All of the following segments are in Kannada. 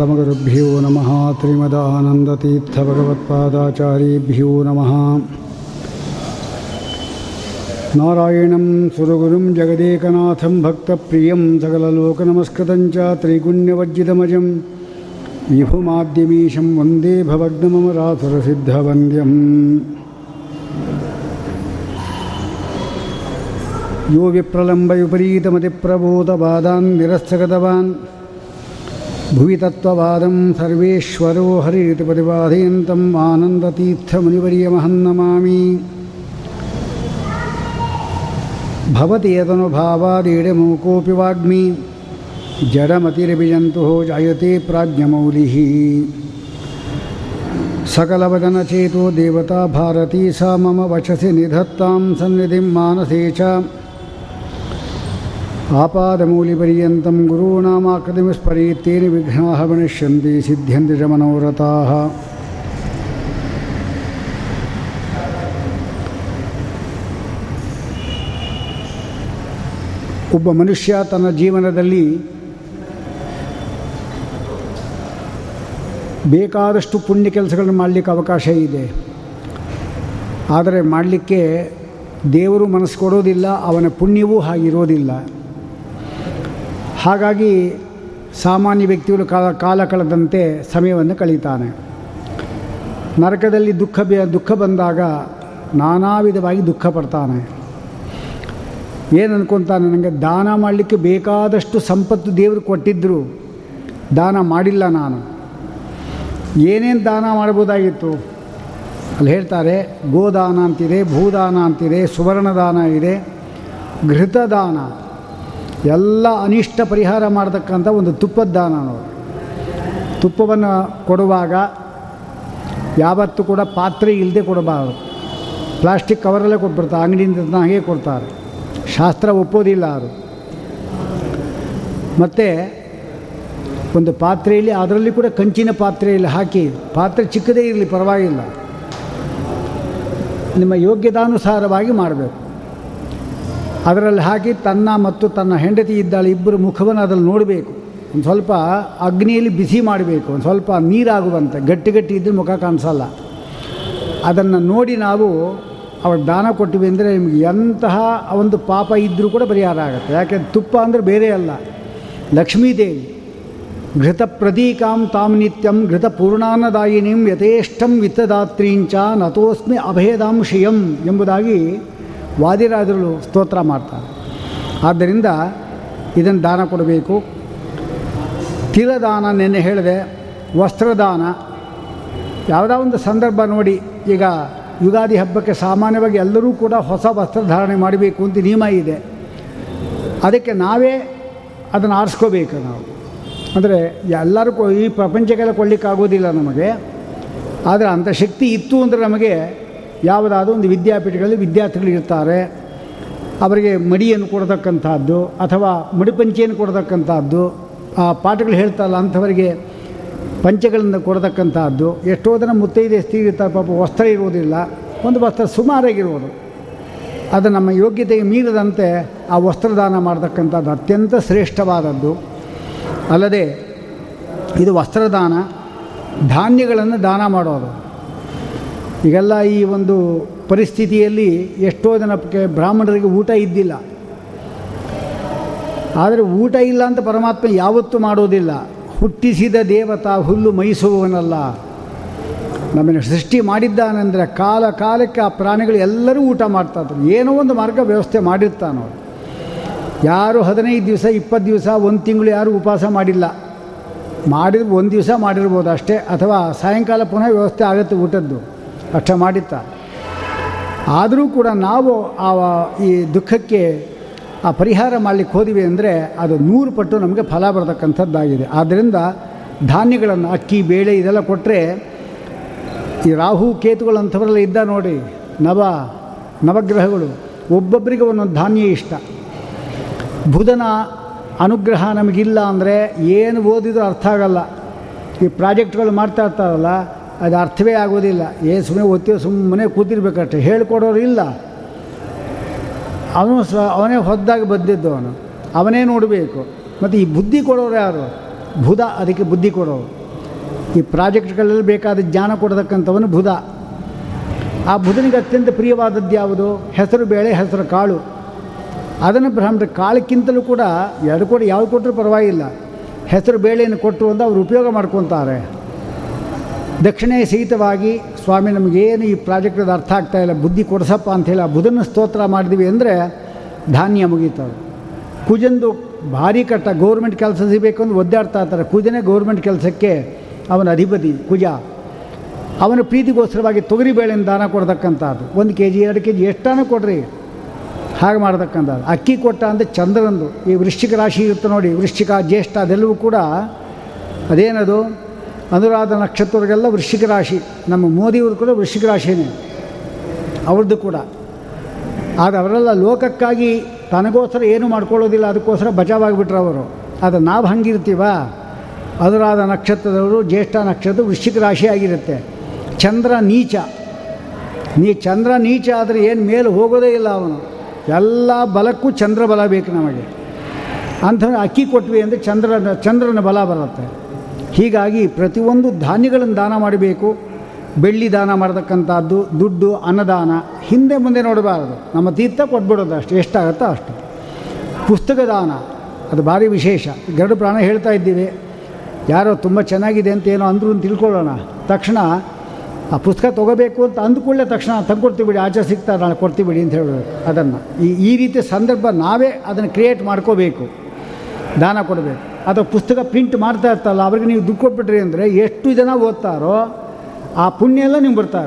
परमगुरुभ्यो नमः। श्रीमदानन्दतीर्थभगवत्पादाचार्येभ्यो नमः। नारायणं सुरगुरुं जगदेकनाथं भक्तप्रियं सकललोकनमस्कृतं च त्रिगुण्यवज्जितमजं विभुमाद्यमीशं वंदे भवग्नममरासुरसिद्धवन्द्यम् यो विप्रलम्ब विपरीतमतिप्रबोधवादान् निरस्तगतवान्। भुवि तत्त्ववादं सर्वेश्वरो हरिति प्रतिपादयन्तम् आनन्दतीर्थमुनिवर्यमहं नमामि भवति यदनुभावादीडमूकोऽपि वाग्मी, जडमतिरभिजन्तुः जायते प्राज्ञमौलिः। सकलवदनचेतो देवता भारती सा मम वचसि निधत्तां सन्निधिं मानसे च आपादमूलिपर्यन्तं गुरूणामाकृतिमिस्परीत्येन विघ्नाः विनश्यन्ति सिद्ध्यन्ति च मनोरथाः ಒಬ್ಬ ಮನುಷ್ಯ ತನ್ನ ಜೀವನದಲ್ಲಿ ಬೇಕಾದಷ್ಟು ಪುಣ್ಯ ಕೆಲಸಗಳನ್ನು ಮಾಡಲಿಕ್ಕೆ ಅವಕಾಶ ಇದೆ ಆದರೆ ಮಾಡಲಿಕ್ಕೆ ದೇವರು ಮನಸ್ಸು ಕೊಡೋದಿಲ್ಲ ಅವನ ಪುಣ್ಯವೂ ಹಾಗಿರೋದಿಲ್ಲ ಹಾಗಾಗಿ ಸಾಮಾನ್ಯ ವ್ಯಕ್ತಿಗಳು ಕಾಲ ಕಾಲ ಕಳೆದಂತೆ ಸಮಯವನ್ನು ಕಳೀತಾನೆ. ನರಕದಲ್ಲಿ ದುಃಖ ದುಃಖ ಬಂದಾಗ ನಾನಾ ವಿಧವಾಗಿ ದುಃಖ ಪಡ್ತಾನೆ. ಏನು ಅನ್ಕೊತಾನೆ ನನಗೆ ದಾನ ಮಾಡಲಿಕ್ಕೆ ಬೇಕಾದಷ್ಟು ಸಂಪತ್ತು ದೇವರು ಕೊಟ್ಟಿದ್ದರು ದಾನ ಮಾಡಿಲ್ಲ ನಾನು. ಏನೇನು ದಾನ ಮಾಡ್ಬೋದಾಗಿತ್ತು? ಅಲ್ಲಿ ಹೇಳ್ತಾರೆ, ಗೋದಾನ ಅಂತಿದೆ, ಭೂದಾನ ಅಂತಿದೆ, ಸುವರ್ಣದಾನ ಇದೆ, ಘೃತದಾನ. ಎಲ್ಲ ಅನಿಷ್ಟ ಪರಿಹಾರ ಮಾಡತಕ್ಕಂಥ ಒಂದು ತುಪ್ಪದ ದಾನ ಅನ್ನೋದು. ತುಪ್ಪವನ್ನು ಕೊಡುವಾಗ ಯಾವತ್ತೂ ಕೂಡ ಪಾತ್ರೆ ಇಲ್ಲದೆ ಕೊಡಬಾರದು. ಪ್ಲಾಸ್ಟಿಕ್ ಕವರಲ್ಲೇ ಕೊಟ್ಬಿಡ್ತಾರೆ, ಅಂಗಡಿಯಿಂದ ಹಾಗೆ ಕೊಡ್ತಾರೆ. ಶಾಸ್ತ್ರ ಒಪ್ಪೋದಿಲ್ಲ ಅದು. ಮತ್ತು ಒಂದು ಪಾತ್ರೆಯಲ್ಲಿ, ಅದರಲ್ಲಿ ಕೂಡ ಕಂಚಿನ ಪಾತ್ರೆಯಲ್ಲಿ ಹಾಕಿ. ಪಾತ್ರೆ ಚಿಕ್ಕದೇ ಇರಲಿ, ಪರವಾಗಿಲ್ಲ. ನಿಮ್ಮ ಯೋಗ್ಯತಾನುಸಾರವಾಗಿ ಮಾಡಬೇಕು. ಅದರಲ್ಲಿ ಹಾಕಿ ತನ್ನ ಮತ್ತು ತನ್ನ ಹೆಂಡತಿ ಇದ್ದಾಳೆ ಇಬ್ಬರು ಮುಖವನ್ನು ಅದರಲ್ಲಿ ನೋಡಬೇಕು. ಒಂದು ಸ್ವಲ್ಪ ಅಗ್ನಿಯಲ್ಲಿ ಬಿಸಿ ಮಾಡಬೇಕು. ಒಂದು ಸ್ವಲ್ಪ ನೀರಾಗುವಂತೆ, ಗಟ್ಟಿ ಗಟ್ಟಿ ಇದ್ದರೆ ಮುಖ ಕಾಣಿಸಲ್ಲ. ಅದನ್ನು ನೋಡಿ ನಾವು ಅವಳು ದಾನ ಕೊಟ್ಟಿವಿ ಅಂದರೆ ನಿಮಗೆ ಎಂತಹ ಒಂದು ಪಾಪ ಇದ್ದರೂ ಕೂಡ ಪರಿಹಾರ ಆಗುತ್ತೆ. ಯಾಕೆ, ತುಪ್ಪ ಅಂದರೆ ಬೇರೆ ಅಲ್ಲ. ಲಕ್ಷ್ಮೀದೇವಿ ಘೃತ ಪ್ರತೀಕಾಂ ತಾಂ ನಿತ್ಯಂ ಘೃತ ಪೂರ್ಣಾನದಾಯಿನಿಂ ಯಥೇಷ್ಟಂ ವಿತ್ತದಾತ್ರೀಂಚ ನತೋಸ್ಮಿ ಅಭೇದಾಂಶಯಂ ಎಂಬುದಾಗಿ ವಾದಿರಾಜರು ಸ್ತೋತ್ರ ಮಾಡ್ತಾರೆ. ಆದ್ದರಿಂದ ಇದನ್ನು ದಾನ ಕೊಡಬೇಕು. ತಿಲದಾನ ನೆನ್ನೆ ಹೇಳಿದೆ, ವಸ್ತ್ರದಾನ. ಯಾವುದೋ ಒಂದು ಸಂದರ್ಭ ನೋಡಿ, ಈಗ ಯುಗಾದಿ ಹಬ್ಬಕ್ಕೆ ಸಾಮಾನ್ಯವಾಗಿ ಎಲ್ಲರೂ ಕೂಡ ಹೊಸ ವಸ್ತ್ರ ಧಾರಣೆ ಮಾಡಬೇಕು ಅಂತ ನಿಯಮ ಇದೆ. ಅದಕ್ಕೆ ನಾವೇ ಅದನ್ನು ಆರಿಸ್ಕೋಬೇಕು ನಾವು. ಅಂದರೆ ಎಲ್ಲರೂ ಈ ಪ್ರಪಂಚಕ್ಕೆಲ್ಲ ಕೊಡಲಿಕ್ಕಾಗೋದಿಲ್ಲ ನಮಗೆ. ಆದರೆ ಅಂಥ ಶಕ್ತಿ ಇತ್ತು ಅಂದರೆ ನಮಗೆ ಯಾವುದಾದ್ರೂ ಒಂದು ವಿದ್ಯಾಪೀಠಗಳಲ್ಲಿ ವಿದ್ಯಾರ್ಥಿಗಳು ಇರ್ತಾರೆ ಅವರಿಗೆ ಮಡಿಯನ್ನು ಕೊಡತಕ್ಕಂಥದ್ದು ಅಥವಾ ಮಡಿಪಂಚೆಯನ್ನು ಕೊಡತಕ್ಕಂಥದ್ದು. ಆ ಪಾಠಗಳು ಹೇಳ್ತಾರಲ್ಲ ಅಂಥವರಿಗೆ ಪಂಚಗಳನ್ನು ಕೊಡತಕ್ಕಂಥದ್ದು. ಎಷ್ಟೋ ಜನ ಮುತ್ತೈದೆ ಸ್ತ್ರೀ ಇರ್ತಾರೆ, ಪಾಪ ವಸ್ತ್ರ ಇರುವುದಿಲ್ಲ. ಒಂದು ವಸ್ತ್ರ ಸುಮಾರಾಗಿರುವುದು. ಅದು ನಮ್ಮ ಯೋಗ್ಯತೆಗೆ ಮೀರದಂತೆ ಆ ವಸ್ತ್ರದಾನ ಮಾಡತಕ್ಕಂಥದ್ದು ಅತ್ಯಂತ ಶ್ರೇಷ್ಠವಾದದ್ದು. ಅಲ್ಲದೆ ಇದು ವಸ್ತ್ರದಾನ, ಧಾನ್ಯಗಳನ್ನು ದಾನ ಮಾಡೋದು. ಈಗೆಲ್ಲ ಈ ಒಂದು ಪರಿಸ್ಥಿತಿಯಲ್ಲಿ ಎಷ್ಟೋ ಜನಕ್ಕೆ ಬ್ರಾಹ್ಮಣರಿಗೆ ಊಟ ಇದ್ದಿಲ್ಲ. ಆದರೆ ಊಟ ಇಲ್ಲ ಅಂತ ಪರಮಾತ್ಮ ಯಾವತ್ತೂ ಮಾಡೋದಿಲ್ಲ. ಹುಟ್ಟಿಸಿದ ದೇವತಾ ಹುಲ್ಲು ಮೈಸುವವನಲ್ಲ. ನಮ್ಮನ್ನು ಸೃಷ್ಟಿ ಮಾಡಿದ್ದಾನೆಂದರೆ ಕಾಲ ಕಾಲಕ್ಕೆ ಆ ಪ್ರಾಣಿಗಳು ಎಲ್ಲರೂ ಊಟ ಮಾಡ್ತಾ ಏನೋ ಒಂದು ಮಾರ್ಗ ವ್ಯವಸ್ಥೆ ಮಾಡಿರ್ತಾನೋ. ಯಾರು ಹದಿನೈದು ದಿವಸ, ಇಪ್ಪತ್ತು ದಿವಸ, ಒಂದು ತಿಂಗಳು ಯಾರು ಉಪವಾಸ ಮಾಡಿಲ್ಲ. ಮಾಡಿರ್ ಒಂದು ದಿವಸ ಮಾಡಿರ್ಬೋದು ಅಷ್ಟೇ. ಅಥವಾ ಸಾಯಂಕಾಲ ಪುನಃ ವ್ಯವಸ್ಥೆ ಆಗುತ್ತೆ ಊಟದ್ದು. ಅಷ್ಟೇ ಮಾಡಿತ್ತ ಆದರೂ ಕೂಡ ನಾವು ಆ ಈ ದುಃಖಕ್ಕೆ ಆ ಪರಿಹಾರ ಮಾಡಲಿಕ್ಕೆ ಹೋದಿವಿ ಅಂದರೆ ಅದು ನೂರು ಪಟ್ಟು ನಮಗೆ ಫಲ ಬರತಕ್ಕಂಥದ್ದಾಗಿದೆ. ಆದ್ದರಿಂದ ಧಾನ್ಯಗಳನ್ನು, ಅಕ್ಕಿ, ಬೇಳೆ ಇದೆಲ್ಲ ಕೊಟ್ಟರೆ ಈ ರಾಹು ಕೇತುಗಳಂಥವರೆಲ್ಲ ಇದ್ದ ನೋಡಿ, ನವ, ನವಗ್ರಹಗಳು, ಒಬ್ಬೊಬ್ಬರಿಗೆ ಒಂದೊಂದು ಧಾನ್ಯ ಇಷ್ಟ. ಬುಧನ ಅನುಗ್ರಹ ನಮಗಿಲ್ಲ ಅಂದರೆ ಏನು ಓದಿದರೂ ಅರ್ಥ ಆಗಲ್ಲ. ಈ ಪ್ರಾಜೆಕ್ಟ್ಗಳು ಮಾಡ್ತಾ ಇರ್ತಾರಲ್ಲ ಅದು ಅರ್ಥವೇ ಆಗೋದಿಲ್ಲ. ಏ ಸುಮ್ಮನೆ ಓದ್ತೀವಿ ಸುಮ್ಮನೆ ಕೂತಿರ್ಬೇಕಷ್ಟೆ. ಹೇಳ್ಕೊಡೋರು ಇಲ್ಲ. ಅವನು ಸ್ವ ಅವನೇ ಹೊದ್ದಾಗಿ ಬಂದಿದ್ದು ಅವನು. ಅವನೇ ನೋಡಬೇಕು. ಮತ್ತು ಈ ಬುದ್ಧಿ ಕೊಡೋರು ಯಾರು? ಬುಧ, ಅದಕ್ಕೆ ಬುದ್ಧಿ ಕೊಡೋರು. ಈ ಪ್ರಾಜೆಕ್ಟ್ಗಳಲ್ಲಿ ಬೇಕಾದ ಜ್ಞಾನ ಕೊಡತಕ್ಕಂಥವನು ಬುಧ. ಆ ಬುಧನಿಗೆ ಅತ್ಯಂತ ಪ್ರಿಯವಾದದ್ದು ಯಾವುದು? ಹೆಸರು ಬೇಳೆ, ಹೆಸರು ಕಾಳು. ಅದನ್ನು ಬ್ರಾಹ್ಮಣರು ಕಾಳಕ್ಕಿಂತಲೂ ಕೂಡ ಎರಡು ಕೂಡ ಯಾವ್ದು ಕೊಟ್ಟರೂ ಪರವಾಗಿಲ್ಲ. ಹೆಸರು ಬೇಳೆಯನ್ನು ಕೊಟ್ಟರು ಅಂತ ಅವರು ಉಪಯೋಗ ಮಾಡ್ಕೊತಾರೆ ದಕ್ಷಿಣೆ ಸಹಿತವಾಗಿ, ಸ್ವಾಮಿ, ನಮಗೇನು ಈ ಪ್ರಾಜೆಕ್ಟದ ಅರ್ಥ ಆಗ್ತಾ ಇಲ್ಲ, ಬುದ್ಧಿ ಕೊಡಿಸಪ್ಪ ಅಂಥೇಳಿ ಆ ಬುಧನ ಸ್ತೋತ್ರ ಮಾಡಿದ್ವಿ ಅಂದರೆ ಧಾನ್ಯ ಮುಗೀತವೆ ಕುಜಂದು ಭಾರಿ ಕಟ್ಟ ಗೌರ್ಮೆಂಟ್ ಕೆಲಸ ಸಿಗಬೇಕು ಅಂದ್ರೆ ಒದ್ದಾಡ್ತಾ ಇರ್ತಾರೆ. ಕುಜನೇ ಗೌರ್ಮೆಂಟ್ ಕೆಲಸಕ್ಕೆ ಅವನ ಅಧಿಪತಿ, ಕುಜ. ಅವನ ಪ್ರೀತಿಗೋಸ್ಕರವಾಗಿ ತೊಗರಿ ಬೇಳೆನ ದಾನ ಕೊಡ್ತಕ್ಕಂಥದ್ದು. ಒಂದು ಕೆ ಜಿ ಎರಡು ಕೆ ಜಿ ಎಷ್ಟಾನು ಕೊಡ್ರಿ. ಹಾಗೆ ಮಾಡ್ತಕ್ಕಂಥದ್ದು. ಅಕ್ಕಿ ಕೊಟ್ಟ ಅಂದರೆ ಚಂದ್ರನಂದು. ಈ ವೃಶ್ಚಿಕ ರಾಶಿ ಇರುತ್ತೆ ನೋಡಿ, ವೃಶ್ಚಿಕ, ಜ್ಯೇಷ್ಠ ಅದೆಲ್ಲವೂ ಕೂಡ ಅದೇನದು? ಅನುರಾಧ ನಕ್ಷತ್ರಗಳೆಲ್ಲ ವೃಶ್ಚಿಕ ರಾಶಿ. ನಮ್ಮ ಮೋದಿಯವರು ಕೂಡ ವೃಶ್ಚಿಕ ರಾಶಿನೇ. ಅವ್ರದ್ದು ಕೂಡ. ಆದರೆ ಅವರೆಲ್ಲ ಲೋಕಕ್ಕಾಗಿ ತನಗೋಸ್ಕರ ಏನು ಮಾಡ್ಕೊಳ್ಳೋದಿಲ್ಲ, ಅದಕ್ಕೋಸ್ಕರ ಬಚಾವಾಗಿಬಿಟ್ರು ಅವರು. ಆದರೆ ನಾವು ಹಂಗಿರ್ತೀವ? ಅನುರಾಧ ನಕ್ಷತ್ರದವರು ಜ್ಯೇಷ್ಠ ನಕ್ಷತ್ರ ವೃಶ್ಚಿಕ ರಾಶಿ ಆಗಿರುತ್ತೆ. ಚಂದ್ರ ನೀಚ. ನೀ ಚಂದ್ರ ನೀಚ ಆದರೆ ಏನು ಮೇಲೆ ಹೋಗೋದೇ ಇಲ್ಲ ಅವನು. ಎಲ್ಲ ಬಲಕ್ಕೂ ಚಂದ್ರ ಬಲ ಬೇಕು ನಮಗೆ. ಅಂಥ ಅಕ್ಕಿ ಕೊಟ್ವಿ ಅಂದರೆ ಚಂದ್ರನ ಚಂದ್ರನ ಬಲ ಬರುತ್ತೆ. ಹೀಗಾಗಿ ಪ್ರತಿಯೊಂದು ಧಾನ್ಯಗಳನ್ನು ದಾನ ಮಾಡಬೇಕು. ಬೆಳ್ಳಿ ದಾನ ಮಾಡತಕ್ಕಂಥದ್ದು, ದುಡ್ಡು, ಅನ್ನದಾನ ಹಿಂದೆ ಮುಂದೆ ನೋಡಬಾರದು. ನಮ್ಮ ತೀರ್ಥ ಕೊಟ್ಬಿಡೋದು ಅಷ್ಟು. ಎಷ್ಟಾಗುತ್ತೋ ಅಷ್ಟು. ಪುಸ್ತಕ ದಾನ, ಅದು ಭಾರಿ ವಿಶೇಷ. ಗರಡು ಪ್ರಾಣ ಹೇಳ್ತಾ ಇದ್ದೀವಿ. ಯಾರೋ ತುಂಬ ಚೆನ್ನಾಗಿದೆ ಅಂತ ಏನೋ ಅಂದ್ರು ತಿಳ್ಕೊಳ್ಳೋಣ. ತಕ್ಷಣ ಆ ಪುಸ್ತಕ ತೊಗೋಬೇಕು ಅಂತ ಅಂದ್ಕೊಳ್ಳೆ ತಕ್ಷಣ ತಂದು ಬಿಡಿ ಆಚೆ ಸಿಗ್ತಾ ನಾಳೆ ಕೊಡ್ತೀವಿ ಅಂತ ಹೇಳಬೇಕು ಅದನ್ನು ಈ ಈ ರೀತಿ ಸಂದರ್ಭ ನಾವೇ ಅದನ್ನು ಕ್ರಿಯೇಟ್ ಮಾಡ್ಕೋಬೇಕು. ದಾನ ಕೊಡಬೇಕು. ಅಥವಾ ಪುಸ್ತಕ ಪ್ರಿಂಟ್ ಮಾಡ್ತಾ ಇರ್ತಲ್ಲ ಅವ್ರಿಗೆ ನೀವು ದುಡ್ಡು ಕೊಟ್ಬಿಟ್ರಿ ಅಂದರೆ ಎಷ್ಟು ಜನ ಓದ್ತಾರೋ ಆ ಪುಣ್ಯ ಎಲ್ಲ ನಿಮ್ಗೆ ಬರ್ತಾ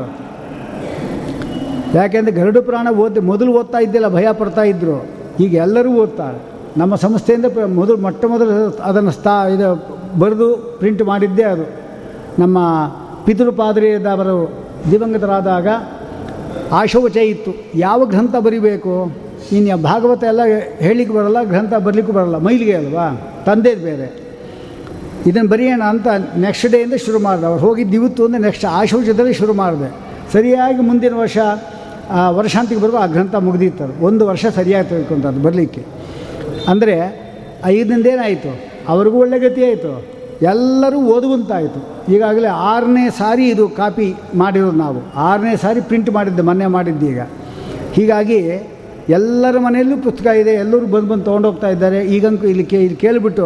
ಯಾಕೆಂದರೆ ಗರುಡು ಪ್ರಾಣ ಓದಿ ಮೊದಲು ಓದ್ತಾ ಇದ್ದಿಲ್ಲ, ಭಯ ಪಡ್ತಾ ಇದ್ದರು ಈಗ ಎಲ್ಲರೂ ಓದ್ತಾರೆ. ನಮ್ಮ ಸಂಸ್ಥೆಯಿಂದ ಮೊದಲು, ಮೊಟ್ಟ ಮೊದಲು ಅದನ್ನು ಸ್ಥಾ ಇದು ಬರೆದು ಪ್ರಿಂಟ್ ಮಾಡಿದ್ದೇ ಅದು. ನಮ್ಮ ಪಿತೃಪಾದ್ರಿಯದವರು ದಿವಂಗತರಾದಾಗ ಆಶೋಚ ಇತ್ತು. ಯಾವ ಗ್ರಂಥ ಬರಿಬೇಕು? ಇನ್ನು ಭಾಗವತ ಎಲ್ಲ ಹೇಳಿಕ್ಕೆ ಬರಲ್ಲ ಗ್ರಂಥ ಬರಲಿಕ್ಕೂ ಬರಲ್ಲ. ಮೈಲಿಗೆ ಅಲ್ವಾ? ತಂದೆ ಬೇರೆ. ಇದನ್ನು ಬರೆಯೋಣ ಅಂತ ನೆಕ್ಸ್ಟ್ ಡೇಯಿಂದ ಶುರು ಮಾಡಿದೆ. ಅವ್ರು ಹೋಗಿದ್ದು ಇವತ್ತು ಅಂದರೆ ನೆಕ್ಸ್ಟ್ ಆಶೋಚದಲ್ಲಿ ಶುರು ಮಾಡಿದೆ. ಸರಿಯಾಗಿ ಮುಂದಿನ ವರ್ಷ ಆ, ವರ್ಷಾಂತಿಗೆ ಬರುವ ಆ ಗ್ರಂಥ ಮುಗಿದಿತ್ತು ಒಂದು ವರ್ಷ ಸರಿಯಾಗಿ ತಿಳ್ಕೊಂತದ್ದು ಬರಲಿಕ್ಕೆ. ಅಂದರೆ ಏನಾಯಿತು? ಅವ್ರಿಗೂ ಒಳ್ಳೆ ಗತಿ ಆಯಿತು. ಎಲ್ಲರೂ ಓದುವಂತಾಯಿತು. ಈಗಾಗಲೇ ಆರನೇ ಸಾರಿ ಇದು ಕಾಪಿ ಮಾಡಿರೋದು ನಾವು. ಆರನೇ ಸಾರಿ ಪ್ರಿಂಟ್ ಮಾಡಿದ್ದೆ ಮೊನ್ನೆ ಮಾಡಿದ್ದೀಗ ಹೀಗಾಗಿ ಎಲ್ಲರ ಮನೆಯಲ್ಲೂ ಪುಸ್ತಕ ಇದೆ, ಎಲ್ಲರೂ ಬಂದು ಬಂದು ತೊಗೊಂಡೋಗ್ತಾ ಇದ್ದಾರೆ. ಈಗಂತೂ ಇಲ್ಲಿ ಕೇ, ಇಲ್ಲಿ ಕೇಳಿಬಿಟ್ಟು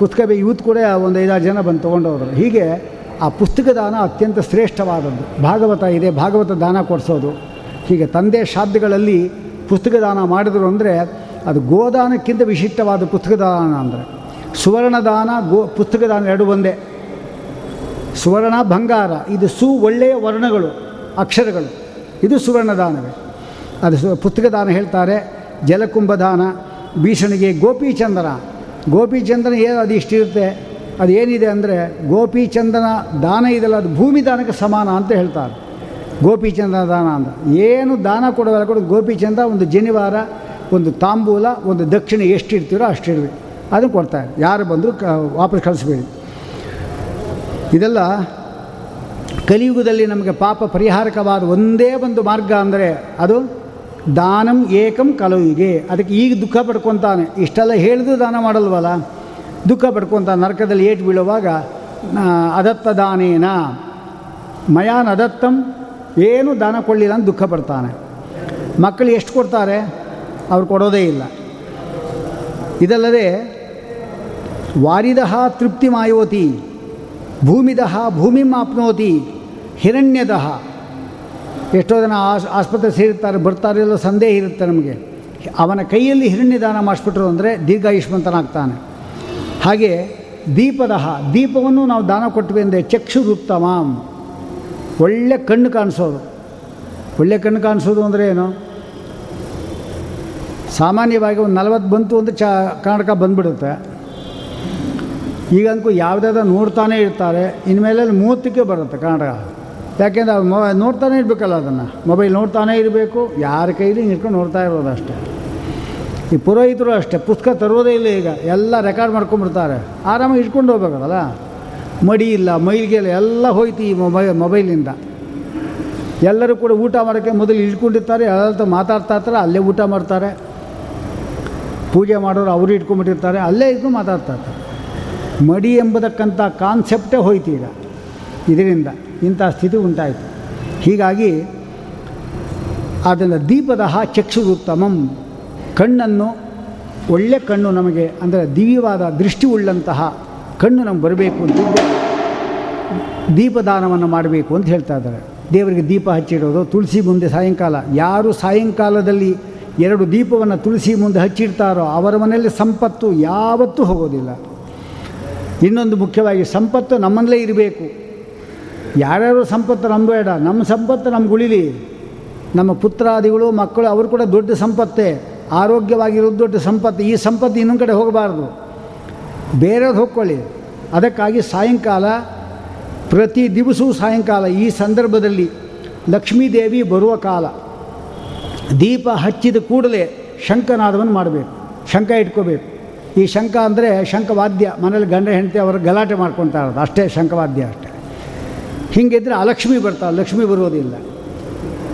ಪುಸ್ತಕ ಇವತ್ತು ಕೂಡ ಒಂದು ಐದಾರು ಜನ ಬಂದು ತೊಗೊಂಡೋದ್ರು ಹೀಗೆ ಆ ಪುಸ್ತಕ ದಾನ ಅತ್ಯಂತ ಶ್ರೇಷ್ಠವಾದದ್ದು. ಭಾಗವತ ಇದೆ, ಭಾಗವತ ದಾನ ಕೊಡಿಸೋದು. ಹೀಗೆ ತಂದೆ ಶಾಬ್ದಗಳಲ್ಲಿ ಪುಸ್ತಕ ದಾನ ಮಾಡಿದ್ರು ಅಂದರೆ ಅದು ಗೋದಾನಕ್ಕಿಂತ ವಿಶಿಷ್ಟವಾದ ಪುಸ್ತಕ ದಾನ ಅಂದರೆ. ಸುವರ್ಣ ದಾನ, ಗೋ, ಪುಸ್ತಕ ದಾನ ಎರಡು ಒಂದೇ. ಸುವರ್ಣ ಬಂಗಾರ ಇದು ಸು ಒಳ್ಳೆಯ ವರ್ಣಗಳು, ಅಕ್ಷರಗಳು. ಇದು ಸುವರ್ಣ ದಾನವೇ. ಅದು ಪುಸ್ತಕದಾನ ಪುಸ್ತಕ ದಾನ ಹೇಳ್ತಾರೆ, ಜಲಕುಂಭದಾನ, ಭೀಷಣಿಗೆ ಗೋಪಿಚಂದನ. ಗೋಪಿಚಂದನ ಏನು ಅದು ಇಷ್ಟಿರುತ್ತೆ? ಅದು ಏನಿದೆ ಅಂದರೆ, ಗೋಪಿಚಂದನ ದಾನ ಇದೆಲ್ಲ ಅದು ಭೂಮಿ ದಾನಕ್ಕೆ ಸಮಾನ ಅಂತ ಹೇಳ್ತಾರೆ. ಗೋಪಿಚಂದನ ದಾನ ಅಂತ. ಏನು ದಾನ ಕೊಡೋದಲ್ಲ ಕೂಡ ಗೋಪಿಚಂದ ಒಂದು ಜನಿವಾರ, ಒಂದು ತಾಂಬೂಲ, ಒಂದು ದಕ್ಷಿಣೆ ಎಷ್ಟು ಇಡ್ತೀರೋ ಅಷ್ಟು ಇಡಬೇಕು ಅದನ್ನು ಕೊಡ್ತಾರೆ. ಯಾರು ಬಂದರೂ ಕ, ವಾಪಸ್ ಕಳಿಸ್ಬೇಡಿ. ಇದೆಲ್ಲ ಕಲಿಯುಗದಲ್ಲಿ ನಮಗೆ ಪಾಪ ಪರಿಹಾರಕವಾದ ಒಂದೇ ಒಂದು ಮಾರ್ಗ ಅಂದರೆ ಅದು ದಾನಂ ಏಕಂ ಕಲವಿಗೆ ಅದಕ್ಕೆ ಈಗ ದುಃಖ ಪಡ್ಕೊತಾನೆ. ಇಷ್ಟೆಲ್ಲ ಹೇಳಿದ್ರು ದಾನ ಮಾಡಲ್ವಲ್ಲ? ದುಃಖ ಪಡ್ಕೊತಾನೆ. ನರಕದಲ್ಲಿ ಏಟು ಬೀಳುವಾಗ ಅದತ್ತ ದಾನೇನ. ಮಯಾನ್ ಅದತ್ತಂ, ಏನು ದಾನ ಕೊಡಲಿಲ್ಲ ಅಂತ ದುಃಖ ಪಡ್ತಾನೆ. ಮಕ್ಕಳು ಎಷ್ಟು ಕೊಡ್ತಾರೆ? ಅವ್ರು ಕೊಡೋದೇ ಇಲ್ಲ. ಇದಲ್ಲದೆ ವಾರಿದಹ ತೃಪ್ತಿ ಮಾಯೋತಿ ಭೂಮಿದಹ ಭೂಮಿಮಾಪ್ನೋತಿ ಹಿರಣ್ಯದಹ ಹಿರಣ್ಯದಃ. ಎಷ್ಟೋ ಜನ ಆಸ್, ಆಸ್ಪತ್ರೆ ಸೇರಿರ್ತಾರೆ, ಬರ್ತಾರೆ ಇಲ್ಲ ಸಂದೇಹ ಇರುತ್ತೆ ನಮಗೆ. ಅವನ ಕೈಯಲ್ಲಿ ಹಿರಣ್ಯ ದಾನ ಮಾಡಿಸ್ಬಿಟ್ರು ಅಂದರೆ ದೀರ್ಘಾಯುಷ್ಮಂತನಾಗ್ತಾನೆ. ಹಾಗೆ ದೀಪದಹ, ದೀಪವನ್ನು ನಾವು ದಾನ ಕೊಟ್ವಿ ಅಂದರೆ ಮಾಮ್ ಒಳ್ಳೆ ಕಣ್ಣು ಕಾಣಿಸೋದು. ಒಳ್ಳೆ ಕಣ್ಣು ಕಾಣಿಸೋದು ಅಂದರೆ ಏನು? ಸಾಮಾನ್ಯವಾಗಿ ಒಂದು ನಲವತ್ತು ಬಂತು ಅಂದರೆ ಚ ಕನ್ನಡಕ ಬಂದ್ಬಿಡುತ್ತೆ. ಈಗಂತೂ ಯಾವುದಾದ್ರು ನೋಡ್ತಾನೇ ಇರ್ತಾರೆ. ಇನ್ಮೇಲೆ ಮೂವತ್ತಕ್ಕೆ ಬರುತ್ತೆ ಕನ್ನಡ ಯಾಕೆಂದರೆ ಮೊಬೈಲ್ ನೋಡ್ತಾನೆ ಇರಬೇಕಲ್ಲ ಅದನ್ನು. ಮೊಬೈಲ್ ನೋಡ್ತಾನೇ ಇರಬೇಕು, ಯಾರ ಕೈಲಿ ನಿಂತ್ಕೊಂಡು ನೋಡ್ತಾ ಇರೋದು ಅಷ್ಟೇ. ಈ ಪುರೋಹಿತರು ಅಷ್ಟೇ, ಪುಸ್ತಕ ತರೋದೇ ಇಲ್ಲ ಈಗ. ಎಲ್ಲ ರೆಕಾರ್ಡ್ ಮಾಡ್ಕೊಂಡ್ಬಿಡ್ತಾರೆ. ಆರಾಮಾಗಿ ಇಟ್ಕೊಂಡು ಹೋಗ್ಬೇಕಲ್ಲ. ಮಡಿ ಇಲ್ಲ, ಮೈಲಿಗೆ ಇಲ್ಲ, ಎಲ್ಲ ಹೋಯ್ತು ಈ ಮೊಬೈ ಮೊಬೈಲಿಂದ. ಎಲ್ಲರೂ ಕೂಡ ಊಟ ಮಾಡೋಕ್ಕೆ ಮೊದಲು ಇಟ್ಕೊಂಡಿರ್ತಾರೆ ಎಲ್ಲ ಮಾತಾಡ್ತಾ ಇರ್ತಾರೆ, ಅಲ್ಲೇ ಊಟ ಮಾಡ್ತಾರೆ. ಪೂಜೆ ಮಾಡೋರು ಅವರು ಇಟ್ಕೊಂಡ್ಬಿಟ್ಟಿರ್ತಾರೆ, ಅಲ್ಲೇ ಇದ್ದು ಮಾತಾಡ್ತಾ ಇರ್ತಾರೆ. ಮಡಿ ಎಂಬುದಕ್ಕಂಥ ಕಾನ್ಸೆಪ್ಟೇ ಹೋಯ್ತು ಈಗ. ಇದರಿಂದ. ಇಂಥ ಸ್ಥಿತಿ ಉಂಟಾಯಿತು. ಹೀಗಾಗಿ ಆದ್ದರಿಂದ ದೀಪದ ಚಕ್ಷುರುತ್ತಮಂ. ಕಣ್ಣನ್ನು, ಒಳ್ಳೆ ಕಣ್ಣು ನಮಗೆ, ಅಂದರೆ ದಿವ್ಯವಾದ ದೃಷ್ಟಿ ಉಳ್ಳಂತಹ ಕಣ್ಣು ನಮ್ಗೆ ಬರಬೇಕು ಅಂತ ದೀಪದಾನವನ್ನು ಮಾಡಬೇಕು ಅಂತ ಹೇಳ್ತಾ ಇದ್ದಾರೆ. ದೇವರಿಗೆ ದೀಪ ಹಚ್ಚಿಡೋದು, ತುಳಸಿ ಮುಂದೆ ಸಾಯಂಕಾಲ. ಯಾರು ಸಾಯಂಕಾಲದಲ್ಲಿ ಎರಡು ದೀಪವನ್ನು ತುಳಸಿ ಮುಂದೆ ಹಚ್ಚಿಡ್ತಾರೋ ಅವರ ಮನೆಯಲ್ಲಿ ಸಂಪತ್ತು ಯಾವತ್ತೂ ಹೋಗೋದಿಲ್ಲ. ಇನ್ನೊಂದು ಮುಖ್ಯವಾಗಿ ಸಂಪತ್ತು ನಮ್ಮಲ್ಲೇ ಇರಬೇಕು. ಯಾರ್ಯಾರು ಸಂಪತ್ತು ನಂಬೇಡ ನಮ್ಮ ಸಂಪತ್ತು ನಮ್ಗೆ ಉಳಿಲಿ ನಮ್ಮ ಪುತ್ರಾದಿಗಳು, ಮಕ್ಕಳು, ಅವರು ಕೂಡ ದೊಡ್ಡ ಸಂಪತ್ತೇ. ಆರೋಗ್ಯವಾಗಿರೋದು ದೊಡ್ಡ ಸಂಪತ್ತು. ಈ ಸಂಪತ್ತು ಇನ್ನೊಂದು ಕಡೆ ಹೋಗಬಾರ್ದು. ಬೇರೆಯವ್ರು ಹೋಗ್ಕೊಳ್ಳಿ. ಅದಕ್ಕಾಗಿ ಸಾಯಂಕಾಲ, ಪ್ರತಿ ದಿವಸವೂ ಸಾಯಂಕಾಲ, ಈ ಸಂದರ್ಭದಲ್ಲಿ ಲಕ್ಷ್ಮೀದೇವಿ ಬರುವ ಕಾಲ. ದೀಪ ಹಚ್ಚಿದ ಕೂಡಲೇ ಶಂಖನಾದವನ್ನು ಮಾಡಬೇಕು. ಶಂಖ ಇಟ್ಕೋಬೇಕು. ಈ ಶಂಖ ಅಂದರೆ ಶಂಖವಾದ್ಯ. ಮನೇಲಿ ಗಂಡ ಹೆಂಡತಿ ಅವರು ಗಲಾಟೆ ಮಾಡ್ಕೊತಾ ಅಷ್ಟೇ ಶಂಖವಾದ್ಯ ಅಷ್ಟೇ. ಹೀಗಿದ್ರೆ ಅಲಕ್ಷ್ಮಿ ಬರ್ತಾಳೆ ಲಕ್ಷ್ಮಿ ಬರೋದಿಲ್ಲ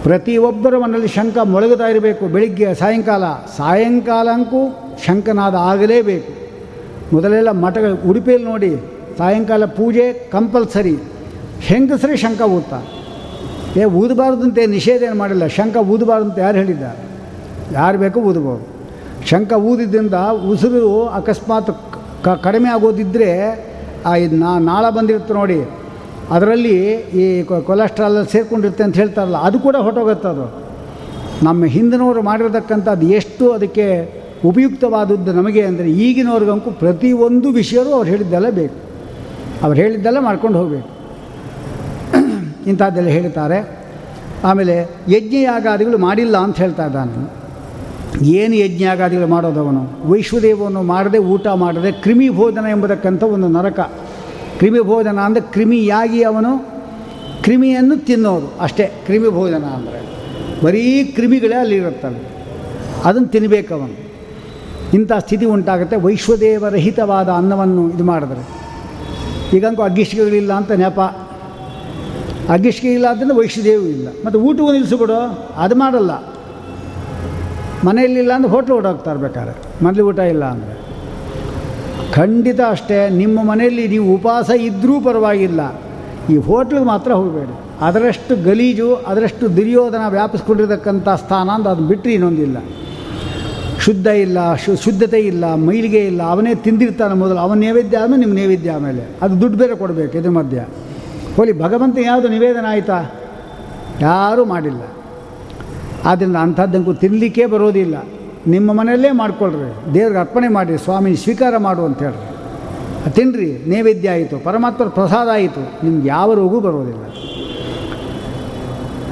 ಪ್ರತಿಯೊಬ್ಬರ ಮನೆಯಲ್ಲಿ ಶಂಖ ಮೊಳಗುತ್ತಾ ಇರಬೇಕು. ಬೆಳಿಗ್ಗೆ ಸಾಯಂಕಾಲ, ಸಾಯಂಕಾಲಂಕೂ ಶಂಖನಾದ ಆಗಲೇಬೇಕು. ಮೊದಲೆಲ್ಲ ಮಠಗಳು, ಉಡುಪಿಯಲ್ಲಿ ನೋಡಿ, ಸಾಯಂಕಾಲ ಪೂಜೆ ಕಂಪಲ್ಸರಿ. ಹೆಂಗಸರಿ ಶಂಖ ಊದ್ತಾರೆ ಏ ಊದಬಾರ್ದು ಅಂತ ನಿಷೇಧ ಏನು ಮಾಡಿಲ್ಲ. ಊದಬಾರ್ದು ಅಂತ ಯಾರು ಹೇಳಿದ್ದಾರೆ? ಯಾರು ಬೇಕೋ ಊದಬಹುದು ಶಂಖ ಊದಿದ್ದರಿಂದ ಉಸಿರು ಅಕಸ್ಮಾತ್ ಕಡಿಮೆ ಆಗೋದಿದ್ದರೆ ಆ, ಇದು ನಾ, ನಾಳ ಬಂದಿರುತ್ತೆ ನೋಡಿ. ಅದರಲ್ಲಿ ಈ ಕೊಲೆಸ್ಟ್ರಾಲ್ ಸೇರಿಕೊಂಡಿರುತ್ತೆ ಅಂತ ಹೇಳ್ತಾರಲ್ಲ, ಅದು ಕೂಡ ಹೊಟ್ಟೋಗುತ್ತೆ ಅದು. ನಮ್ಮ ಹಿಂದಿನವರು ಮಾಡಿರತಕ್ಕಂಥದ್ದು ಎಷ್ಟು ಅದಕ್ಕೆ ಉಪಯುಕ್ತವಾದದ್ದು ನಮಗೆ ಅಂದರೆ ಈಗಿನವ್ರಿಗಂಕು ಪ್ರತಿಯೊಂದು ವಿಷಯವೂ ಅವ್ರು ಹೇಳಿದ್ದೆಲ್ಲ ಬೇಕು. ಅವ್ರು ಹೇಳಿದ್ದೆಲ್ಲ ಮಾಡ್ಕೊಂಡು ಹೋಗಬೇಕು. ಇಂಥದ್ದೆಲ್ಲ ಹೇಳ್ತಾರೆ. ಆಮೇಲೆ ಯಜ್ಞಯಾಗಾದಿಗಳು ಮಾಡಿಲ್ಲ ಅಂತ ಹೇಳ್ತಾ ಇದ್ದಾನೆ. ಏನು ಯಜ್ಞಯಾಗಾದಿಗಳು ಮಾಡೋದು ಅವನು? ವೈಶ್ವದೇವವನ್ನು ಮಾಡದೆ ಊಟ ಮಾಡದೆ ಕ್ರಿಮಿ ಭೋಜನ ಒಂದು ನರಕ. ಕ್ರಿಮಿ ಭೋಜನ ಅಂದರೆ ಕ್ರಿಮಿಯಾಗಿ ಅವನು ಕ್ರಿಮಿಯನ್ನು ತಿನ್ನೋದು. ಅಷ್ಟೇ ಕ್ರಿಮಿ ಭೋಜನ ಅಂದರೆ. ಬರೀ ಕ್ರಿಮಿಗಳೇ ಅಲ್ಲಿರುತ್ತವೆ. ಅದನ್ನು ತಿನ್ನಬೇಕು ಅವನು ಇಂಥ ಸ್ಥಿತಿ ಉಂಟಾಗುತ್ತೆ. ವೈಶ್ವದೇವರಹಿತವಾದ ಅನ್ನವನ್ನು ಇದು ಮಾಡಿದ್ರೆ. ಈಗಂತೂ ಅಗ್ಗಿಷ್ಟಿಗೆಗಳಿಲ್ಲ ಅಂತ ನೆಪ. ಅಗ್ಗಿಷ್ಟಿಗೆ ಇಲ್ಲ ಅಂತಂದರೆ ವೈಶ್ವದೇವು ಇಲ್ಲ. ಮತ್ತು ಊಟವೂ ನಿಲ್ಲಿಸ್ಬಿಡು. ಅದು ಮಾಡಲ್ಲ. ಮನೆಯಲ್ಲಿಲ್ಲ ಅಂದರೆ ಹೋಟ್ಲು ಓಡೋಗ್ತಾರೆ ಬೇಕಾದ್ರೆ ಮನೇಲಿ ಊಟ ಇಲ್ಲ ಅಂದರೆ. ಖಂಡಿತ ಅಷ್ಟೇ, ನಿಮ್ಮ ಮನೆಯಲ್ಲಿ ನೀವು ಉಪವಾಸ ಇದ್ದರೂ ಪರವಾಗಿಲ್ಲ. ಈ ಹೋಟ್ಲಿಗೆ ಮಾತ್ರ ಹೋಗಬೇಡಿ. ಅದರಷ್ಟು ಗಲೀಜು, ಅದರಷ್ಟು ದುರ್ಯೋಧನ ವ್ಯಾಪಿಸ್ಕೊಂಡಿರತಕ್ಕಂಥ ಸ್ಥಾನ ಅಂತ ಅದು ಬಿಟ್ಟರೆ ಇನ್ನೊಂದಿಲ್ಲ. ಶುದ್ಧ ಇಲ್ಲ, ಶು, ಶುದ್ಧತೆ ಇಲ್ಲ, ಮೈಲಿಗೆ ಇಲ್ಲ. ಅವನೇ ತಿಂದಿರ್ತಾನೆ ಮೊದಲು. ಅವನ ನೈವೇದ್ಯ ಆದಮೇಲೆ ನಿಮ್ಮ ನೈವೇದ್ಯ ಆಮೇಲೆ. ಅದು ದುಡ್ಡು ಬೇರೆ ಕೊಡಬೇಕು ಇದ್ರ ಮಧ್ಯ. ಹೋಲಿ ಭಗವಂತ ಯಾವುದು ನಿವೇದನ ಆಯಿತಾ? ಯಾರೂ ಮಾಡಿಲ್ಲ. ಆದ್ದರಿಂದ ಅಂಥದ್ದಂಗೂ ತಿನ್ನಲಿಕ್ಕೆ ಬರೋದಿಲ್ಲ. ನಿಮ್ಮ ಮನೆಯಲ್ಲೇ ಮಾಡ್ಕೊಳ್ರಿ. ದೇವ್ರಿಗೆ ಅರ್ಪಣೆ ಮಾಡಿರಿ ಸ್ವಾಮಿ ಸ್ವೀಕಾರ ಮಾಡು ಅಂತ ಹೇಳ್ರಿ. ತಿನ್ನಿರಿ ನೈವೇದ್ಯ ಆಯಿತು ಪರಮಾತ್ಮರ ಪ್ರಸಾದ ಆಯಿತು, ನಿಮ್ಗೆ ಯಾವ ರೋಗೂ ಬರೋದಿಲ್ಲ.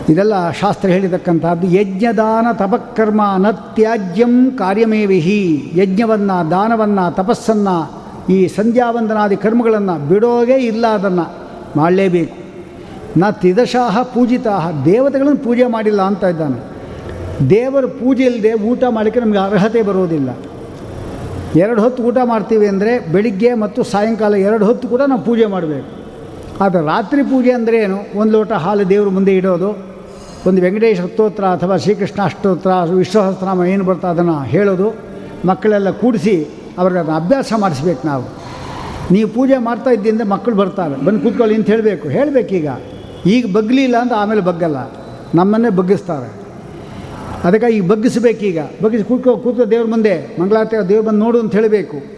ಇದೆಲ್ಲ ಶಾಸ್ತ್ರ ಹೇಳಿತಕ್ಕಂಥದ್ದು ಯಜ್ಞದಾನ ತಪಕರ್ಮ ನತ್ಯಾಜ್ಯಂ ಕಾರ್ಯಮೇವಿಹಿ. ಯಜ್ಞವನ್ನು, ದಾನವನ್ನು, ತಪಸ್ಸನ್ನು, ಈ ಸಂಧ್ಯಾವಂದನಾದಿ ಕರ್ಮಗಳನ್ನು ಬಿಡೋಗೇ ಇಲ್ಲ ಅದನ್ನು ಮಾಡಲೇಬೇಕು. ನ ತಿದಶಾಹ ಪೂಜಿತಾಹ, ದೇವತೆಗಳನ್ನು ಪೂಜೆ ಮಾಡಿಲ್ಲ ಅಂತ ಇದ್ದಾನೆ. ದೇವರ ಪೂಜೆ ಇಲ್ಲದೆ ಊಟ ಮಾಡಲಿಕ್ಕೆ ನಮಗೆ ಅರ್ಹತೆ ಬರೋದಿಲ್ಲ ಎರಡು ಹೊತ್ತು ಊಟ ಮಾಡ್ತೀವಿ ಅಂದರೆ ಬೆಳಿಗ್ಗೆ ಮತ್ತು ಸಾಯಂಕಾಲ ಎರಡು ಹೊತ್ತು ಕೂಡ ನಾವು ಪೂಜೆ ಮಾಡಬೇಕು. ಆದರೆ ರಾತ್ರಿ ಪೂಜೆ ಅಂದರೆ ಏನು? ಒಂದು ಲೋಟ ಹಾಲು ದೇವ್ರ ಮುಂದೆ ಇಡೋದು. ಒಂದು ವೆಂಕಟೇಶ ಸ್ತೋತ್ರ ಅಥವಾ ಶ್ರೀಕೃಷ್ಣ ಅಷ್ಟೋತ್ರ ವಿಶ್ವಸಹಸ್ರನಾಮ ಏನು ಬರ್ತಾ ಅದನ್ನು ಹೇಳೋದು. ಮಕ್ಕಳೆಲ್ಲ ಕೂಡಿಸಿ ಅವ್ರಿಗೆ ಅದನ್ನು ಅಭ್ಯಾಸ ಮಾಡಿಸ್ಬೇಕು ನಾವು. ನೀವು ಪೂಜೆ ಮಾಡ್ತಾ ಇದ್ದಿಂದ ಮಕ್ಕಳು ಬರ್ತಾರೆ. ಬಂದು ಕೂತ್ಕೊಳ್ಳಿ ಅಂತ ಹೇಳಬೇಕು. ಹೇಳಬೇಕೀಗ. ಈಗ ಬಗ್ಲಿಲ್ಲ ಅಂತ ಆಮೇಲೆ ಬಗ್ಗಲ್ಲ. ನಮ್ಮನ್ನೇ ಬಗ್ಗಿಸ್ತಾರೆ. ಅದಕ್ಕೆ ಈಗ ಬಗ್ಗಿಸ್ಬೇಕೀಗ. ಬಗ್ಗಿಸಿ ಕೂತ್ಕೋ ಕೂತ್ಕೋ ದೇವ್ರ ಮುಂದೆ. ಮಂಗಳಾರತಿ ದೇವ್ರ ಬಂದು ನೋಡು ಅಂತ ಹೇಳಬೇಕು.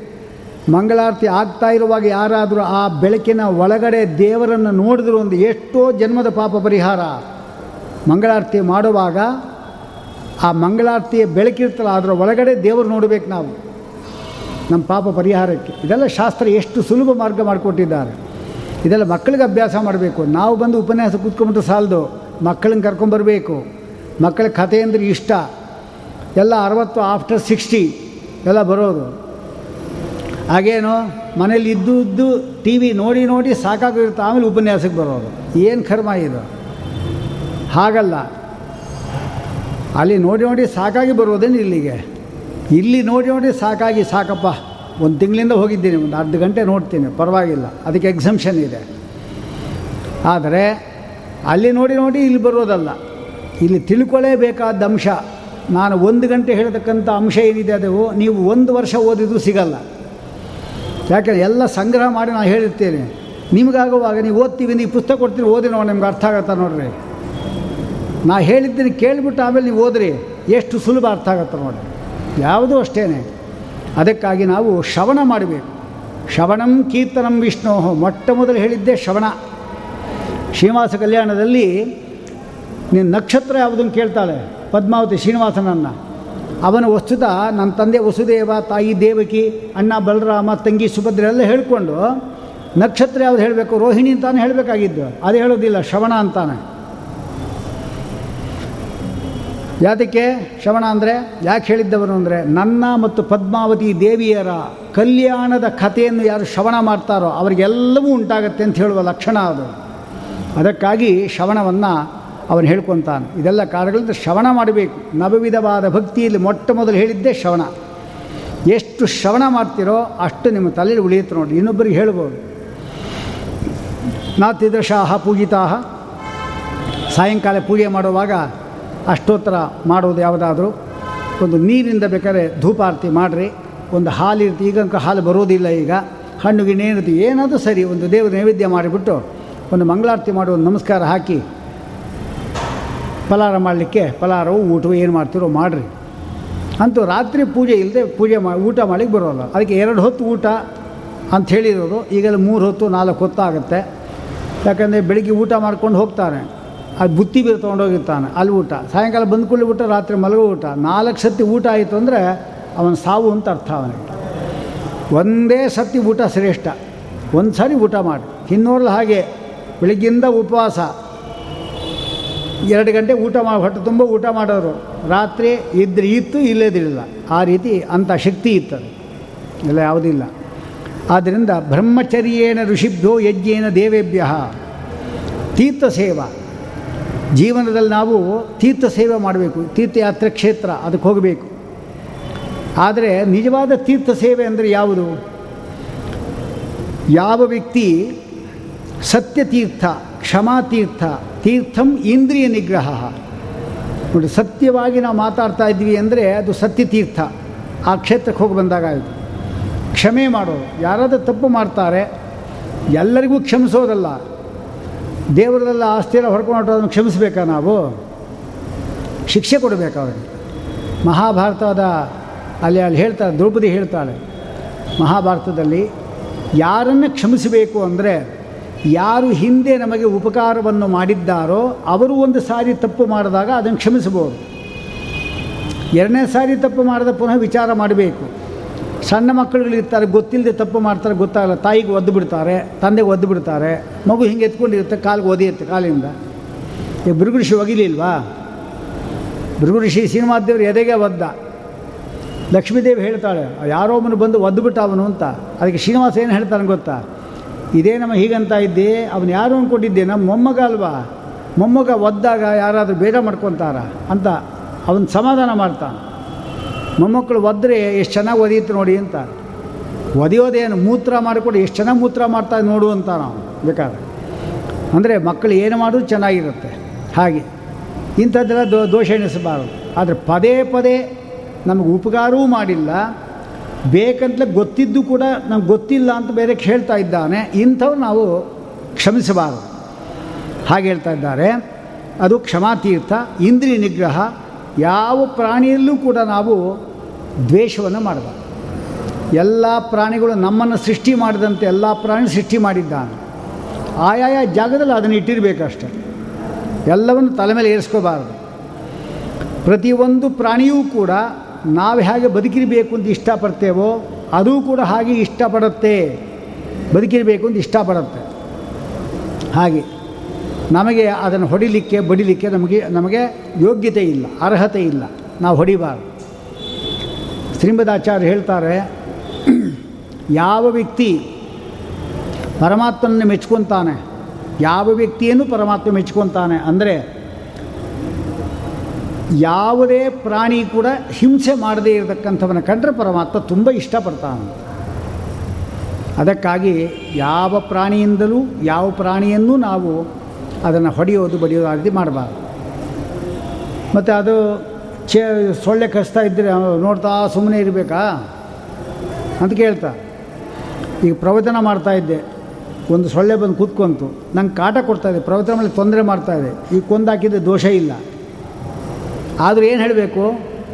ಮಂಗಳಾರತಿ ಆಗ್ತಾ ಇರುವಾಗ ಯಾರಾದರೂ ಆ ಬೆಳಕಿನ ಒಳಗಡೆ ದೇವರನ್ನು ನೋಡಿದ್ರು ಒಂದು ಎಷ್ಟೋ ಜನ್ಮದ ಪಾಪ ಪರಿಹಾರ. ಮಂಗಳಾರತಿ ಮಾಡುವಾಗ ಆ ಮಂಗಳಾರತಿಯ ಬೆಳಕಿರ್ತಲ್ಲ ಅದರ ಒಳಗಡೆ ದೇವರು ನೋಡಬೇಕು ನಾವು. ನಮ್ಮ ಪಾಪ ಪರಿಹಾರಕ್ಕೆ. ಇದೆಲ್ಲ ಶಾಸ್ತ್ರ ಎಷ್ಟು ಸುಲಭ ಮಾರ್ಗ ಮಾಡಿಕೊಟ್ಟಿದ್ದಾರೆ. ಇದೆಲ್ಲ ಮಕ್ಕಳಿಗೆ ಅಭ್ಯಾಸ ಮಾಡಬೇಕು. ನಾವು ಬಂದು ಉಪನ್ಯಾಸ ಕೂತ್ಕೊಂಡ್ಬಿಟ್ಟು ಸಾಲದು. ಮಕ್ಕಳನ್ನ ಕರ್ಕೊಂಬರ್ಬೇಕು ಮಕ್ಕಳ ಕಥೆ ಅಂದರೆ ಇಷ್ಟ. ಎಲ್ಲ ಅರವತ್ತು ಆಫ್ಟರ್ ಸಿಕ್ಸ್ಟಿ ಎಲ್ಲ ಬರೋದು. ಹಾಗೇನು ಮನೇಲಿ ಇದ್ದು ಇದ್ದು ಟಿ ವಿ ನೋಡಿ ನೋಡಿ ಸಾಕಾಗಿರುತ್ತೆ. ಆಮೇಲೆ ಉಪನ್ಯಾಸಕ್ಕೆ ಬರೋದು. ಏನು ಕರ್ಮ ಇದು? ಹಾಗಲ್ಲ. ಅಲ್ಲಿ ನೋಡಿ ನೋಡಿ ಸಾಕಾಗಿ ಬರೋದೇನು ಇಲ್ಲಿಗೆ? ಇಲ್ಲಿ ನೋಡಿ ನೋಡಿ ಸಾಕಾಗಿ ಸಾಕಪ್ಪ. ಒಂದು ತಿಂಗಳಿಂದ ಹೋಗಿದ್ದೀನಿ. ಒಂದು ಅರ್ಧ ಗಂಟೆ ನೋಡ್ತೀನಿ. ಪರವಾಗಿಲ್ಲ. ಅದಕ್ಕೆ ಎಕ್ಸಮ್ಷನ್ ಇದೆ. ಆದರೆ ಅಲ್ಲಿ ನೋಡಿ ನೋಡಿ ಇಲ್ಲಿ ಬರೋದಲ್ಲ. ಇಲ್ಲಿ ತಿಳ್ಕೊಳ್ಳೇಬೇಕಾದ ಅಂಶ, ನಾನು ಒಂದು ಗಂಟೆ ಹೇಳತಕ್ಕಂಥ ಅಂಶ ಏನಿದೆ ಅದು, ನೀವು ಒಂದು ವರ್ಷ ಓದಿದ್ರು ಸಿಗಲ್ಲ. ಯಾಕೆಂದರೆ ಎಲ್ಲ ಸಂಗ್ರಹ ಮಾಡಿ ನಾನು ಹೇಳಿರ್ತೇನೆ ನಿಮಗಾಗುವಾಗ ನೀವು ಓದ್ತೀವಿ, ನೀವು ಪುಸ್ತಕ ಕೊಡ್ತೀರಿ ಓದಿ ನೋಡಿ, ನಿಮ್ಗೆ ಅರ್ಥ ಆಗುತ್ತೆ ನೋಡ್ರಿ. ನಾ ಹೇಳಿದ್ದೀನಿ ಕೇಳಿಬಿಟ್ಟು ಆಮೇಲೆ ನೀವು ಓದ್ರಿ, ಎಷ್ಟು ಸುಲಭ ಅರ್ಥ ಆಗತ್ತೆ ನೋಡ್ರಿ. ಯಾವುದೂ ಅಷ್ಟೇ ಅದಕ್ಕಾಗಿ ನಾವು ಶ್ರವಣ ಮಾಡಬೇಕು. ಶ್ರವಣಂ ಕೀರ್ತನಂ ವಿಷ್ಣು, ಮೊಟ್ಟ ಮೊದಲು ಹೇಳಿದ್ದೆ ಶ್ರವಣ. ಶ್ರೀನಿವಾಸ ಕಲ್ಯಾಣದಲ್ಲಿ ನೀನು ನಕ್ಷತ್ರ ಯಾವುದನ್ನು ಕೇಳ್ತಾಳೆ? ಪದ್ಮಾವತಿ ಶ್ರೀನಿವಾಸನನ್ನು. ಅವನ ವಸ್ತುತ ನನ್ನ ತಂದೆ ವಸುದೇವ, ತಾಯಿ ದೇವಕಿ, ಅಣ್ಣ ಬಲರಾಮ, ತಂಗಿ ಸುಭದ್ರ ಎಲ್ಲ ಹೇಳಿಕೊಂಡು ನಕ್ಷತ್ರ ಯಾವ್ದು ಹೇಳಬೇಕು? ರೋಹಿಣಿ ಅಂತಾನೆ ಹೇಳಬೇಕಾಗಿದ್ದು. ಅದು ಹೇಳೋದಿಲ್ಲ, ಶ್ರವಣ ಅಂತಾನೆ. ಯಾತಕ್ಕೆ? ಶ್ರವಣ ಅಂದರೆ ಯಾಕೆ ಹೇಳಿದ್ದವನು ಅಂದರೆ ನನ್ನ ಮತ್ತು ಪದ್ಮಾವತಿ ದೇವಿಯರ ಕಲ್ಯಾಣದ ಕಥೆಯನ್ನು ಯಾರು ಶ್ರವಣ ಮಾಡ್ತಾರೋ ಅವರಿಗೆಲ್ಲವೂ ಉಂಟಾಗತ್ತೆ ಅಂತ ಹೇಳುವ ಲಕ್ಷಣ ಅದು. ಅದಕ್ಕಾಗಿ ಶ್ರವಣವನ್ನು ಅವನು ಹೇಳ್ಕೊತಾನೆ. ಇದೆಲ್ಲ ಕಾರಣಗಳಿಂದ ಶ್ರವಣ ಮಾಡಬೇಕು. ನವವಿಧವಾದ ಭಕ್ತಿಯಲ್ಲಿ ಮೊಟ್ಟ ಮೊದಲು ಹೇಳಿದ್ದೇ ಶ್ರವಣ. ಎಷ್ಟು ಶ್ರವಣ ಮಾಡ್ತೀರೋ ಅಷ್ಟು ನಿಮ್ಮ ತಲೆಯಲ್ಲಿ ಉಳಿಯುತ್ತೆ ನೋಡಿ. ಇನ್ನೊಬ್ಬರಿಗೆ ಹೇಳ್ಬೋದು. ನಾತಿದೃಶಾಹ ಪೂಜಿತಾಹ. ಸಾಯಂಕಾಲ ಪೂಜೆ ಮಾಡುವಾಗ ಅಷ್ಟೋತ್ತರ ಮಾಡೋದು ಯಾವುದಾದ್ರೂ ಒಂದು ನೀರಿಂದ ಬೇಕಾದ್ರೆ ಧೂಪಾರತಿ ಮಾಡಿರಿ. ಒಂದು ಹಾಲು ಇರ್ತಿ ಈಗಂಕ ಹಾಲು ಬರೋದಿಲ್ಲ ಈಗ. ಹಣ್ಣು ಗಿಣ್ಣು ಏನಿರ್ತಿ ಏನಾದರೂ ಸರಿ, ಒಂದು ದೇವರ ನೈವೇದ್ಯ ಮಾಡಿಬಿಟ್ಟು ಒಂದು ಮಂಗಳಾರತಿ ಒಂದು ನಮಸ್ಕಾರ ಹಾಕಿ ಫಲಾರ ಮಾಡಲಿಕ್ಕೆ ಫಲಾರವು ಊಟವು ಏನು ಮಾಡ್ತೀರೋ ಮಾಡಿರಿ. ಅಂತೂ ರಾತ್ರಿ ಪೂಜೆ ಇಲ್ಲದೆ ಪೂಜೆ ಮಾಡಿ ಊಟ ಮಾಡಲಿಕ್ಕೆ ಬರೋಲ್ಲ. ಅದಕ್ಕೆ ಎರಡು ಹೊತ್ತು ಊಟ ಅಂತ ಹೇಳಿರೋದು. ಈಗೆಲ್ಲ ಮೂರು ಹೊತ್ತು, ನಾಲ್ಕು ಹೊತ್ತು ಆಗುತ್ತೆ. ಯಾಕಂದರೆ ಬೆಳಿಗ್ಗೆ ಊಟ ಮಾಡ್ಕೊಂಡು ಹೋಗ್ತಾನೆ. ಅದು ಬುತ್ತಿ ಬೀರು ತೊಗೊಂಡೋಗಿರ್ತಾನೆ, ಅಲ್ಲಿ ಊಟ. ಸಾಯಂಕಾಲ ಬಂದ ಕೂಡಲೇ ಊಟ ರಾತ್ರಿ ಮಲಗೋ ಊಟ. ನಾಲ್ಕು ಸತಿ ಊಟ ಆಯಿತು ಅಂದರೆ ಅವನ ಸಾವು ಅಂತ ಅರ್ಥ ಅವನಿಗೆ. ಒಂದೇ ಸತಿ ಊಟ ಶ್ರೇಷ್ಠ. ಒಂದು ಸಾರಿ ಊಟ ಮಾಡಿ. ಇನ್ನೋರ್ಲು ಹಾಗೆ. ಬೆಳಿಗ್ಗಿಂದ ಉಪವಾಸ. ಎರಡು ಗಂಟೆ ಊಟ ಮಾ, ಹೊಟ್ಟೆ ತುಂಬ ಊಟ ಮಾಡೋರು. ರಾತ್ರಿ ಇದ್ರೆ ಇತ್ತು ಇಲ್ಲದಿಲ್ಲ ಆ ರೀತಿ ಅಂಥ ಶಕ್ತಿ ಇತ್ತದು. ಎಲ್ಲ ಯಾವುದಿಲ್ಲ ಆದ್ದರಿಂದ ಬ್ರಹ್ಮಚರ್ಯೇಣ ಋಷಿಭ್ಯೋ ಯಜ್ಞೇನ ದೇವೇಭ್ಯ ತೀರ್ಥ ಸೇವಾ ಜೀವನದಲ್ಲಿ ನಾವು ತೀರ್ಥ ಸೇವೆ ಮಾಡಬೇಕು. ತೀರ್ಥಯಾತ್ರೆ ಕ್ಷೇತ್ರ, ಅದಕ್ಕೆ ಹೋಗಬೇಕು. ಆದರೆ ನಿಜವಾದ ತೀರ್ಥ ಸೇವೆ ಅಂದರೆ ಯಾವುದು? ಯಾವ ವ್ಯಕ್ತಿ ಸತ್ಯತೀರ್ಥ, ಕ್ಷಮಾತೀರ್ಥ ತೀರ್ಥಂ ಇಂದ್ರಿಯ ನಿಗ್ರಹ. ನೋಡಿ, ಸತ್ಯವಾಗಿ ನಾವು ಮಾತಾಡ್ತಾ ಇದ್ವಿ ಅಂದರೆ ಅದು ಸತ್ಯ ತೀರ್ಥ. ಆ ಕ್ಷೇತ್ರಕ್ಕೆ ಹೋಗಿ ಬಂದಾಗ ಆಯಿತು. ಕ್ಷಮೆ ಮಾಡೋದು ಯಾರಾದರೂ ತಪ್ಪು ಮಾಡ್ತಾರೆ, ಎಲ್ಲರಿಗೂ ಕ್ಷಮಿಸೋದಲ್ಲ. ದೇವರದೆಲ್ಲ ಆಸ್ತಿಯೆಲ್ಲ ಹೊಡ್ಕೊಂಡು ಅದನ್ನು ಕ್ಷಮಿಸಬೇಕಾ ನಾವು? ಶಿಕ್ಷೆ ಕೊಡಬೇಕು ಅವರಿಗೆ. ಮಹಾಭಾರತದ ಅಲ್ಲಿ ಅಲ್ಲಿ ಹೇಳ್ತಾರೆ, ದ್ರೌಪದಿ ಹೇಳ್ತಾಳೆ, ಮಹಾಭಾರತದಲ್ಲಿ ಯಾರನ್ನು ಕ್ಷಮಿಸಬೇಕು ಅಂದರೆ ಯಾರು ಹಿಂದೆ ನಮಗೆ ಉಪಕಾರವನ್ನು ಮಾಡಿದ್ದಾರೋ ಅವರು ಒಂದು ಸಾರಿ ತಪ್ಪು ಮಾಡಿದಾಗ ಅದನ್ನು ಕ್ಷಮಿಸಬಹುದು. ಎರಡನೇ ಸಾರಿ ತಪ್ಪು ಮಾಡಿದ ಪುನಃ ವಿಚಾರ ಮಾಡಬೇಕು. ಸಣ್ಣ ಮಕ್ಕಳುಗಳಿರ್ತಾರೆ ಗೊತ್ತಿಲ್ಲದೆ ತಪ್ಪು ಮಾಡ್ತಾರೆ, ಗೊತ್ತಾಗಲ್ಲ. ತಾಯಿಗೆ ಒದ್ದು ಬಿಡ್ತಾರೆ, ತಂದೆಗೆ ಒದ್ದು ಬಿಡ್ತಾರೆ. ಮಗು ಹಿಂಗೆ ಎತ್ಕೊಂಡಿರುತ್ತೆ, ಕಾಲಿಗೆ ಒದಿಯುತ್ತೆ ಕಾಲಿಂದ ಈಗ ಭೃಗುಋಷಿ ಒಗಿಲಿಲ್ವಾ ಭೃಗುಋಷಿ ಸಿನಿಮಾದೇವ್ರು ಎದೆಗೆ ಒದ್ದ. ಲಕ್ಷ್ಮೀದೇವಿ ಹೇಳ್ತಾಳೆ, ಯಾರೋ ಒಬ್ಬನು ಬಂದು ಒದ್ದು ಬಿಟ್ಟ ಅವನು ಅಂತ. ಅದಕ್ಕೆ ಶ್ರೀನಿವಾಸ ಏನು ಹೇಳ್ತಾನೆ ಗೊತ್ತಾ? ಇದೇ ನಮ್ಮ ಹೀಗಂತ ಇದ್ದೆ, ಅವನು ಯಾರು ಅಂದ್ಕೊಂಡಿದ್ದೆ ನಮ್ಮ ಮೊಮ್ಮಗ ಅಲ್ವಾ? ಮೊಮ್ಮಗ ಒದ್ದಾಗ ಯಾರಾದರೂ ಬೇಡ ಮಾಡ್ಕೊತಾರ ಅಂತ ಅವನು ಸಮಾಧಾನ ಮಾಡ್ತಾನೆ. ಮೊಮ್ಮಕ್ಕಳು ಒದ್ದರೆ ಎಷ್ಟು ಚೆನ್ನಾಗಿ ಒದೀತು ನೋಡಿ ಅಂತ. ಒದೆಯೋದೇನು, ಮೂತ್ರ ಮಾಡಿಕೊಂಡು ಎಷ್ಟು ಚೆನ್ನಾಗಿ ಮೂತ್ರ ಮಾಡ್ತಾ ನೋಡು ಅಂತ ನಾವು, ಬೇಕಾದ್ರೆ. ಅಂದರೆ ಮಕ್ಕಳು ಏನು ಮಾಡೋದು ಚೆನ್ನಾಗಿರುತ್ತೆ. ಹಾಗೆ. ಇಂಥದ್ದೆಲ್ಲ ದೋ, ದೋಷ ಎಣಿಸಬಾರದು. ಆದರೆ ಪದೇ ಪದೇ ನಮಗೆ ಉಪಕಾರವೂ ಮಾಡಿಲ್ಲ. ಬೇಕಂತಲೇ ಗೊತ್ತಿದ್ದು ಕೂಡ ನಮ್ಗೆ ಗೊತ್ತಿಲ್ಲ ಅಂತ ಬೇರೆ ಹೇಳ್ತಾ ಇದ್ದಾನೆ. ಇಂಥವು ನಾವು ಕ್ಷಮಿಸಬಾರದು. ಹಾಗೆ ಹೇಳ್ತಾ ಇದ್ದಾರೆ. ಅದು ಕ್ಷಮಾತೀರ್ಥ, ಇಂದ್ರಿಯ ನಿಗ್ರಹ, ಯಾವ ಪ್ರಾಣಿಯಲ್ಲೂ ಕೂಡ ನಾವು ದ್ವೇಷವನ್ನು ಮಾಡಬಾರ್ದು. ಎಲ್ಲ ಪ್ರಾಣಿಗಳು ನಮ್ಮನ್ನು ಸೃಷ್ಟಿ ಮಾಡಿದಂತೆ ಎಲ್ಲ ಪ್ರಾಣಿ ಸೃಷ್ಟಿ ಮಾಡಿದ್ದಾನೆ. ಆಯಾಯ ಜಾಗದಲ್ಲಿ ಅದನ್ನು ಇಟ್ಟಿರಬೇಕಷ್ಟೆ. ಎಲ್ಲವನ್ನು ತಲೆ ಮೇಲೆ ಏರಿಸ್ಕೋಬಾರ್ದು. ಪ್ರತಿಯೊಂದು ಪ್ರಾಣಿಯೂ ಕೂಡ ನಾವು ಹೇಗೆ ಬದುಕಿರಬೇಕು ಅಂತ ಇಷ್ಟಪಡ್ತೇವೋ ಅದು ಕೂಡ ಹಾಗೆ ಇಷ್ಟಪಡುತ್ತೆ. ಬದುಕಿರಬೇಕು ಅಂತ ಇಷ್ಟಪಡುತ್ತೆ. ಹಾಗೆ ನಮಗೆ ಅದನ್ನು ಹೊಡಿಲಿಕ್ಕೆ, ಬಡಿಲಿಕ್ಕೆ ನಮಗೆ ನಮಗೆ ಯೋಗ್ಯತೆ ಇಲ್ಲ, ಅರ್ಹತೆ ಇಲ್ಲ. ನಾವು ಹೊಡಿಬಾರ್ದು. ಶ್ರೀಮದಾಚಾರ್ಯ ಹೇಳ್ತಾರೆ, ಯಾವ ವ್ಯಕ್ತಿ ಪರಮಾತ್ಮನ ಮೆಚ್ಕೊತಾನೆ, ಯಾವ ವ್ಯಕ್ತಿಯನ್ನು ಪರಮಾತ್ಮ ಮೆಚ್ಕೊತಾನೆ ಅಂದರೆ ಯಾವುದೇ ಪ್ರಾಣಿ ಕೂಡ ಹಿಂಸೆ ಮಾಡದೇ ಇರತಕ್ಕಂಥವನ್ನ ಕಂಡ್ರೆ ಪರಮಾತ್ಮ ತುಂಬ ಇಷ್ಟಪಡ್ತಾನೆ. ಅದಕ್ಕಾಗಿ ಯಾವ ಪ್ರಾಣಿಯಿಂದಲೂ, ಯಾವ ಪ್ರಾಣಿಯನ್ನೂ ನಾವು ಅದನ್ನು ಹೊಡೆಯೋದು, ಬಡಿಯೋದು ಆ ಮಾಡಬಾರ್ದು. ಮತ್ತು ಅದು ಚೇ, ಸೊಳ್ಳೆ ಕಚ್ತಾ ಇದ್ದರೆ ನೋಡ್ತಾ ಸುಮ್ಮನೆ ಇರಬೇಕಾ? ಅಂತ ಕೇಳ್ತಾ. ಈಗ ಪ್ರವಚನ ಮಾಡ್ತಾ ಇದ್ದೆ. ಒಂದು ಸೊಳ್ಳೆ ಬಂದು ಕೂತ್ಕೊಂತು. ನಂಗೆ ಕಾಟ ಕೊಡ್ತಾ ಇದೆ. ಪ್ರವಚನ ಮೇಲೆ ತೊಂದರೆ ಮಾಡ್ತಾ ಇದೆ. ಈಗ ಕೊಂದಾಕಿದ್ರೆ ದೋಷ ಇಲ್ಲ. ಆದರೂ ಏನು ಹೇಳಬೇಕು?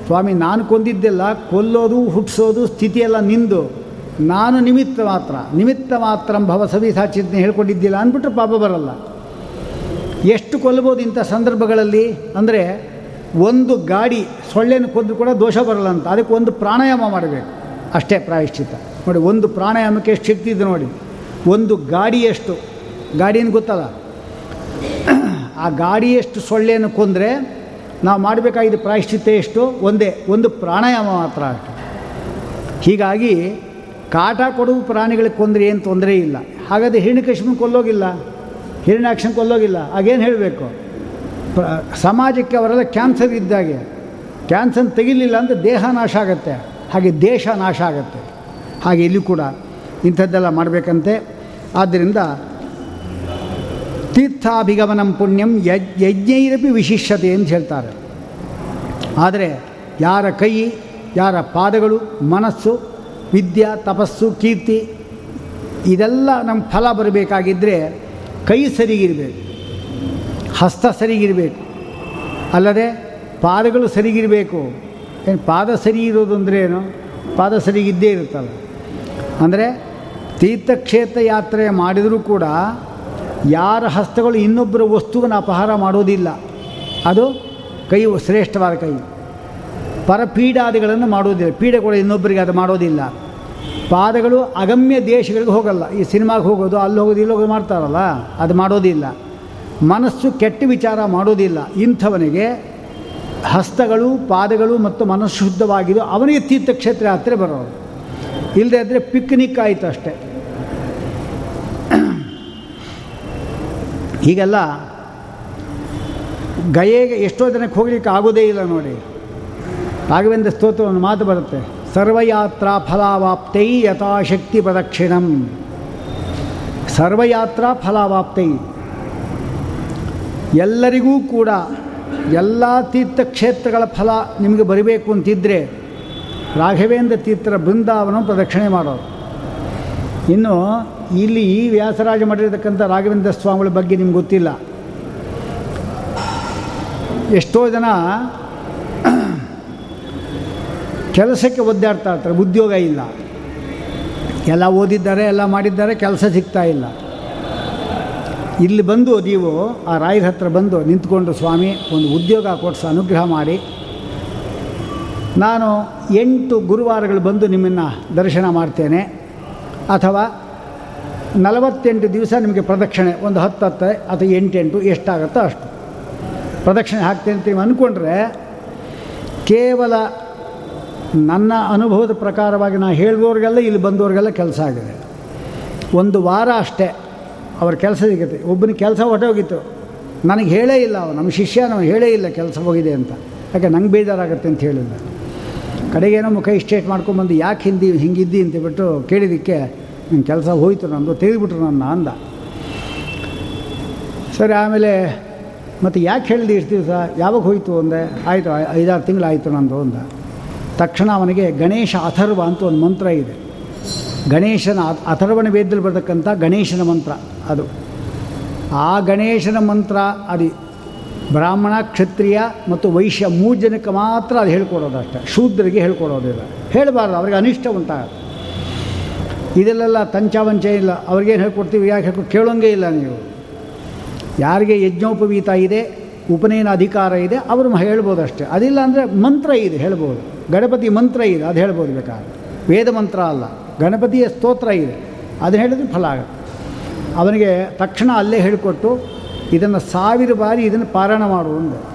ಸ್ವಾಮಿ, ನಾನು ಕೊಂದಿದ್ದೆಲ್ಲ ಕೊಲ್ಲೋದು ಹುಟ್ಟಿಸೋದು ಸ್ಥಿತಿಯೆಲ್ಲ ನಿಂದು. ನಾನು ನಿಮಿತ್ತ ಮಾತ್ರ ನಿಮಿತ್ತ ಮಾತ್ರ ಭವ ಸವಿ ಚಿಂತನೆ ಹೇಳ್ಕೊಂಡಿದ್ದಿಲ್ಲ ಅಂದ್ಬಿಟ್ರೆ ಪಾಪ ಬರಲ್ಲ. ಎಷ್ಟು ಕೊಲ್ಲಬೋದು ಇಂಥ ಸಂದರ್ಭಗಳಲ್ಲಿ? ಅಂದರೆ ಒಂದು ಗಾಡಿ ಸೊಳ್ಳೆನ ಕೊಂದು ಕೂಡ ದೋಷ ಬರಲ್ಲ ಅಂತ. ಅದಕ್ಕೆ ಒಂದು ಪ್ರಾಣಾಯಾಮ ಮಾಡಬೇಕು. ಅಷ್ಟೇ ಪ್ರಾಯಶ್ಚಿತ ನೋಡಿ, ಒಂದು ಪ್ರಾಣಾಯಾಮಕ್ಕೆ ಎಷ್ಟು ಶಕ್ತಿ ಇದೆ ನೋಡಿ. ಒಂದು ಗಾಡಿ ಎಷ್ಟು? ಗಾಡಿಯನ್ನು ಗೊತ್ತಲ್ಲ? ಆ ಗಾಡಿಯಷ್ಟು ಸೊಳ್ಳೆಯನ್ನು ಕೊಂದರೆ ನಾವು ಮಾಡಬೇಕಾಗಿದ್ದ ಪ್ರಾಯಶ್ಚಿತ್ತ ಎಷ್ಟು? ಒಂದೇ, ಒಂದು ಪ್ರಾಣಾಯಾಮ ಮಾತ್ರ ಅಷ್ಟು ಹೀಗಾಗಿ ಕಾಟ ಕೊಡುವ ಪ್ರಾಣಿಗಳಿಗೆ ಕೊಂದರೆ ಏನು ತೊಂದರೆ ಇಲ್ಲ. ಹಾಗಾದರೆ ಹಿರಣ್ಯಕಶ್ಮನ್ ಕೊಲ್ಲೋಗಿಲ್ಲ? ಹಿರಣ್ಯಾಕ್ಷನ್ ಕೊಲ್ಲೋಗಿಲ್ಲ? ಆಗೇನು ಹೇಳಬೇಕು? ಸಮಾಜಕ್ಕೆ ಅವರೆಲ್ಲ ಕ್ಯಾನ್ಸರ್ ಇದ್ದಾಗೆ ಕ್ಯಾನ್ಸರ್ ತೆಗಿಲಿಲ್ಲ ಅಂದರೆ ದೇಹ ನಾಶ ಆಗುತ್ತೆ. ಹಾಗೆ ದೇಶ ನಾಶ ಆಗುತ್ತೆ. ಹಾಗೆ ಇಲ್ಲಿ ಕೂಡ ಇಂಥದ್ದೆಲ್ಲ ಮಾಡಬೇಕಂತೆ. ಆದ್ದರಿಂದ ತೀರ್ಥಾಭಿಗಮನಂ ಪುಣ್ಯಂ ಯಜ್, ಯಜ್ಞೈರಪಿ ವಿಶಿಷ್ಟತೆ ಅಂತ ಹೇಳ್ತಾರೆ. ಆದರೆ ಯಾರ ಕೈ, ಯಾರ ಪಾದಗಳು, ಮನಸ್ಸು, ವಿದ್ಯಾ, ತಪಸ್ಸು, ಕೀರ್ತಿ, ಇದೆಲ್ಲ ನಮ್ಮ ಫಲ ಬರಬೇಕಾಗಿದ್ದರೆ ಕೈ ಸರಿಗಿರಬೇಕು, ಹಸ್ತ ಸರಿಗಿರಬೇಕು. ಅಲ್ಲದೆ ಪಾದಗಳು ಸರಿಗಿರಬೇಕು. ಏನು ಪಾದ ಸರಿ ಇರೋದು ಅಂದರೆ ಏನು? ಪಾದ ಸರಿಗಿದ್ದೇ ಇರುತ್ತಲ್ಲ. ಅಂದರೆ ತೀರ್ಥಕ್ಷೇತ್ರ ಯಾತ್ರೆ ಮಾಡಿದರೂ ಕೂಡ ಯಾರ ಹಸ್ತಗಳು ಇನ್ನೊಬ್ಬರ ವಸ್ತುವನ್ನು ಅಪಹಾರ ಮಾಡೋದಿಲ್ಲ. ಅದು ಕೈ ಶ್ರೇಷ್ಠವಾದ ಕೈ. ಪರಪೀಡಾದಿಗಳನ್ನು ಮಾಡೋದಿಲ್ಲ. ಪೀಡೆ ಇನ್ನೊಬ್ಬರಿಗೆ ಅದು ಮಾಡೋದಿಲ್ಲ. ಪಾದಗಳು ಅಗಮ್ಯ ದೇಶಗಳಿಗೆ ಹೋಗಲ್ಲ. ಈ ಸಿನಿಮಾಗೆ ಹೋಗೋದು, ಅಲ್ಲಿ ಹೋಗೋದು, ಇಲ್ಲಿ ಹೋಗೋದು ಮಾಡ್ತಾರಲ್ಲ, ಅದು ಮಾಡೋದಿಲ್ಲ. ಮನಸ್ಸು ಕೆಟ್ಟ ವಿಚಾರ ಮಾಡೋದಿಲ್ಲ. ಇಂಥವನಿಗೆ ಹಸ್ತಗಳು, ಪಾದಗಳು ಮತ್ತು ಮನಸ್ಸು ಶುದ್ಧವಾಗಿದ್ದು ಅವನಿಗೆ ತೀರ್ಥಕ್ಷೇತ್ರ ಹತ್ತಿರ ಬರೋದು ಇಲ್ಲದೆ ಇದ್ದರೆ ಪಿಕ್ನಿಕ್ ಆಯಿತು ಅಷ್ಟೇ. ಹೀಗೆಲ್ಲ ಗಯೆಗೆ ಎಷ್ಟೋ ಜನಕ್ಕೆ ಹೋಗ್ಲಿಕ್ಕೆ ಆಗೋದೇ ಇಲ್ಲ ನೋಡಿ. ರಾಘವೇಂದ್ರ ಸ್ತೋತ್ರ ಒಂದು ಮಾತು ಬರುತ್ತೆ. ಸರ್ವಯಾತ್ರಾ ಫಲಾವಾಪ್ತೈ ಯಥಾಶಕ್ತಿ ಪ್ರದಕ್ಷಿಣಂ. ಸರ್ವಯಾತ್ರಾ ಫಲಾವಾಪ್ತೈ. ಎಲ್ಲರಿಗೂ ಕೂಡ ಎಲ್ಲ ತೀರ್ಥಕ್ಷೇತ್ರಗಳ ಫಲ ನಿಮಗೆ ಬರಬೇಕು ಅಂತಿದ್ದರೆ ರಾಘವೇಂದ್ರ ತೀರ್ಥರ ಬೃಂದಾವನ ಪ್ರದಕ್ಷಿಣೆ ಮಾಡೋದು ಇನ್ನು ಇಲ್ಲಿ ಈ ವ್ಯಾಸರಾಜ ಮಾಡಿರತಕ್ಕಂಥ ರಾಘವೇಂದ್ರ ಸ್ವಾಮಿಗಳ ಬಗ್ಗೆ ನಿಮ್ಗೆ ಗೊತ್ತಿಲ್ಲ. ಎಷ್ಟೋ ಜನ ಕೆಲಸಕ್ಕೆ ಒದ್ದಾಡ್ತಾ ಇರ್ತಾರೆ, ಉದ್ಯೋಗ ಇಲ್ಲ. ಎಲ್ಲ ಓದಿದ್ದಾರೆ, ಎಲ್ಲ ಮಾಡಿದ್ದಾರೆ, ಕೆಲಸ ಸಿಗ್ತಾ ಇಲ್ಲ. ಇಲ್ಲಿ ಬಂದು ನೀವು, ಆ ರಾಯರ ಹತ್ರ ಬಂದು ನಿಂತ್ಕೊಂಡು ಸ್ವಾಮಿ, ಒಂದು ಉದ್ಯೋಗ ಕೊಡಿಸಿ ಅನುಗ್ರಹ ಮಾಡಿ. ನಾನು ಎಂಟು ಗುರುವಾರಗಳು ಬಂದು ನಿಮ್ಮನ್ನು ದರ್ಶನ ಮಾಡ್ತೇನೆ. ಅಥವಾ ನಲವತ್ತೆಂಟು ದಿವಸ ನಿಮಗೆ ಪ್ರದಕ್ಷಿಣೆ, ಒಂದು ಹತ್ತು ಹತ್ತು ಅಥವಾ ಎಂಟೆಂಟು, ಎಷ್ಟಾಗುತ್ತೋ ಅಷ್ಟು. ಪ್ರದಕ್ಷಿಣೆ ಹಾಕ್ತೇನೆ ಅಂತ ನೀವು ಅಂದ್ಕೊಂಡ್ರೆ ಕೇವಲ ನನ್ನ ಅನುಭವದ ಪ್ರಕಾರವಾಗಿ ನಾನು ಹೇಳುವವ್ರಿಗೆಲ್ಲ ಇಲ್ಲಿ ಬಂದವ್ರಿಗೆಲ್ಲ ಕೆಲಸ ಆಗಿದೆ. ಒಂದು ವಾರ ಅಷ್ಟೇ ಅವ್ರ ಕೆಲಸ ಸಿಗುತ್ತೆ. ಒಬ್ಬನ ಕೆಲಸ ಹೊಟ್ಟೋಗಿತ್ತು ನನಗೆ ಹೇಳೇ ಇಲ್ಲ ಅವನು. ನಮ್ಮ ಶಿಷ್ಯ ನಾವು ಹೇಳೇ ಇಲ್ಲ, ಕೆಲಸ ಹೋಗಿದೆ ಅಂತ. ಯಾಕೆ, ನಂಗೆ ಬೇಜಾರಾಗುತ್ತೆ ಅಂತ ಹೇಳಿಲ್ಲ. ಕಡೆಗೇನೋ ಮುಖ ಇಷ್ಟೇಟ್ ಮಾಡ್ಕೊಂಬಂದು ಯಾಕೆ ಹಿಂದಿ ಹಿಂಗಿದ್ದಿ ಅಂತ ಬಿಟ್ಟು ಕೇಳಿದ್ದಕ್ಕೆ ನಿಮ್ಮ ಕೆಲಸ ಹೋಯಿತು ನಂದು, ತೆಗೆದುಬಿಟ್ರು ನನ್ನ ಅಂದ. ಸರಿ, ಆಮೇಲೆ ಮತ್ತು ಯಾಕೆ ಹೇಳಿದೆ ಇಷ್ಟು ದಿವಸ? ಯಾವಾಗ ಹೋಯಿತು ಅಂದೆ? ಆಯಿತು ಐದಾರು ತಿಂಗಳು ಆಯಿತು ನಂದು ಅಂದ. ತಕ್ಷಣ ಅವನಿಗೆ ಗಣೇಶ ಅಥರ್ವ ಅಂತ ಒಂದು ಮಂತ್ರ ಇದೆ. ಗಣೇಶನ ಅಥರ್ವನ ವೇದದಲ್ಲಿ ಬರತಕ್ಕಂಥ ಗಣೇಶನ ಮಂತ್ರ ಅದು. ಆ ಗಣೇಶನ ಮಂತ್ರ, ಅದು ಬ್ರಾಹ್ಮಣ, ಕ್ಷತ್ರಿಯ ಮತ್ತು ವೈಶ್ಯ ಮೂರು ಜನಕ್ಕೆ ಮಾತ್ರ ಅದು ಹೇಳ್ಕೊಡೋದು ಅಷ್ಟೇ. ಶೂದ್ರರಿಗೆ ಹೇಳ್ಕೊಡೋದಿಲ್ಲ ಹೇಳಬಾರ್ದು, ಅವ್ರಿಗೆ ಅನಿಷ್ಟ ಉಂಟಾಗುತ್ತೆ. ಇದೆಲ್ಲ ತಂಚಾವಂಚ ಇಲ್ಲ. ಅವ್ರಿಗೇನು ಹೇಳ್ಕೊಡ್ತೀವಿ? ಯಾಕೆ ಹೇಳ್ಕೊ ಕೇಳೋಂಗೇ ಇಲ್ಲ ನೀವು. ಯಾರಿಗೆ ಯಜ್ಞೋಪವೀತ ಇದೆ, ಉಪನಯನ ಅಧಿಕಾರ ಇದೆ, ಅವರು ಹೇಳ್ಬೋದು ಅಷ್ಟೇ. ಅದಿಲ್ಲ ಅಂದರೆ ಮಂತ್ರ ಇದೆ, ಹೇಳ್ಬೋದು. ಗಣಪತಿ ಮಂತ್ರ ಇದೆ, ಅದು ಹೇಳ್ಬೋದು ಬೇಕಾದ್ರೆ. ವೇದ ಮಂತ್ರ ಅಲ್ಲ. ಗಣಪತಿಯ ಸ್ತೋತ್ರ ಇದೆ. ಅದನ್ನು ಹೇಳಿದ್ರೆ ಫಲ ಆಗುತ್ತೆ. ಅವನಿಗೆ ತಕ್ಷಣ ಅಲ್ಲೇ ಹೇಳಿಕೊಟ್ಟು ಇದನ್ನು ಸಾವಿರ ಬಾರಿ ಇದನ್ನು ಪಾರಾಯಣ ಮಾಡುವಂದು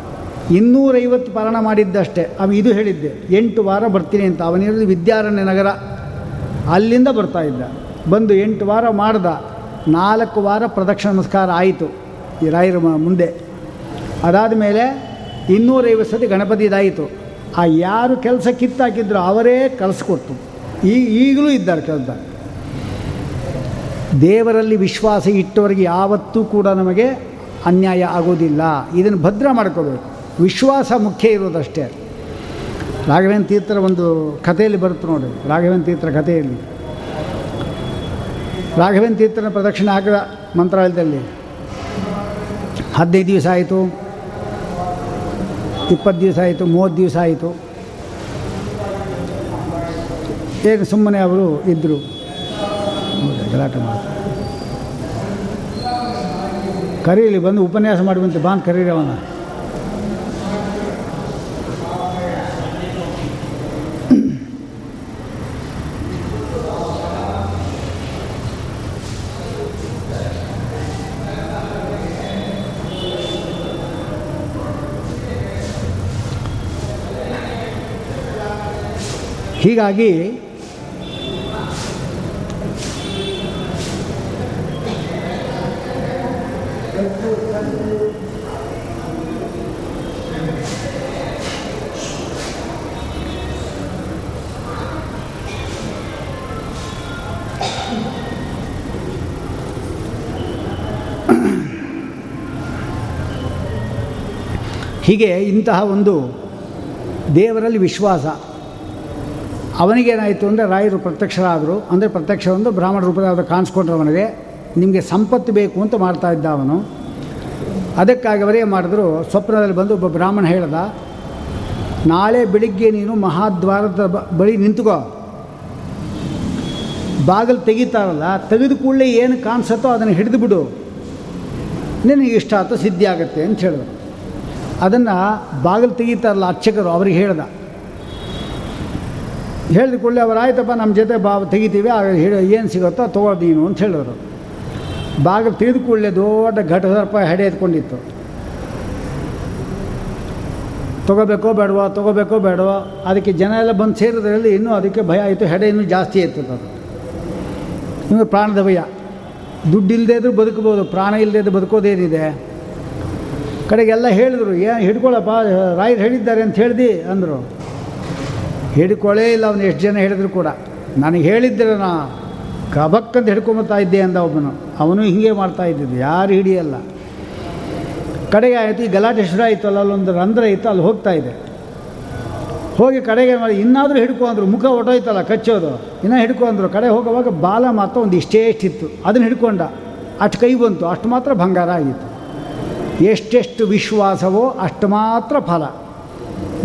ಇನ್ನೂರೈವತ್ತು ಪಾರಾಯಣ ಮಾಡಿದ್ದಷ್ಟೇ. ಅವ ಇದು ಹೇಳಿದ್ದೆ, ಎಂಟು ವಾರ ಬರ್ತೀನಿ ಅಂತ. ಅವನಿರೋದು ವಿದ್ಯಾರಣ್ಯ ನಗರ. ಅಲ್ಲಿಂದ ಬರ್ತಾ ಇದ್ದ. ಬಂದು ಎಂಟು ವಾರ ಮಾಡ್ದ. ನಾಲ್ಕು ವಾರ ಪ್ರದಕ್ಷಿಣ ನಮಸ್ಕಾರ ಆಯಿತು ಈ ರಾಯರ ಮುಂದೆ. ಅದಾದ ಮೇಲೆ ಇನ್ನೂರೈವತ್ತು ಸತಿ ಗಣಪತಿ ಇದಾಯಿತು. ಆ ಯಾರು ಕೆಲಸ ಕಿತ್ತಾಕಿದ್ರು ಅವರೇ ಕಳಿಸ್ಕೊಟ್ಟು ಈ ಈಗಲೂ ಇದ್ದಾರೆ ಕೆಲಸ. ದೇವರಲ್ಲಿ ವಿಶ್ವಾಸ ಇಟ್ಟವರಿಗೆ ಯಾವತ್ತೂ ಕೂಡ ನಮಗೆ ಅನ್ಯಾಯ ಆಗೋದಿಲ್ಲ. ಇದನ್ನು ಭದ್ರ ಮಾಡ್ಕೋಬೇಕು. ವಿಶ್ವಾಸ ಮುಖ್ಯ ಇರೋದಷ್ಟೇ. ರಾಘವೇಂದ್ರ ತೀರ್ಥರ ಒಂದು ಕಥೆಯಲ್ಲಿ ಬರುತ್ತೆ ನೋಡಿ. ರಾಘವೇಂದ್ರ ತೀರ್ಥರ ಕಥೆಯಲ್ಲಿ. ರಾಘವೇಂದ್ರ ತೀರ್ಥನ ಪ್ರದಕ್ಷಿಣೆ ಆಗದ ಮಂತ್ರಾಲಯದಲ್ಲಿ. ಹದಿನೈದು ದಿವಸ ಆಯಿತು. ಇಪ್ಪತ್ತು ದಿವಸ ಆಯಿತು. ಮೂವತ್ತು ದಿವಸ ಆಯಿತು. ಏನು ಸುಮ್ಮನೆ ಅವರು ಇದ್ದರು ಗಲಾಟೆ ಮಾಡ್ತಾರೆ. ಕರೀಲಿ ಬಂದು ಉಪನ್ಯಾಸ ಮಾಡುವಂತೆ ಬಾನ್ ಕರೀರಿ ಅವನ. ಹೀಗಾಗಿ ಹೀಗೆ ಇಂತಹ ಒಂದು ದೇವರಲ್ಲಿ ವಿಶ್ವಾಸ. ಅವನಿಗೇನಾಯಿತು ಅಂದರೆ ರಾಯರು ಪ್ರತ್ಯಕ್ಷರಾದರು. ಅಂದರೆ ಪ್ರತ್ಯಕ್ಷ ಒಂದು ಬ್ರಾಹ್ಮಣ ರೂಪದ ಕಾಣಿಸ್ಕೊಂಡ್ರೆ ಅವನಿಗೆ ನಿಮಗೆ ಸಂಪತ್ತು ಬೇಕು ಅಂತ ಮಾಡ್ತಾ ಇದ್ದ ಅವನು. ಅದಕ್ಕಾಗಿ ಅವರೇ ಮಾಡಿದ್ರು, ಸ್ವಪ್ನದಲ್ಲಿ ಬಂದು ಒಬ್ಬ ಬ್ರಾಹ್ಮಣ ಹೇಳ್ದ, ನಾಳೆ ಬೆಳಿಗ್ಗೆ ನೀನು ಮಹಾದ್ವಾರದ ಬಳಿ ನಿಂತುಕೋ. ಬಾಗಿಲು ತೆಗಿತಾರಲ್ಲ, ತೆಗೆದು ಕೂಡಲೇ ಏನು ಕಾಣಿಸುತ್ತೋ ಅದನ್ನು ಹಿಡಿದು ಬಿಡು. ನಿನಗೆ ಇಷ್ಟ ಆಯ್ತು ಸಿದ್ಧಿ ಆಗುತ್ತೆ ಅಂತ ಹೇಳಿದ್ರು. ಅದನ್ನು ಬಾಗಿಲು ತೆಗಿತಾರಲ್ಲ ಅರ್ಚಕರು, ಅವ್ರಿಗೆ ಹೇಳ್ದ. ಹೇಳಿದ ಕೂಡಲೇ ಅವ್ರು, ಆಯ್ತಪ್ಪ ನಮ್ಮ ಜೊತೆ ಬಾ, ತೆಗಿತೀವಿ ಆಗ ಹೇಳಿ, ಏನು ಸಿಗುತ್ತೋ ತಗೋ ನೀನು, ಅಂತ ಹೇಳಿದ್ರು. ಬಾಗಿಲು ತೆಗೆದು ಕೂಡಲೇ ದೊಡ್ಡ ಘಟಸರ್ಪ ಹೆಡೆ ಎತ್ಕೊಂಡಿತ್ತು. ತೊಗೋಬೇಕೋ ಬೇಡವಾ ತೊಗೋಬೇಕೋ ಬೇಡವಾ, ಅದಕ್ಕೆ ಜನ ಎಲ್ಲ ಬಂದು ಸೇರಿದ್ರಲ್ಲಿ ಇನ್ನೂ ಅದಕ್ಕೆ ಭಯ ಆಯಿತು, ಹೆಡೆ ಇನ್ನೂ ಜಾಸ್ತಿ ಆಯ್ತು ಅದು. ಇನ್ನು ಪ್ರಾಣದ ಭಯ. ದುಡ್ಡು ಇಲ್ಲದೇ ಇದ್ರೂ ಬದುಕಬೋದು, ಪ್ರಾಣ ಇಲ್ಲದೆ ಇದ್ದರೂ ಬದುಕೋದೇನಿದೆ ಕಡೆಗೆಲ್ಲ ಹೇಳಿದ್ರು ಏನು ಹಿಡ್ಕೊಳ್ಳಪ್ಪ ರಾಯರು ಹೇಳಿದ್ದಾರೆ ಅಂತ ಹೇಳ್ದು ಅಂದರು. ಹಿಡ್ಕೊಳ್ಳೇ ಇಲ್ಲ ಅವನು, ಎಷ್ಟು ಜನ ಹೇಳಿದ್ರು ಕೂಡ. ನನಗೆ ಹೇಳಿದ್ದರೆ ನಾ ಕಬಕ್ಕಂತ ಹಿಡ್ಕೊಂಬತ್ತಾ ಇದ್ದೆ ಅಂದ ಒಬ್ಬನು. ಅವನು ಹೀಗೆ ಮಾಡ್ತಾ ಇದ್ದಿದ್ದು, ಯಾರು ಹಿಡಿಯಲ್ಲ. ಕಡೆಗೆ ಆಯಿತು, ಈ ಗಲಾಟೆ ಶುರು ಆಯಿತು ಅಲ್ಲ ಅಲ್ಲೊಂದು ರಂಧ್ರ ಇತ್ತು, ಅಲ್ಲಿ ಹೋಗ್ತಾ ಇದೆ. ಹೋಗಿ ಕಡೆಗೆ ಮಾಡಿ, ಇನ್ನಾದರೂ ಹಿಡ್ಕೊ ಅಂದರು, ಮುಖ ಹೊಟ್ಟೋಯ್ತಲ್ಲ ಕಚ್ಚೋದು. ಇನ್ನೂ ಹಿಡ್ಕೊ ಅಂದರು, ಕಡೆ ಹೋಗುವಾಗ ಬಾಲ ಮಾತ್ರ ಒಂದು ಇಷ್ಟೇ ಇಷ್ಟಿತ್ತು. ಅದನ್ನು ಹಿಡ್ಕೊಂಡ, ಅಷ್ಟು ಕೈ ಬಂತು, ಅಷ್ಟು ಮಾತ್ರ ಬಂಗಾರ ಆಗಿತ್ತು. ಎಷ್ಟೆಷ್ಟು ವಿಶ್ವಾಸವೋ ಅಷ್ಟು ಮಾತ್ರ ಫಲ.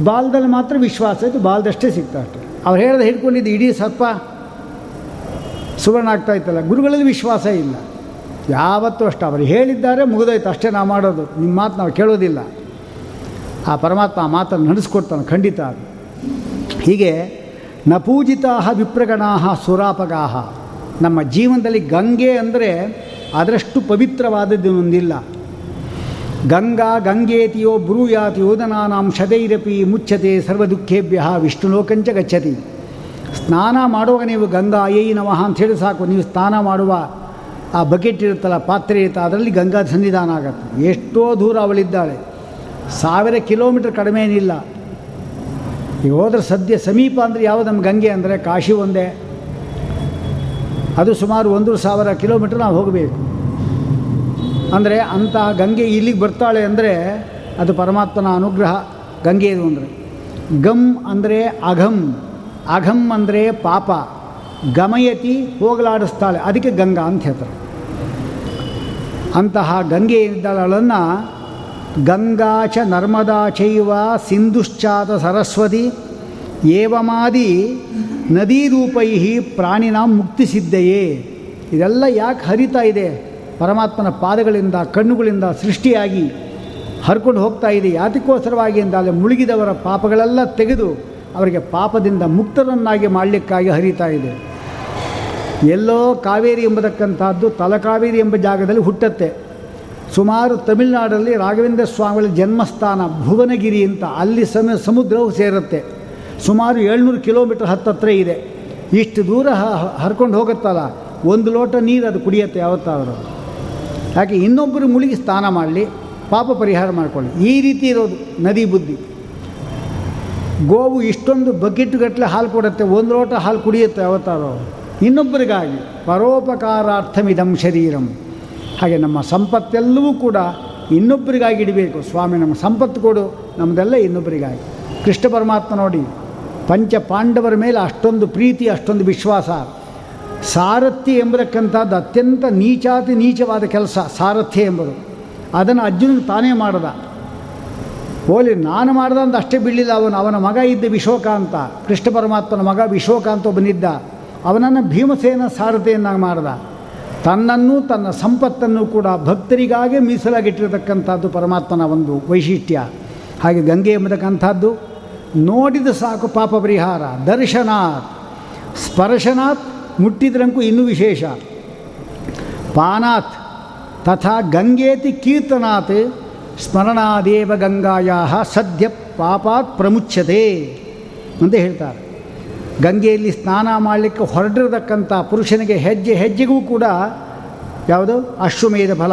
ಬಾಲದಲ್ಲಿ ಮಾತ್ರ ವಿಶ್ವಾಸ ಇದ್ದು ಬಾಲದಷ್ಟೇ ಸಿಗ್ತಾ ಅಷ್ಟೆ ಅವ್ರು ಹೇಳ್ದೆ ಹಿಡ್ಕೊಂಡಿದ್ದು ಇಡೀ ಸರ್ಪ ಸುವರ್ಣ ಆಗ್ತಾ ಇತ್ತಲ್ಲ, ಗುರುಗಳಲ್ಲಿ ವಿಶ್ವಾಸ ಇಲ್ಲ. ಯಾವತ್ತೂ ಅಷ್ಟು, ಅವರು ಹೇಳಿದ್ದಾರೆ, ಮುಗಿದೋಯ್ತು. ಅಷ್ಟೇ ನಾವು ಮಾಡೋದು. ನಿಮ್ಮ ಮಾತು ನಾವು ಕೇಳೋದಿಲ್ಲ. ಆ ಪರಮಾತ್ಮ ಆ ಮಾತನ್ನು ನಡೆಸ್ಕೊಡ್ತಾನೆ, ಖಂಡಿತ ಅದು. ಹೀಗೆ, ನ ಪೂಜಿತಾ ವಿಪ್ರಗಣಾ ಸುರಾಪಗಾಹ. ನಮ್ಮ ಜೀವನದಲ್ಲಿ ಗಂಗೆ ಅಂದರೆ ಅದರಷ್ಟು ಪವಿತ್ರವಾದದ್ದು ಒಂದಿಲ್ಲ. ಗಂಗಾ ಗಂಗೇತಿಯೋ ಬ್ರೂಯಾತಿ ಓದನಾನಾಂ ಶತೈರಪಿ ಮುಚ್ಚತೆ ಸರ್ವದುಃಖೇಭ್ಯ ವಿಷ್ಣುಲೋಕಂಚ ಗಚ್ಚತಿ. ಸ್ನಾನ ಮಾಡುವಾಗ ನೀವು ಗಂಗಾ ಅಯ್ಯೈ ನಮಃ ಹೇಳಿ ಸಾಕು. ನೀವು ಸ್ನಾನ ಮಾಡುವ ಆ ಬಕೆಟ್ ಇರುತ್ತಲ್ಲ, ಪಾತ್ರೆ ಇರುತ್ತೆ, ಅದರಲ್ಲಿ ಗಂಗಾ ಸನ್ನಿಧಾನ ಆಗತ್ತೆ. ಎಷ್ಟೋ ದೂರ ಅವಳಿದ್ದಾಳೆ. ಸಾವಿರ ಕಿಲೋಮೀಟರ್ ಕಡಿಮೆ ಏನಿಲ್ಲ. ಈಗ ಹೋದ್ರೆ ಸದ್ಯ ಸಮೀಪ ಅಂದರೆ ಯಾವುದು ನಮ್ಮ ಗಂಗೆ ಅಂದರೆ ಕಾಶಿ ಒಂದೇ. ಅದು ಸುಮಾರು ಒಂದು ಸಾವಿರ ಕಿಲೋಮೀಟ್ರ್ ನಾವು ಹೋಗಬೇಕು. ಅಂದರೆ ಅಂಥ ಗಂಗೆ ಇಲ್ಲಿಗೆ ಬರ್ತಾಳೆ ಅಂದರೆ ಅದು ಪರಮಾತ್ಮನ ಅನುಗ್ರಹ. ಗಂಗೆ ಇದು ಅಂದರೆ ಗಮ್ ಅಂದರೆ ಅಘಂ ಅಘಂ ಅಂದರೆ ಪಾಪ. ಗಮಯತಿ ಹೋಗಲಾಡಿಸ್ತಾಳೆ. ಅದಕ್ಕೆ ಗಂಗಾ ಅಂತ ಹೇಳ್ತಾರೆ. ಅಂತಹ ಗಂಗೆ ಇದ್ದಾಳನ್ನು ಗಂಗಾಚ ನರ್ಮದಾ ಚೈವ ಸಿಂಧುಶ್ಚಾತ ಸರಸ್ವತಿ ಏವಮಾದಿ ನದೀರೂಪೈ ಪ್ರಾಣಿನ ಮುಕ್ತಿಸಿದ್ದೆಯೇ. ಇದೆಲ್ಲ ಯಾಕೆ ಹರಿತಾ ಇದೆ? ಪರಮಾತ್ಮನ ಪಾದಗಳಿಂದ, ಕಣ್ಣುಗಳಿಂದ ಸೃಷ್ಟಿಯಾಗಿ ಹರ್ಕೊಂಡು ಹೋಗ್ತಾ ಇದೆ. ಯಾತಕ್ಕೋಸ್ಕರವಾಗಿ ಎಂದಾದರೆ ಮುಳುಗಿದವರ ಪಾಪಗಳೆಲ್ಲ ತೆಗೆದು ಅವರಿಗೆ ಪಾಪದಿಂದ ಮುಕ್ತರನ್ನಾಗಿ ಮಾಡಲಿಕ್ಕಾಗಿ ಹರಿತಾ ಇದೆ. ಎಲ್ಲೋ ಕಾವೇರಿ ಎಂಬತಕ್ಕಂಥದ್ದು ತಲಕಾವೇರಿ ಎಂಬ ಜಾಗದಲ್ಲಿ ಹುಟ್ಟತ್ತೆ. ಸುಮಾರು ತಮಿಳುನಾಡಲ್ಲಿ ರಾಘವೇಂದ್ರ ಸ್ವಾಮಿಗಳ ಜನ್ಮಸ್ಥಾನ ಭುವನಗಿರಿ ಅಂತ ಅಲ್ಲಿ ಸಮ, ಸಮುದ್ರವು ಸೇರುತ್ತೆ. ಸುಮಾರು ಏಳ್ನೂರು ಕಿಲೋಮೀಟರ್ ಹತ್ತತ್ರ ಇದೆ. ಇಷ್ಟು ದೂರ ಹರ್ಕೊಂಡು ಹೋಗುತ್ತಲ್ಲ, ಒಂದು ಲೋಟ ನೀರು ಅದು ಕುಡಿಯುತ್ತೆ ಯಾವತ್ತಾದರೂ. ಯಾಕೆ ಇನ್ನೊಬ್ಬರು ಮುಳುಗಿ ಸ್ನಾನ ಮಾಡಲಿ, ಪಾಪ ಪರಿಹಾರ ಮಾಡಿಕೊಳ್ಳಿ. ಈ ರೀತಿ ಇರೋದು ನದಿ ಬುದ್ಧಿ. ಗೋವು ಇಷ್ಟೊಂದು ಬಕೆಟ್ಗಟ್ಟಲೆ ಹಾಲು ಕೊಡುತ್ತೆ, ಒಂದು ಲೋಟ ಹಾಲು ಕುಡಿಯುತ್ತೆ ಅವತಾರೋ ಇನ್ನೊಬ್ಬರಿಗಾಗಿ ಪರೋಪಕಾರಾರ್ಥಮಿದಂ ಶರೀರಂ. ಹಾಗೆ ನಮ್ಮ ಸಂಪತ್ತೆಲ್ಲವೂ ಕೂಡ ಇನ್ನೊಬ್ಬರಿಗಾಗಿ ಇಡಬೇಕು. ಸ್ವಾಮಿ ನಮ್ಮ ಸಂಪತ್ತು ಕೊಡು ನಮ್ಮದೆಲ್ಲ ಇನ್ನೊಬ್ಬರಿಗಾಗಿ. ಕೃಷ್ಣ ಪರಮಾತ್ಮ ನೋಡಿ, ಪಂಚ ಪಾಂಡವರ ಮೇಲೆ ಅಷ್ಟೊಂದು ಪ್ರೀತಿ, ಅಷ್ಟೊಂದು ವಿಶ್ವಾಸ. ಸಾರಥ್ಯ ಎಂಬತಕ್ಕಂಥದ್ದು ಅತ್ಯಂತ ನೀಚಾತಿ ನೀಚವಾದ ಕೆಲಸ, ಸಾರಥ್ಯ ಎಂಬುದು. ಅದನ್ನು ಅರ್ಜುನ ತಾನೇ ಮಾಡದ. ಹೋಲಿ, ನಾನು ಮಾಡ್ದ ಅಂತ ಅಷ್ಟೇ ಬೀಳಿಲ್ಲ ಅವನು. ಅವನ ಮಗ ಇದ್ದ ವಿಶೋಕ ಅಂತ ಕೃಷ್ಣ ಪರಮಾತ್ಮನ ಮಗ ವಿಶೋಕ ಅಂತ ಬಂದಿದ್ದ ಅವನನ್ನು ಭೀಮಸೇನ ಸಾರಥಿಯನ್ನಾಗಿ ಮಾಡ್ದ. ತನ್ನನ್ನು ತನ್ನ ಸಂಪತ್ತನ್ನು ಕೂಡ ಭಕ್ತರಿಗಾಗೇ ಮೀಸಲಾಗಿಟ್ಟಿರತಕ್ಕಂಥದ್ದು ಪರಮಾತ್ಮನ ಒಂದು ವೈಶಿಷ್ಟ್ಯ. ಹಾಗೆ ಗಂಗೆ ಎಂಬತಕ್ಕಂಥದ್ದು ನೋಡಿದ ಸಾಕು ಪಾಪ ಪರಿಹಾರ. ದರ್ಶನಾತ್. ಸ್ಪರ್ಶನಾತ್ ಮುಟ್ಟಿದ್ರಂಕು ಇನ್ನೂ ವಿಶೇಷ. ಪಾನಾತ್ ತಥಾ ಗಂಗೇತಿ ಕೀರ್ತನಾತ್ ಸ್ಮರಣಾದೇವ ಗಂಗಾಯ ಸದ್ಯ ಪಾಪಾತ್ ಪ್ರಮುಚ್ಛತೆ ಅಂತ ಹೇಳ್ತಾರೆ. ಗಂಗೆಯಲ್ಲಿ ಸ್ನಾನ ಮಾಡಲಿಕ್ಕೆ ಹೊರಟಿರತಕ್ಕಂಥ ಪುರುಷನಿಗೆ ಹೆಜ್ಜೆ ಹೆಜ್ಜೆಗೂ ಕೂಡ ಯಾವುದು? ಅಶ್ವಮೇಧ ಫಲ.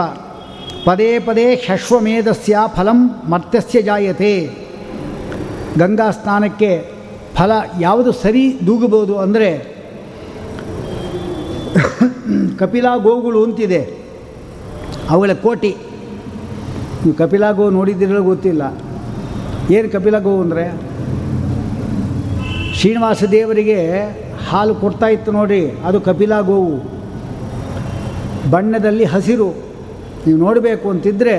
ಪದೇ ಪದೇ ಶಶ್ವಮೇಧಸ್ಯ ಫಲಂ ಮರ್ತ್ಯಸ್ಯ ಜಾಯತೆ. ಗಂಗಾ ಸ್ನಾನಕ್ಕೆ ಫಲ ಯಾವುದು ಸರಿ ದೂಗಬಹುದು ಅಂದರೆ ಕಪಿಲಾ ಗೋವುಗಳು ಅಂತಿದೆ. ಅವುಗಳ ಕೋಟಿ. ನೀವು ಕಪಿಲಾ ಗೋ ನೋಡಿದ್ದೀರೋ ಗೊತ್ತಿಲ್ಲ. ಏನು ಕಪಿಲಾ ಗೋ ಅಂದರೆ? ಶ್ರೀನಿವಾಸ ದೇವರಿಗೆ ಹಾಲು ಕೊಡ್ತಾ ಇತ್ತು ನೋಡಿ, ಅದು ಕಪಿಲಾ ಗೋವು. ಬಣ್ಣದಲ್ಲಿ ಹಸಿರು. ನೀವು ನೋಡಬೇಕು ಅಂತಿದ್ದರೆ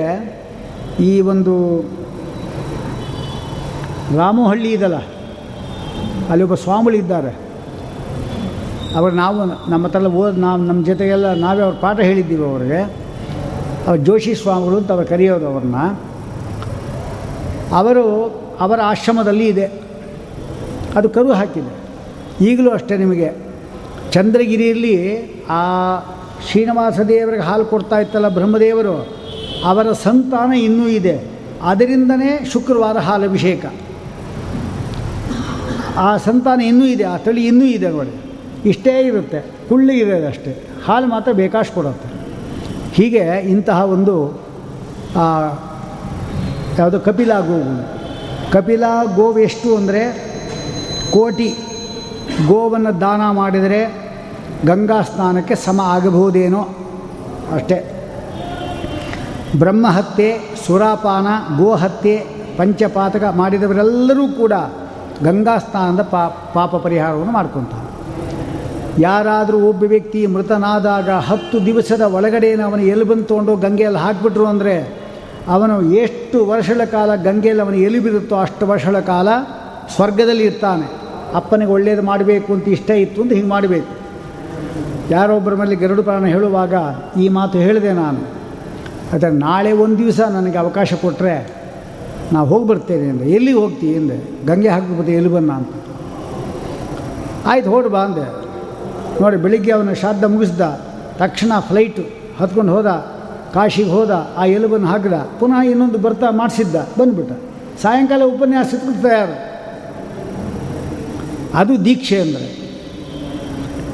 ಈ ಒಂದು ರಾಮಹಳ್ಳಿ ಇದಲ್ಲ, ಅಲ್ಲಿ ಒಬ್ಬ ಸ್ವಾಮಿಗಳಿದ್ದಾರೆ. ಅವರು ನಾವು ನಮ್ಮ ಹತ್ರ ಓದಿ ನಾವು ನಮ್ಮ ಜೊತೆಗೆಲ್ಲ ನಾವೇ ಅವ್ರ ಪಾಠ ಹೇಳಿದ್ದೀವಿ ಅವ್ರಿಗೆ. ಅವ್ರು ಜೋಶಿ ಸ್ವಾಮಿಗಳು ಅಂತ ಅವ್ರು ಕರೆಯೋದು ಅವ್ರನ್ನ ಅವರು ಅವರ ಆಶ್ರಮದಲ್ಲಿ ಇದೆ. ಅದು ಕರು ಹಾಕಿದೆ. ಈಗಲೂ ಅಷ್ಟೇ ನಿಮಗೆ. ಚಂದ್ರಗಿರಿಯಲ್ಲಿ ಆ ಶ್ರೀನಿವಾಸ ದೇವರಿಗೆ ಹಾಲು ಕೊಡ್ತಾ ಇತ್ತಲ್ಲ ಬ್ರಹ್ಮದೇವರು, ಅವರ ಸಂತಾನ ಇನ್ನೂ ಇದೆ. ಅದರಿಂದನೇ ಶುಕ್ರವಾರ ಹಾಲು ಅಭಿಷೇಕ ಆ ಸಂತಾನ ಇನ್ನೂ ಇದೆ, ಆ ತಳಿ ಇನ್ನೂ ಇದೆ ನೋಡಿ. ಇಷ್ಟೇ ಇರುತ್ತೆ, ಕುಳ್ಳಿ ಅಷ್ಟೇ. ಹಾಲು ಮಾತ್ರ ಬೇಕಾಷ್ಟು ಕೊಡುತ್ತೆ. ಹೀಗೆ ಇಂತಹ ಒಂದು ಯಾವುದು ಕಪಿಲಾ ಗೋವು ಕಪಿಲಾ ಗೋವು ಎಷ್ಟು ಅಂದರೆ ಕೋಟಿ ಗೋವನ್ನು ದಾನ ಮಾಡಿದರೆ ಗಂಗಾ ಸ್ನಾನಕ್ಕೆ ಸಮ ಆಗಬಹುದೇನೋ ಅಷ್ಟೇ. ಬ್ರಹ್ಮಹತ್ಯೆ, ಸುರಾಪಾನ, ಗೋಹತ್ಯೆ, ಪಂಚಪಾತಕ ಮಾಡಿದವರೆಲ್ಲರೂ ಕೂಡ ಗಂಗಾ ಸ್ನಾನದ ಪಾಪ ಪರಿಹಾರವನ್ನು ಮಾಡ್ಕೊತಾರೆ. ಯಾರಾದರೂ ಒಬ್ಬ ವ್ಯಕ್ತಿ ಮೃತನಾದಾಗ ಹತ್ತು ದಿವಸದ ಒಳಗಡೆ ಅವನು ಎಲ್ಲಿ ಬಂದು ತೊಗೊಂಡು ಗಂಗೆಯಲ್ಲಿ ಹಾಕಿಬಿಟ್ರು ಅಂದರೆ ಅವನು ಎಷ್ಟು ವರ್ಷಗಳ ಕಾಲ ಗಂಗೆಯಲ್ಲಿ ಅವನ ಎಲುಬಿರುತ್ತೋ ಅಷ್ಟು ವರ್ಷಗಳ ಕಾಲ ಸ್ವರ್ಗದಲ್ಲಿ ಇರ್ತಾನೆ. ಅಪ್ಪನಿಗೆ ಒಳ್ಳೇದು ಮಾಡಬೇಕು ಅಂತ ಇಷ್ಟ ಇತ್ತು ಅಂತ ಹಿಂಗೆ ಮಾಡಬೇಕು. ಯಾರೊಬ್ಬರ ಮೇಲೆ ಗರುಡು ಪ್ರಾಣ ಹೇಳುವಾಗ ಈ ಮಾತು ಹೇಳಿದೆ ನಾನು. ಆದರೆ ನಾಳೆ ಒಂದು ದಿವಸ ನನಗೆ ಅವಕಾಶ ಕೊಟ್ಟರೆ ನಾವು ಹೋಗಿ ಬರ್ತೇನೆ ಅಂದೆ. ಎಲ್ಲಿಗೆ ಹೋಗ್ತೀವಿ ಅಂದೆ. ಗಂಗೆ ಹಾಕ್ಬಿಟ್ಟು ಎಲುಬನ್ನ ಅಂತ. ಆಯ್ತು ಹೊರಡು ಬಾ ಅಂದೆ. ನೋಡಿ, ಬೆಳಿಗ್ಗೆ ಅವನ ಶ್ರಾದ್ದ ಮುಗಿಸ್ದ, ತಕ್ಷಣ ಫ್ಲೈಟು ಹತ್ಕೊಂಡು ಹೋದ, ಕಾಶಿಗೆ ಹೋದ, ಆ ಎಲುಬನ್ನು ಹಾಕಿದ, ಪುನಃ ಇನ್ನೊಂದು ಬರ್ತಾ ಮಾಡಿಸಿದ್ದ, ಬಂದುಬಿಟ್ಟ. ಸಾಯಂಕಾಲ ಉಪನ್ಯಾಸಕ್ಕೆ ತಯಾರು. ಅದು ದೀಕ್ಷೆ ಅಂದರೆ.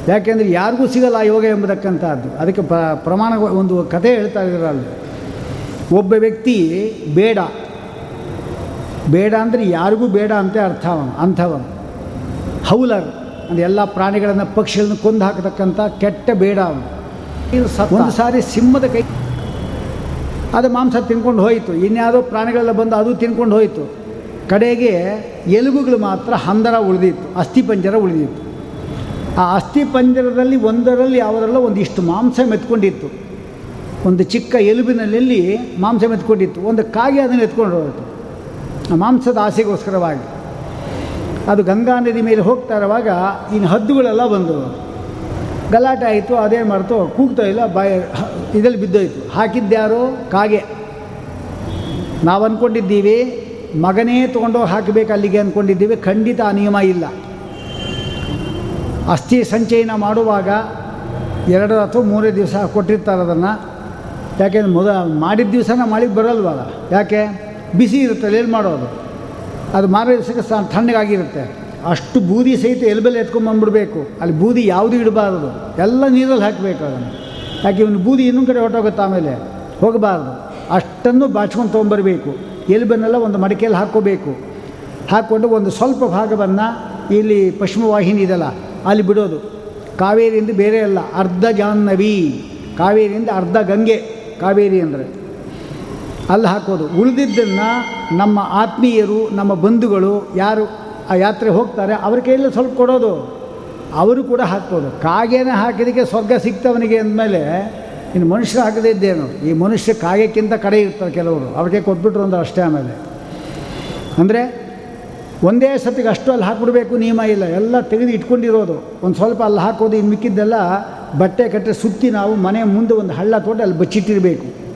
ಯಾಕೆಂದರೆ ಯಾರಿಗೂ ಸಿಗಲ್ಲ ಆ ಯೋಗ ಎಂಬತಕ್ಕಂಥದ್ದು ಅದಕ್ಕೆ ಪ್ರ, ಪ್ರಮಾಣ ಒಂದು ಕಥೆ ಹೇಳ್ತಾ ಅಲ್ಲಿ ಒಬ್ಬ ವ್ಯಕ್ತಿ ಬೇಡ. ಬೇಡ ಅಂದರೆ ಯಾರಿಗೂ ಬೇಡ ಅಂತ ಅರ್ಥವನು ಅಂಥವನು. ಹೌಲರ್. ಅಂದರೆ ಎಲ್ಲ ಪ್ರಾಣಿಗಳನ್ನು ಪಕ್ಷಿಗಳನ್ನು ಕೊಂದು ಹಾಕತಕ್ಕಂಥ ಕೆಟ್ಟ ಬೇಡ ಇದು. ಒಂದು ಸಾರಿ ಸಿಂಹದ ಕೈ ಅದು ಮಾಂಸ ತಿನ್ಕೊಂಡು ಹೋಯಿತು. ಇನ್ಯಾವುದೋ ಪ್ರಾಣಿಗಳೆಲ್ಲ ಬಂದು ಅದು ತಿನ್ಕೊಂಡು ಹೋಯಿತು. ಕಡೆಗೆ ಎಲುಬುಗಳು ಮಾತ್ರ ಹಂದರ ಉಳಿದಿತ್ತು. ಅಸ್ಥಿಪಂಜರ ಉಳಿದಿತ್ತು. ಆ ಅಸ್ಥಿಪಂಜರದಲ್ಲಿ ಒಂದರಲ್ಲಿ ಯಾವುದರಲ್ಲ ಒಂದಿಷ್ಟು ಮಾಂಸ ಮೆತ್ಕೊಂಡಿತ್ತು. ಒಂದು ಚಿಕ್ಕ ಎಲುಬಿನಲ್ಲಿ ಮಾಂಸ ಮೆತ್ಕೊಂಡಿತ್ತು. ಒಂದು ಕಾಗೆ ಅದನ್ನು ಎತ್ಕೊಂಡು ಹೋಯಿತು. ಆ ಮಾಂಸದ ಆಸೆಗೋಸ್ಕರವಾಗಿ. ಅದು ಗಂಗಾ ನದಿ ಮೇಲೆ ಹೋಗ್ತಾ ಇರುವಾಗ ಇನ್ನು ಹದ್ದುಗಳೆಲ್ಲ ಬಂದವು ಗಲಾಟೆ ಆಯಿತು ಅದೇನು ಮಾಡ್ತು, ಕೂಗ್ತಾ ಇಲ್ಲ, ಬಾಯ ಇದರಲ್ಲಿ ಬಿದ್ದೋಯ್ತು. ಹಾಕಿದ್ದ್ಯಾರು ಕಾಗೆ. ನಾವು ಅಂದ್ಕೊಂಡಿದ್ದೀವಿ ಮಗನೇ ತೊಗೊಂಡೋಗಿ ಹಾಕಬೇಕು ಅಲ್ಲಿಗೆ ಅಂದ್ಕೊಂಡಿದ್ದೀವಿ ಖಂಡಿತ ಆ ನಿಯಮ ಇಲ್ಲ. ಅಸ್ಥಿ ಸಂಚಯನ ಮಾಡುವಾಗ ಎರಡು ಅಥವಾ ಮೂರೇ ದಿವಸ ಕೊಟ್ಟಿರ್ತಾರೆ ಅದನ್ನು. ಯಾಕೆಂದ್ರೆ ಮೊದ ಮಾಡಿದ ದಿವಸನ ಮಳೆಗೆ ಬರಲ್ವಲ್ಲ. ಯಾಕೆ? ಬಿಸಿ ಇರುತ್ತಲ್ಲ ಏನು ಮಾಡೋದು? ಅದು ಮಾರನೇ ದಿವಸಕ್ಕೆ ತಣ್ಣಗಾಗಿರುತ್ತೆ ಅಷ್ಟು ಬೂದಿ ಸಹಿತ ಎಲ್ಬೆಲ್ಲ ಎತ್ಕೊಂಬಂದ್ಬಿಡ್ಬೇಕು ಅಲ್ಲಿ ಬೂದಿ ಯಾವುದು ಇಡಬಾರ್ದು. ಎಲ್ಲ ನೀರಲ್ಲಿ ಹಾಕಬೇಕು ಅದನ್ನು. ಯಾಕೆ ಇವನು ಬೂದಿ ಇನ್ನೊಂದು ಕಡೆ ಹೊರಟೋಗುತ್ತೆ ಆಮೇಲೆ? ಹೋಗಬಾರ್ದು. ಅಷ್ಟನ್ನು ಬಾಚ್ಕೊಂಡು ತೊಗೊಂಬರಬೇಕು. ಎಲ್ಬನ್ನೆಲ್ಲ ಒಂದು ಮಡಿಕೆಯಲ್ಲಿ ಹಾಕ್ಕೋಬೇಕು. ಹಾಕ್ಕೊಂಡು ಒಂದು ಸ್ವಲ್ಪ ಭಾಗವನ್ನು ಇಲ್ಲಿ ಪಶ್ಚಿಮ ವಾಹಿನಿ ಇದೆಲ್ಲ, ಅಲ್ಲಿ ಬಿಡೋದು. ಕಾವೇರಿಯಿಂದ ಬೇರೆ ಅಲ್ಲ ಅರ್ಧ ಜಾಹ್ನವಿ. ಕಾವೇರಿಯಿಂದ ಅರ್ಧ ಗಂಗೆ. ಕಾವೇರಿ ಅಂದರೆ ಅಲ್ಲಿ ಹಾಕೋದು. ಉಳಿದಿದ್ದನ್ನು ನಮ್ಮ ಆತ್ಮೀಯರು, ನಮ್ಮ ಬಂಧುಗಳು ಯಾರು ಆ ಯಾತ್ರೆ ಹೋಗ್ತಾರೆ, ಅವ್ರ ಕೈಯಲ್ಲಿ ಸ್ವಲ್ಪ ಕೊಡೋದು. ಅವರು ಕೂಡ ಹಾಕ್ಬೋದು. ಕಾಗೆನೇ ಹಾಕಿದಕ್ಕೆ ಸ್ವರ್ಗ ಸಿಗ್ತವನಿಗೆ ಅಂದಮೇಲೆ, ಇನ್ನು ಮನುಷ್ಯ ಹಾಕದೇ ಇದ್ದೇನು ಈ ಮನುಷ್ಯ ಕಾಗೆಕ್ಕಿಂತ ಕಡೆ ಇರ್ತಾರೆ ಕೆಲವರು. ಅವ್ರಿಗೆ ಕೊಟ್ಬಿಟ್ರು ಅಂದ್ರೆ ಅಷ್ಟೇ ಆಮೇಲೆ. ಅಂದರೆ ಒಂದೇ ಸತಿಗೆ ಅಷ್ಟು ಅಲ್ಲಿ ಹಾಕ್ಬಿಡ್ಬೇಕು ನಿಯಮ ಇಲ್ಲ. ಎಲ್ಲ ತೆಗೆದು ಇಟ್ಕೊಂಡಿರೋದು. ಒಂದು ಸ್ವಲ್ಪ ಅಲ್ಲಿ ಹಾಕೋದು, ಇನ್ನು ಮಿಕ್ಕಿದ್ದೆಲ್ಲ ಬಟ್ಟೆ ಕಟ್ಟೆ ಸುತ್ತಿ ನಾವು ಮನೆ ಮುಂದೆ ಒಂದು ಹಳ್ಳ ತೋಟ ಅಲ್ಲಿ ಬಚ್ಚಿಟ್ಟಿರಬೇಕು.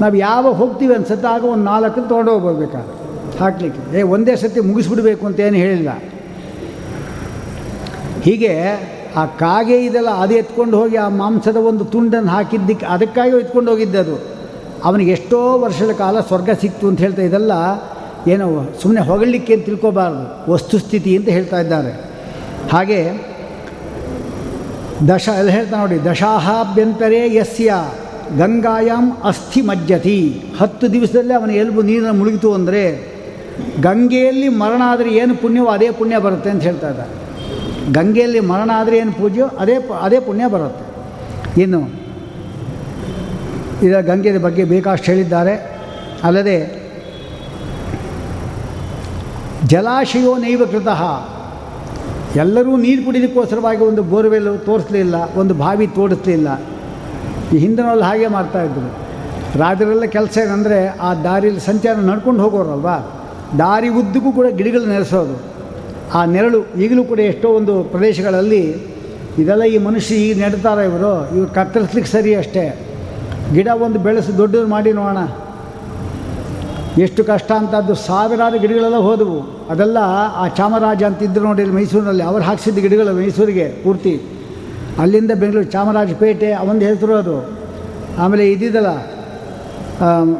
ನಾವು ಯಾವ ಹೋಗ್ತೀವಿ ಅನ್ಸುತ್ತೆ ಆಗ ಒಂದು ನಾಲ್ಕು ತೊಗೊಂಡು ಹೋಗ್ಬೇಕಾದ್ರೆ ಹಾಕ್ಲಿಕ್ಕೆ. ಏ, ಒಂದೇ ಸತಿ ಮುಗಿಸ್ಬಿಡ್ಬೇಕು ಅಂತ ಏನು ಹೇಳಿಲ್ಲ. ಹೀಗೆ ಆ ಕಾಗೆ ಇದೆಲ್ಲ ಅದು ಎತ್ಕೊಂಡು ಹೋಗಿ ಆ ಮಾಂಸದ ಒಂದು ತುಂಡನ್ನು ಹಾಕಿದ್ದಕ್ಕೆ ಅದಕ್ಕಾಗಿ ಎತ್ಕೊಂಡು ಹೋಗಿದ್ದೆ ಅದು. ಅವನಿಗೆ ಎಷ್ಟೋ ವರ್ಷದ ಕಾಲ ಸ್ವರ್ಗ ಸಿಕ್ತು ಅಂತ ಹೇಳ್ತಾ ಇದೆಲ್ಲ ಏನೋ ಸುಮ್ಮನೆ ಹೊಗಳಲಿಕ್ಕೆ ಅಂತ ತಿಳ್ಕೋಬಾರ್ದು. ವಸ್ತುಸ್ಥಿತಿ ಅಂತ ಹೇಳ್ತಾ ಇದ್ದಾರೆ. ಹಾಗೆ ದಶ, ಎಲ್ಲ ಹೇಳ್ತಾ ನೋಡಿ, ದಶಾಹಾಭ್ಯಂತರೇ ಯಸ್ಯ. ಗಂಗಾಯಾಮ್ ಅಸ್ಥಿ ಮಜ್ಜತಿ. ಹತ್ತು ದಿವಸದಲ್ಲೇ ಅವನ ಎಲ್ಬು ನೀರನ್ನು ಮುಳುಗಿತು ಅಂದರೆ ಗಂಗೆಯಲ್ಲಿ ಮರಣ ಆದರೆ ಏನು ಪುಣ್ಯವೋ ಅದೇ ಪುಣ್ಯ ಬರುತ್ತೆ ಅಂತ ಹೇಳ್ತಾ ಇದ್ದಾರೆ ಗಂಗೆಯಲ್ಲಿ ಮರಣ ಆದರೆ ಏನು ಪೂಜ್ಯೋ ಅದೇ ಅದೇ ಪುಣ್ಯ ಬರುತ್ತೆ. ಇನ್ನು ಇದರ ಗಂಗೆಯ ಬಗ್ಗೆ ಬೇಕಾಷ್ಟು ಹೇಳಿದ್ದಾರೆ. ಅಲ್ಲದೆ ಜಲಾಶಯೋ ನೈವ ಕೃತಃ. ಎಲ್ಲರೂ ನೀರು ಕುಡಿದಕ್ಕೋಸ್ಕರವಾಗಿ ಒಂದು ಬೋರ್ವೆಲ್ ತೋರಿಸಲಿಲ್ಲ ಒಂದು ಬಾವಿ ತೋಡಿಸ್ಲಿಲ್ಲ ಈ ಹಿಂದಿನಲ್ಲಿ ಹಾಗೆ ಮಾಡ್ತಾಯಿದ್ರು ರಾಜರೆಲ್ಲ ಕೆಲಸ ಏನಂದರೆ ಆ ದಾರಿಯಲ್ಲಿ ಸಂಚಾರ ನಡ್ಕೊಂಡು ಹೋಗೋರಲ್ವಾ? ದಾರಿ ಉದ್ದಕ್ಕೂ ಕೂಡ ಗಿಡಗಳು ನೆಲೆಸೋದು ಆ ನೆರಳು ಈಗಲೂ ಕೂಡ ಎಷ್ಟೋ ಒಂದು ಪ್ರದೇಶಗಳಲ್ಲಿ ಇದೆಲ್ಲ ಈ ಮನುಷ್ಯ ಈಗ ನೆಡ್ತಾರೆ ಇವರು. ಇವ್ರು ಕತ್ತರಿಸ್ಲಿಕ್ಕೆ ಸರಿ ಅಷ್ಟೇ. ಗಿಡ ಒಂದು ಬೆಳೆಸಿ ದೊಡ್ಡದು ಮಾಡಿ ನೋಡೋಣ. ಎಷ್ಟು ಕಷ್ಟ ಅಂತದ್ದು ಸಾವಿರಾರು ಗಿಡಗಳೆಲ್ಲ ಹೋದವು. ಅದೆಲ್ಲ ಆ ಚಾಮರಾಜ ಅಂತಿದ್ರು ನೋಡಿ ಮೈಸೂರಿನಲ್ಲಿ. ಅವ್ರು ಹಾಕ್ಸಿದ್ದ ಗಿಡಗಳು ಮೈಸೂರಿಗೆ ಪೂರ್ತಿ. ಅಲ್ಲಿಂದ ಬೆಂಗಳೂರು ಚಾಮರಾಜಪೇಟೆ ಅವೊಂದು ಹೆಸರು ಅದು. ಆಮೇಲೆ ಇದಿದಲ್ಲ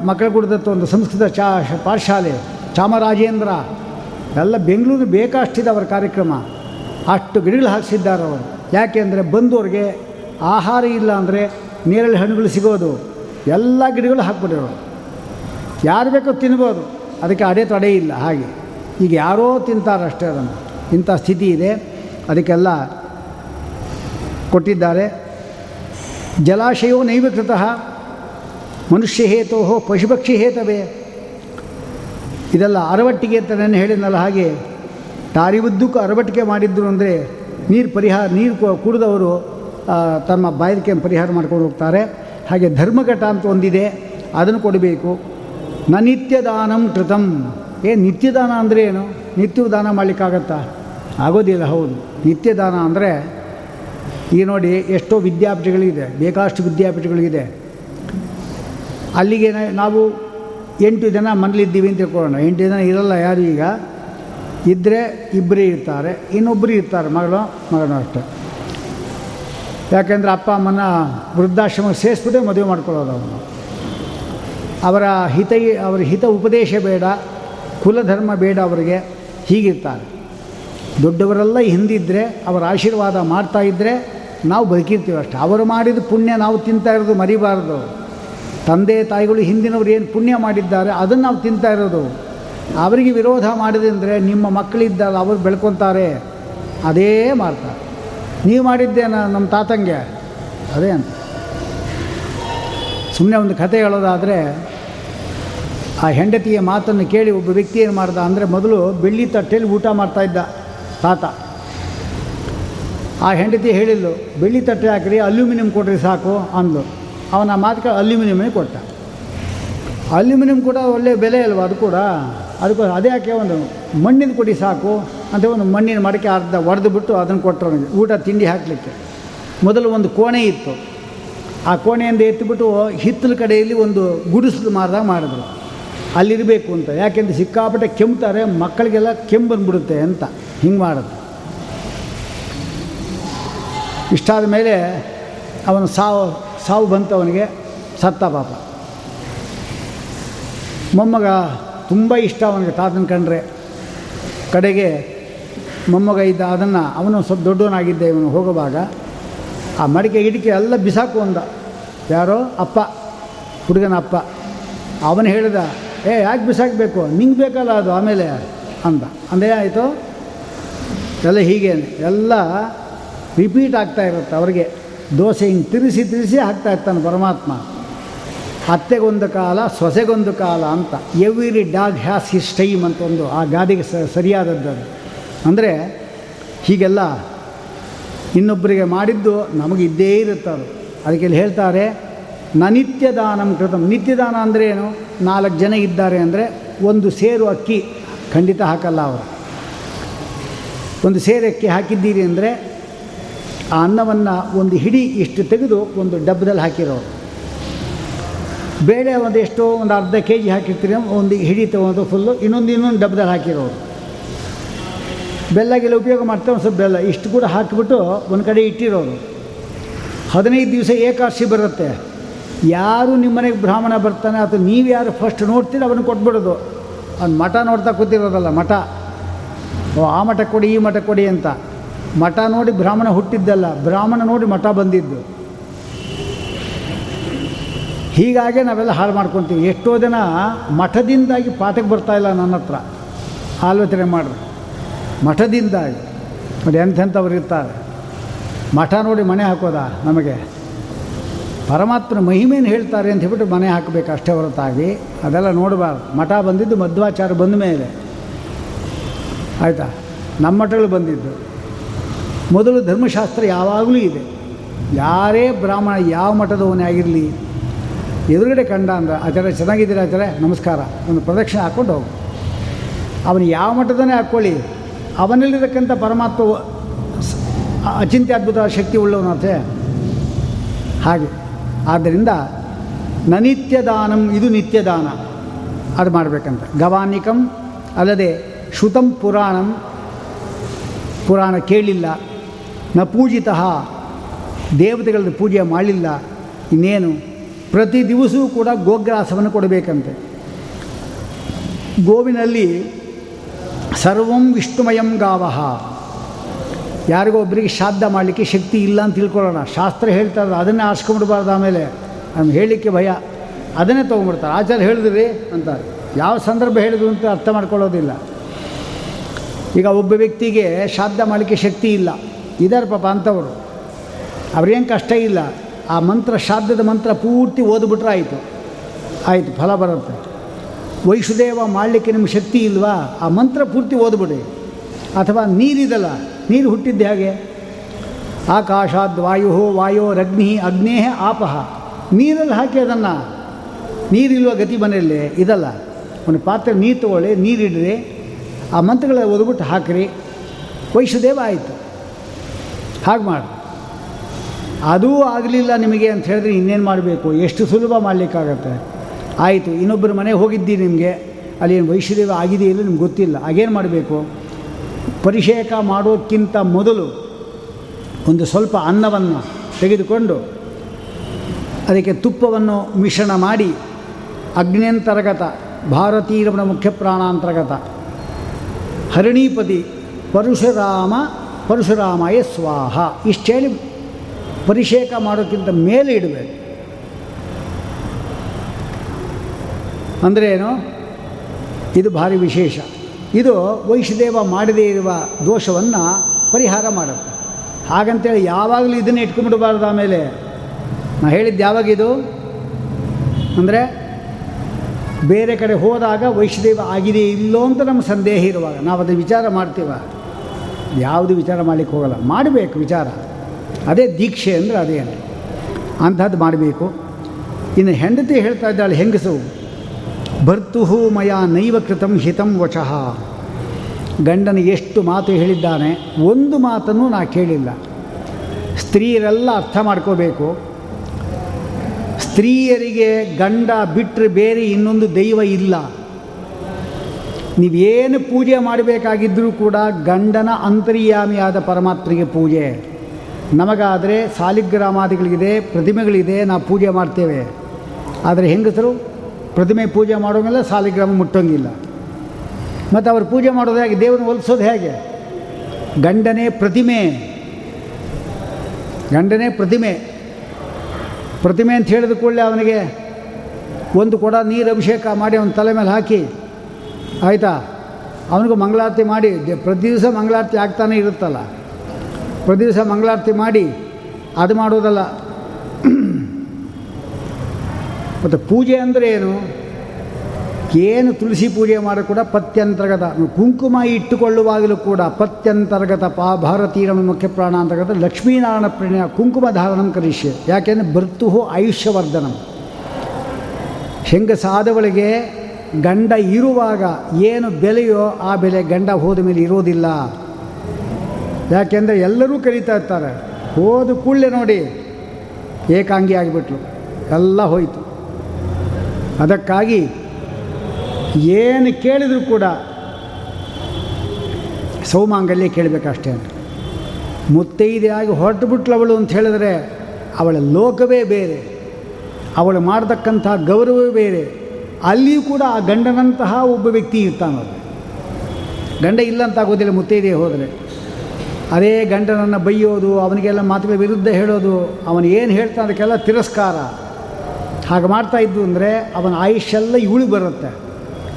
ಮಕ್ಕಳ ಕುಡಿದತ್ತು ಒಂದು ಸಂಸ್ಕೃತ ಚಾ, ಪಾಠಶಾಲೆ, ಚಾಮರಾಜೇಂದ್ರ. ಎಲ್ಲ ಬೆಂಗಳೂರು ಬೇಕಷ್ಟಿದೆ ಅವರ ಕಾರ್ಯಕ್ರಮ. ಅಷ್ಟು ಗಿಡಗಳು ಹಾಕಿಸಿದ್ದಾರೆ ಅವರು. ಯಾಕೆ ಅಂದರೆ ಬಂದವ್ರಿಗೆ ಆಹಾರ ಇಲ್ಲ ಅಂದರೆ ನೇರಳೆ ಹಣ್ಣುಗಳು ಸಿಗೋದು. ಎಲ್ಲ ಗಿಡಗಳು ಹಾಕ್ಬಿಟ್ಟಿರೋರು ಯಾರು ಬೇಕೋ ತಿನ್ಬೋದು. ಅದಕ್ಕೆ ಅಡೆ ತಡೆ ಇಲ್ಲ ಹಾಗೆ. ಈಗ ಯಾರೋ ತಿಂತಾರೆ ಅಷ್ಟೇ ಅದನ್ನು. ಇಂಥ ಸ್ಥಿತಿ ಇದೆ. ಅದಕ್ಕೆಲ್ಲ ಕೊಟ್ಟಿದ್ದಾರೆ. ಜಲಾಶಯೋ ನೈವ ಕೃತಃ ಮನುಷ್ಯ ಹೇತೋ ಪಶುಪಕ್ಷಿ ಹೇತವೇ ಇದೆಲ್ಲ ಅರವಟ್ಟಿಗೆ ಅಂತ ನಾನು ಹೇಳಿದ್ನಲ್ಲ ಹಾಗೆ. ದಾರಿ ಉದ್ದಕ್ಕೂ ಅರವಟ್ಟಿಗೆ ಮಾಡಿದ್ರು ಅಂದರೆ ನೀರು ಪರಿಹಾರ, ನೀರು ಕುಡಿದವರು ತಮ್ಮ ಬಾಯಿಕೆ ಪರಿಹಾರ ಮಾಡ್ಕೊಂಡು ಹೋಗ್ತಾರೆ. ಹಾಗೆ ಧರ್ಮಘಟ ಅಂತ ಒಂದಿದೆ, ಅದನ್ನು ಕೊಡಬೇಕು. ನ ನಿತ್ಯದಾನಂ ಕೃತಂ. ಏನು ನಿತ್ಯದಾನ ಅಂದರೆ ಏನು? ನಿತ್ಯವೂ ದಾನ ಮಾಡಲಿಕ್ಕಾಗತ್ತಾ? ಆಗೋದಿಲ್ಲ, ಹೌದು. ನಿತ್ಯದಾನ ಅಂದರೆ ಈಗ ನೋಡಿ ಎಷ್ಟೋ ವಿದ್ಯಾಪೀಠಗಳಿದೆ, ಬೇಕಾದಷ್ಟು ವಿದ್ಯಾಪೀಠಗಳಿದೆ. ಅಲ್ಲಿಗೆ ನಾವು ಎಂಟು ಜನ ಮನೇಲಿದ್ದೀವಿ ಅಂತ ತಿಳ್ಕೊಳ್ಳೋಣ. ಎಂಟು ಜನ ಇರಲ್ಲ ಯಾರು ಈಗ? ಇದ್ದರೆ ಇಬ್ಬರೇ ಇರ್ತಾರೆ ಇನ್ನೊಬ್ಬರು ಇರ್ತಾರೆ, ಮಗಳು, ಮಗನೂ ಅಷ್ಟೆ. ಯಾಕೆಂದರೆ ಅಪ್ಪ, ಅಮ್ಮನ ವೃದ್ಧಾಶ್ರಮಕ್ಕೆ ಸೇರಿಸ್ಬಿಟ್ಟೆ ಮದುವೆ ಮಾಡ್ಕೊಳ್ಳೋದು ಅವನು. ಅವರ ಹಿತ ಅವರ ಹಿತ ಉಪದೇಶ ಬೇಡ, ಕುಲಧರ್ಮ ಬೇಡ ಅವರಿಗೆ, ಹೀಗಿರ್ತಾರೆ. ದೊಡ್ಡವರೆಲ್ಲ ಹಿಂದಿದ್ದರೆ ಅವರ ಆಶೀರ್ವಾದ ಮಾಡ್ತಾ ಇದ್ದರೆ ನಾವು ಬದುಕಿರ್ತೀವಿ ಅಷ್ಟೆ. ಅವರು ಮಾಡಿದ ಪುಣ್ಯ ನಾವು ತಿಂತಾ ಇರೋದು ಮರಿಬಾರ್ದು. ತಂದೆ ತಾಯಿಗಳು ಹಿಂದಿನವರು ಏನು ಪುಣ್ಯ ಮಾಡಿದ್ದಾರೆ ಅದನ್ನು ನಾವು ತಿಂತಾ ಇರೋದು. ಅವರಿಗೆ ವಿರೋಧ ಮಾಡಿದಂದರೆ ನಿಮ್ಮ ಮಕ್ಕಳಿದ್ದಾರೆ ಅವರು ಬೆಳ್ಕೊತಾರೆ. ಅದೇ ಮಾಡ್ತಾರೆ ನೀವು ಮಾಡಿದ್ದೇನ ನಮ್ಮ ತಾತಂಗೆ. ಅದೇ ಅಂತ. ಸುಮ್ಮನೆ ಒಂದು ಕತೆ ಹೇಳೋದಾದರೆ, ಆ ಹೆಂಡತಿಯ ಮಾತನ್ನು ಕೇಳಿ ಒಬ್ಬ ವ್ಯಕ್ತಿ ಏನು ಮಾಡ್ದ ಅಂದರೆ ಮೊದಲು ಬೆಳ್ಳಿ ತಟ್ಟೆಯಲ್ಲಿ ಊಟ ಮಾಡ್ತಾ ಇದ್ದ ತಾತ. ಆ ಹೆಂಡತಿ ಹೇಳಿದ್ಲು, ಬೆಳ್ಳಿ ತಟ್ಟೆ ಹಾಕಿರಿ, ಅಲ್ಯೂಮಿನಿಯಂ ಕೊಡ್ರಿ ಸಾಕು ಅಂದ್ಲು. ಅವನ ಮಾತುಕ ಅಲ್ಯೂಮಿನಿಯಮೇ ಕೊಟ್ಟ. ಅಲ್ಯೂಮಿನಿಯಂ ಕೂಡ ಒಳ್ಳೆಯ ಬೆಲೆ ಅಲ್ವಾ ಅದು ಕೂಡ? ಅದಕ್ಕೂ ಅದೇ ಯಾಕೆ ಒಂದು ಮಣ್ಣಿನ ಕೊಡಿ ಸಾಕು ಅಂತ ಒಂದು ಮಣ್ಣಿನ ಮಡಕೆ ಅರ್ಧ ಒಡೆದು ಬಿಟ್ಟು ಅದನ್ನು ಕೊಟ್ಟರು ಅವನಿಗೆ. ಊಟ, ತಿಂಡಿ ಹಾಕಲಿಕ್ಕೆ. ಮೊದಲು ಒಂದು ಕೋಣೆ ಇತ್ತು. ಆ ಕೋಣೆಯಿಂದ ಎತ್ತಿಬಿಟ್ಟು ಹಿತ್ತಲ ಕಡೆಯಲ್ಲಿ ಒಂದು ಗುಡಿಸಲು ಮಾರ್ದಾಗ ಮಾಡಿದ್ರು. ಅಲ್ಲಿರಬೇಕು ಅಂತ. ಯಾಕೆಂದ್ರೆ ಸಿಕ್ಕಾಪಟ್ಟೆ ಕೆಮ್ತಾರೆ, ಮಕ್ಕಳಿಗೆಲ್ಲ ಕೆಮ್ಮು ಬಂದ್ಬಿಡುತ್ತೆ ಅಂತ. ಹಿಂಗೆ ಮಾಡೋದು ಇಷ್ಟಾದ ಮೇಲೆ ಅವನು ಸಾವು ಸಾವು ಬಂತು ಅವನಿಗೆ ಸತ್ತ ಪಾಪ. ಮೊಮ್ಮಗ ತುಂಬ ಇಷ್ಟ ಅವನಿಗೆ, ತಾತನ ಕಂಡ್ರೆ. ಕಡೆಗೆ ಮೊಮ್ಮಗ ಇದ್ದ ಅದನ್ನು ಅವನು ಸ್ವಲ್ಪ ದೊಡ್ಡವನಾಗಿದ್ದ ಇವನು ಹೋಗುವಾಗ ಆ ಮಡಿಕೆ ಗಿಡಿಕೆ ಎಲ್ಲ ಬಿಸಾಕು ಅಂದ. ಯಾರೋ? ಅಪ್ಪ, ಹುಡುಗನ ಅಪ್ಪ. ಅವನು ಹೇಳಿದ, ಏ, ಯಾಕೆ ಬಿಸಾಕಬೇಕು? ನಿಂಗೆ ಬೇಕಲ್ಲ ಅದು ಆಮೇಲೆ, ಅಂದ. ಅಂದೇ, ಆಯಿತು. ಎಲ್ಲ ಹೀಗೆ ಎಲ್ಲ ರಿಪೀಟ್ ಆಗ್ತಾ ಇರುತ್ತೆ. ಅವರಿಗೆ ದೋಸೆ ಹಿಂಗೆ ತಿರುಸಿ ತಿರುಸಿ ಹಾಕ್ತಾ ಇರ್ತಾನೆ ಪರಮಾತ್ಮ. ಅತ್ತೆಗೊಂದು ಕಾಲ, ಸೊಸೆಗೊಂದು ಕಾಲ ಅಂತ. Every dog has his time ಅಂತ ಒಂದು ಆ ಗಾದೆಗೆ ಸರಿಯಾದದ್ದು ಅದು. ಅಂದರೆ ಹೀಗೆಲ್ಲ ಇನ್ನೊಬ್ಬರಿಗೆ ಮಾಡಿದ್ದು ನಮಗೆ ಇದ್ದೇ ಇರುತ್ತೆ ಅದು. ಅದಕ್ಕೆ ಇಲ್ಲಿ ಹೇಳ್ತಾರೆ ನನಿತ್ಯ ದಾನಂ ಕೃತಂ. ನಿತ್ಯದಾನ ಅಂದರೆ ಏನು? ನಾಲ್ಕು ಜನ ಇದ್ದಾರೆ ಅಂದರೆ ಒಂದು ಸೇರು ಅಕ್ಕಿ, ಖಂಡಿತ ಹಾಕಲ್ಲ ಅವರು. ಒಂದು ಸೇರು ಅಕ್ಕಿ ಹಾಕಿದ್ದೀರಿ ಅಂದರೆ ಆ ಅನ್ನವನ್ನು ಒಂದು ಹಿಡಿ ಇಷ್ಟು ತೆಗೆದು ಒಂದು ಡಬ್ಬದಲ್ಲಿ ಹಾಕಿರೋರು ಬೇಳೆ ಒಂದು ಎಷ್ಟೋ ಒಂದು ಅರ್ಧ ಕೆ ಜಿ ಹಾಕಿರ್ತೀರಿ, ಒಂದು ಹಿಡಿ ತೊಗೊಂಡು ಫುಲ್ಲು ಇನ್ನೊಂದು ಇನ್ನೊಂದು ಡಬ್ಬದಲ್ಲಿ ಹಾಕಿರೋರು ಬೆಲ್ಲಗೆಲ್ಲ ಉಪಯೋಗ ಮಾಡ್ತಾರೆ ಒಂದು ಸ್ವಲ್ಪ ಬೆಲ್ಲ, ಇಷ್ಟು ಕೂಡ ಹಾಕಿಬಿಟ್ಟು ಒಂದು ಕಡೆ ಇಟ್ಟಿರೋರು ಹದಿನೈದು ದಿವಸ ಏಕಾದಶಿ ಬರುತ್ತೆ. ಯಾರು ನಿಮ್ಮ ಮನೆಗೆ ಬ್ರಾಹ್ಮಣ ಬರ್ತಾನೆ ಅಥವಾ ನೀವು ಯಾರು ಫಸ್ಟ್ ನೋಡ್ತೀರ ಅವನು ಕೊಟ್ಬಿಡೋದು. ಅವ್ನು ಮಠ ನೋಡ್ತಾ ಕೂತಿರೋದಲ್ಲ ಮಠ. ಓ, ಆ ಮಠ ಕೊಡಿ, ಈ ಮಠ ಕೊಡಿ ಅಂತ. ಮಠ ನೋಡಿ ಬ್ರಾಹ್ಮಣ ಹುಟ್ಟಿದ್ದಲ್ಲ, ಬ್ರಾಹ್ಮಣ ನೋಡಿ ಮಠ ಬಂದಿದ್ದು. ಹೀಗಾಗಿ ನಾವೆಲ್ಲ ಹಾಳು ಮಾಡ್ಕೊತೀವಿ. ಎಷ್ಟೋ ಜನ ಮಠದಿಂದಾಗಿ ಪಾಠಕ್ಕೆ ಬರ್ತಾ ಇಲ್ಲ ನನ್ನ ಹತ್ರ. ಆಲೋಚನೆ ಮಾಡ್ರಿ. ಮಠದಿಂದಾಗಿ. ನೋಡಿ ಎಂಥೆಂಥವ್ರು ಇರ್ತಾರೆ. ಮಠ ನೋಡಿ ಮನೆ ಹಾಕೋದಾ ನಮಗೆ? ಪರಮಾತ್ಮನ ಮಹಿಮೇನು ಹೇಳ್ತಾರೆ ಅಂತ ಹೇಳ್ಬಿಟ್ಟು ಮನೆ ಹಾಕಬೇಕು ಅಷ್ಟೇ ಹೊರತಾಗಿ. ಅದೆಲ್ಲ ನೋಡಬಾರ್ದು. ಮಠ ಬಂದಿದ್ದು ಮಧ್ವಾಚಾರ ಬಂದ ಮೇಲೆ. ಆಯಿತಾ? ನಮ್ಮ ಮಠಗಳು ಬಂದಿದ್ದು. ಮೊದಲು ಧರ್ಮಶಾಸ್ತ್ರ ಯಾವಾಗಲೂ ಇದೆ. ಯಾರೇ ಬ್ರಾಹ್ಮಣ ಯಾವ ಮಠದವನೇ ಆಗಿರಲಿ, ಎದುರುಗಡೆ ಕಂಡ ಅಂದ್ರೆ ಆಚಾರ ಚೆನ್ನಾಗಿದ್ದೀರ ಆಚಾರ್ಯ ನಮಸ್ಕಾರ. ಒಂದು ಪ್ರದಕ್ಷಿಣೆ ಹಾಕ್ಕೊಂಡು ಹೋಗು. ಅವನು ಯಾವ ಮಠದನೇ ಹಾಕ್ಕೊಳ್ಳಿ, ಅವನಲ್ಲಿರತಕ್ಕಂಥ ಪರಮಾತ್ಮ ಅಚಿಂತ್ಯ ಅದ್ಭುತ ಶಕ್ತಿ ಉಳ್ಳವನಂತೆ ಹಾಗೆ. ಆದ್ದರಿಂದ ನನಿತ್ಯ ದಾನಂ ಇದು ನಿತ್ಯ ದಾನ ಅದು ಮಾಡಬೇಕಂತ. ಗವಾನಿಕಂ, ಅಲ್ಲದೆ ಶ್ರುತಂ ಪುರಾಣಂ. ಪುರಾಣ ಕೇಳಿಲ್ಲ. ನ ಪೂಜಿತ ದೇವತೆಗಳನ್ನು ಪೂಜೆ ಮಾಡಲಿಲ್ಲ. ಇನ್ನೇನು? ಪ್ರತಿ ದಿವಸವೂ ಕೂಡ ಗೋಗ್ರಾಸವನ್ನು ಕೊಡಬೇಕಂತೆ. ಗೋವಿನಲ್ಲಿ ಸರ್ವಂ ವಿಷ್ಣುಮಯಂ ಗಾವಹ ಯಾರಿಗೋ ಒಬ್ಬರಿಗೆ ಶ್ರಾದ್ದ ಮಾಡಲಿಕ್ಕೆ ಶಕ್ತಿ ಇಲ್ಲ ಅಂತ ತಿಳ್ಕೊಳ್ಳೋಣ. ಶಾಸ್ತ್ರ ಹೇಳ್ತಾರೆ ಅದನ್ನೇ ಆರಿಸ್ಕೊಂಡ್ಬಿಡ್ಬಾರ್ದು ಆಮೇಲೆ. ನಮ್ಗೆ ಹೇಳಲಿಕ್ಕೆ ಭಯ. ಅದನ್ನೇ ತೊಗೊಂಡ್ಬಿಡ್ತಾರೆ. ಆಚಾರ್ಯ ಹೇಳಿದ್ರಿ ಅಂತಾರೆ. ಯಾವ ಸಂದರ್ಭ ಹೇಳಿದ್ರು ಅಂತ ಅರ್ಥ ಮಾಡ್ಕೊಳ್ಳೋದಿಲ್ಲ. ಈಗ ಒಬ್ಬ ವ್ಯಕ್ತಿಗೆ ಶ್ರಾದ್ದ ಮಾಡಲಿಕ್ಕೆ ಶಕ್ತಿ ಇಲ್ಲ. ಇದಾರೆ ಪಾಪ ಅಂಥವರು. ಅವ್ರೇನು ಕಷ್ಟ ಇಲ್ಲ. ಆ ಮಂತ್ರ ಶಾಬ್ದದ ಮಂತ್ರ ಪೂರ್ತಿ ಓದ್ಬಿಟ್ರೆ ಆಯಿತು. ಆಯಿತು, ಫಲ ಬರುತ್ತೆ. ವೈಷುದೇವ ಮಾಡಲಿಕ್ಕೆ ನಿಮ್ಗೆ ಶಕ್ತಿ ಇಲ್ವಾ? ಆ ಮಂತ್ರ ಪೂರ್ತಿ ಓದ್ಬಿಡಿ. ಅಥವಾ ನೀರಿದಲ್ಲ, ನೀರು ಹುಟ್ಟಿದ್ದು ಹಾಗೆ? ಆಕಾಶಾದ್ ವಾಯು ವಾಯೋರಗ್ನಿ ಅಗ್ನೇ ಆಪಹ ನೀರಲ್ಲಿ ಹಾಕಿ ಅದನ್ನು. ನೀರಿಲ್ವ ಗತಿ ಮನೆಯಲ್ಲಿ? ಇದಲ್ಲ. ಒಂದು ಪಾತ್ರೆ ನೀರು ತಗೊಳ್ಳಿ, ನೀರಿಡ್ರಿ. ಆ ಮಂತ್ರಗಳ ಓದ್ಬಿಟ್ಟು ಹಾಕಿರಿ. ವೈಷುದೇವ ಆಯಿತು. ಹಾಗೆ ಮಾಡಿ. ಅದೂ ಆಗಲಿಲ್ಲ ನಿಮಗೆ ಅಂತ ಹೇಳಿದ್ರೆ ಇನ್ನೇನು ಮಾಡಬೇಕು? ಎಷ್ಟು ಸುಲಭ ಮಾಡಲಿಕ್ಕಾಗತ್ತೆ? ಆಯಿತು ಇನ್ನೊಬ್ಬರ ಮನೆಗೆ ಹೋಗಿದ್ದೀನಿ ನಿಮಗೆ. ಅಲ್ಲಿ ಏನು ವೈಶ್ಯದೇವ ಆಗಿದೆಯಲ್ಲ ನಿಮ್ಗೆ ಗೊತ್ತಿಲ್ಲ. ಹಾಗೇನು ಮಾಡಬೇಕು? ಪರಿಷೇಕ ಮಾಡೋಕ್ಕಿಂತ ಮೊದಲು ಒಂದು ಸ್ವಲ್ಪ ಅನ್ನವನ್ನು ತೆಗೆದುಕೊಂಡು ಅದಕ್ಕೆ ತುಪ್ಪವನ್ನು ಮಿಶ್ರಣ ಮಾಡಿ ಅಗ್ನ್ಯಂತರ್ಗತ ಭಾರತೀರಮಣ ಮುಖ್ಯ ಪ್ರಾಣಾಂತರ್ಗತ ಹರಿಣೀಪತಿ ಪರಶುರಾಮ ಪರಶುರಾಮಾಯ ಸ್ವಾಹ. ಇಷ್ಟೇಳಿ ಪರಿಷೇಕ ಮಾಡೋಕ್ಕಿಂತ ಮೇಲೆ ಇಡಬೇಕು. ಅಂದರೆ ಏನು ಇದು ಭಾರಿ ವಿಶೇಷ. ಇದು ವೈಷ್ಣದೇವ ಮಾಡದೇ ಇರುವ ದೋಷವನ್ನು ಪರಿಹಾರ ಮಾಡುತ್ತೆ. ಹಾಗಂತೇಳಿ ಯಾವಾಗಲೂ ಇದನ್ನು ಇಟ್ಕೊಂಡ್ಬಿಡಬಾರ್ದು ಆಮೇಲೆ. ನಾ ಹೇಳಿದ್ದು ಯಾವಾಗ ಇದು? ಅಂದರೆ ಬೇರೆ ಕಡೆ ಹೋದಾಗ ವೈಷ್ಣದೇವ ಆಗಿದೆ ಇಲ್ಲೋ ಅಂತ ನಮ್ಮ ಸಂದೇಹ ಇರುವಾಗ. ನಾವು ಅದನ್ನು ವಿಚಾರ ಮಾಡ್ತೀವ. ಯಾವುದು ವಿಚಾರ ಮಾಡಲಿಕ್ಕೆ ಹೋಗಲ್ಲ. ಮಾಡಬೇಕು ವಿಚಾರ. ಅದೇ ದೀಕ್ಷೆ ಅಂದರೆ ಅದೇ ಅಂಥದ್ದು ಮಾಡಬೇಕು. ಇನ್ನು ಹೆಂಡತಿ ಹೇಳ್ತಾ ಇದ್ದಾಳೆ, ಹೆಂಗಸು? ಭರ್ತುಹು ಮಯ ನೈವ ಕೃತಂ ಹಿತಂ ವಚಃ. ಗಂಡನ ಎಷ್ಟು ಮಾತು ಹೇಳಿದ್ದಾನೆ, ಒಂದು ಮಾತನ್ನು ನಾ ಕೇಳಿಲ್ಲ. ಸ್ತ್ರೀಯರೆಲ್ಲ ಅರ್ಥ ಮಾಡ್ಕೋಬೇಕು. ಸ್ತ್ರೀಯರಿಗೆ ಗಂಡ ಬಿಟ್ಟರೆ ಬೇರೆ ಇನ್ನೊಂದು ದೈವ ಇಲ್ಲ. ನೀವೇನು ಪೂಜೆ ಮಾಡಬೇಕಾಗಿದ್ದರೂ ಕೂಡ ಗಂಡನ ಅಂತರ್ಯಾಮಿಯಾದ ಪರಮಾತ್ಮನಿಗೆ ಪೂಜೆ. ನಮಗಾದರೆ ಸಾಲಿಗ್ರಾಮಾದಿಗಳಿದೆ ಪ್ರತಿಮೆಗಳಿದೆ, ನಾವು ಪೂಜೆ ಮಾಡ್ತೇವೆ. ಆದರೆ ಹೆಂಗಸರು ಪ್ರತಿಮೆ ಪೂಜೆ ಮಾಡೋಂಗಿಲ್ಲ, ಸಾಲಿಗ್ರಾಮ ಮುಟ್ಟೋಂಗಿಲ್ಲ. ಮತ್ತು ಅವರು ಪೂಜೆ ಮಾಡೋದು ಹೇಗೆ? ದೇವರನ್ನು ಒಲಿಸೋದು ಹೇಗೆ? ಗಂಡನೇ ಪ್ರತಿಮೆ. ಗಂಡನೇ ಪ್ರತಿಮೆ. ಪ್ರತಿಮೆ ಅಂತ ಹೇಳಿದ ಕೂಡಲೇ ಅವನಿಗೆ ಒಂದು ಕೊಡ ನೀರು ಅಭಿಷೇಕ ಮಾಡಿ ಅವನ ತಲೆ ಮೇಲೆ ಹಾಕಿ ಆಯಿತಾ? ಅವನಿಗೂ ಮಂಗಳಾರತಿ ಮಾಡಿ. ಪ್ರತಿ ದಿವಸ ಮಂಗಳಾರತಿ ಆಗ್ತಾನೆ ಇರುತ್ತಲ್ಲ. ಪ್ರತಿ ದಿವಸ ಮಂಗಳಾರತಿ ಮಾಡಿ, ಅದು ಮಾಡೋದಲ್ಲ. ಮತ್ತು ಪೂಜೆ ಅಂದರೆ ಏನು? ಏನು ತುಳಸಿ ಪೂಜೆ ಮಾಡೋ ಕೂಡ ಪತ್ಯಂತರ್ಗತ. ಕುಂಕುಮ ಇಟ್ಟುಕೊಳ್ಳುವಾಗಲೂ ಕೂಡ ಪತ್ಯಂತರ್ಗತ ಪಾ ಭಾರತೀಯ ಮುಖ್ಯ ಪ್ರಾಣ ಅಂತರ್ಗತ ಲಕ್ಷ್ಮೀನಾರಾಯಣ ಪ್ರಣಯ ಕುಂಕುಮ ಧಾರಣಂ ಕರಿಷ್ಯ. ಯಾಕೆಂದರೆ ಭರ್ತು ಆಯುಷ್ಯವರ್ಧನಂ. ಹೆಂಗಸಾದವಳಿಗೆ ಗಂಡ ಇರುವಾಗ ಏನು ಬೆಲೆಯೋ ಆ ಬೆಲೆ ಗಂಡ ಹೋದ ಮೇಲೆ ಇರೋದಿಲ್ಲ. ಯಾಕೆಂದರೆ ಎಲ್ಲರೂ ಕರೀತಾ ಇರ್ತಾರೆ. ಹೋದ ಕೂಡಲೇ ನೋಡಿ ಏಕಾಂಗಿ ಆಗಿಬಿಟ್ಲು. ಎಲ್ಲ ಹೋಯಿತು. ಅದಕ್ಕಾಗಿ ಏನು ಕೇಳಿದರೂ ಕೂಡ ಸೌಮಾಂಗಲ್ಯ ಕೇಳಬೇಕಷ್ಟೇ ಮುತ್ತೈದೆಯಾಗಿ ಹೊರಟು ಅವಳು ಅಂತ ಹೇಳಿದ್ರೆ ಅವಳ ಲೋಕವೇ ಬೇರೆ. ಅವಳು ಮಾಡತಕ್ಕಂಥ ಗೌರವವೇ ಬೇರೆ. ಅಲ್ಲಿಯೂ ಕೂಡ ಆ ಗಂಡನಂತಹ ಒಬ್ಬ ವ್ಯಕ್ತಿ ಇರ್ತಾನದು ಗಂಡ ಇಲ್ಲ ಅಂತ ಆಗೋದಿಲ್ಲ ಮುತ್ತೈದೆ ಹೋದರೆ. ಅದೇ ಗಂಡನನ್ನು ಬೈಯೋದು, ಅವನಿಗೆಲ್ಲ ಮಾತುಗಳ ವಿರುದ್ಧ ಹೇಳೋದು, ಅವನು ಏನು ಹೇಳ್ತಾನೆ ಅದಕ್ಕೆಲ್ಲ ತಿರಸ್ಕಾರ. ಹಾಗೆ ಮಾಡ್ತಾ ಇದ್ದು ಅಂದರೆ ಅವನ ಆಯುಷ್ಯೆಲ್ಲ ಇವಳು ಬರುತ್ತೆ.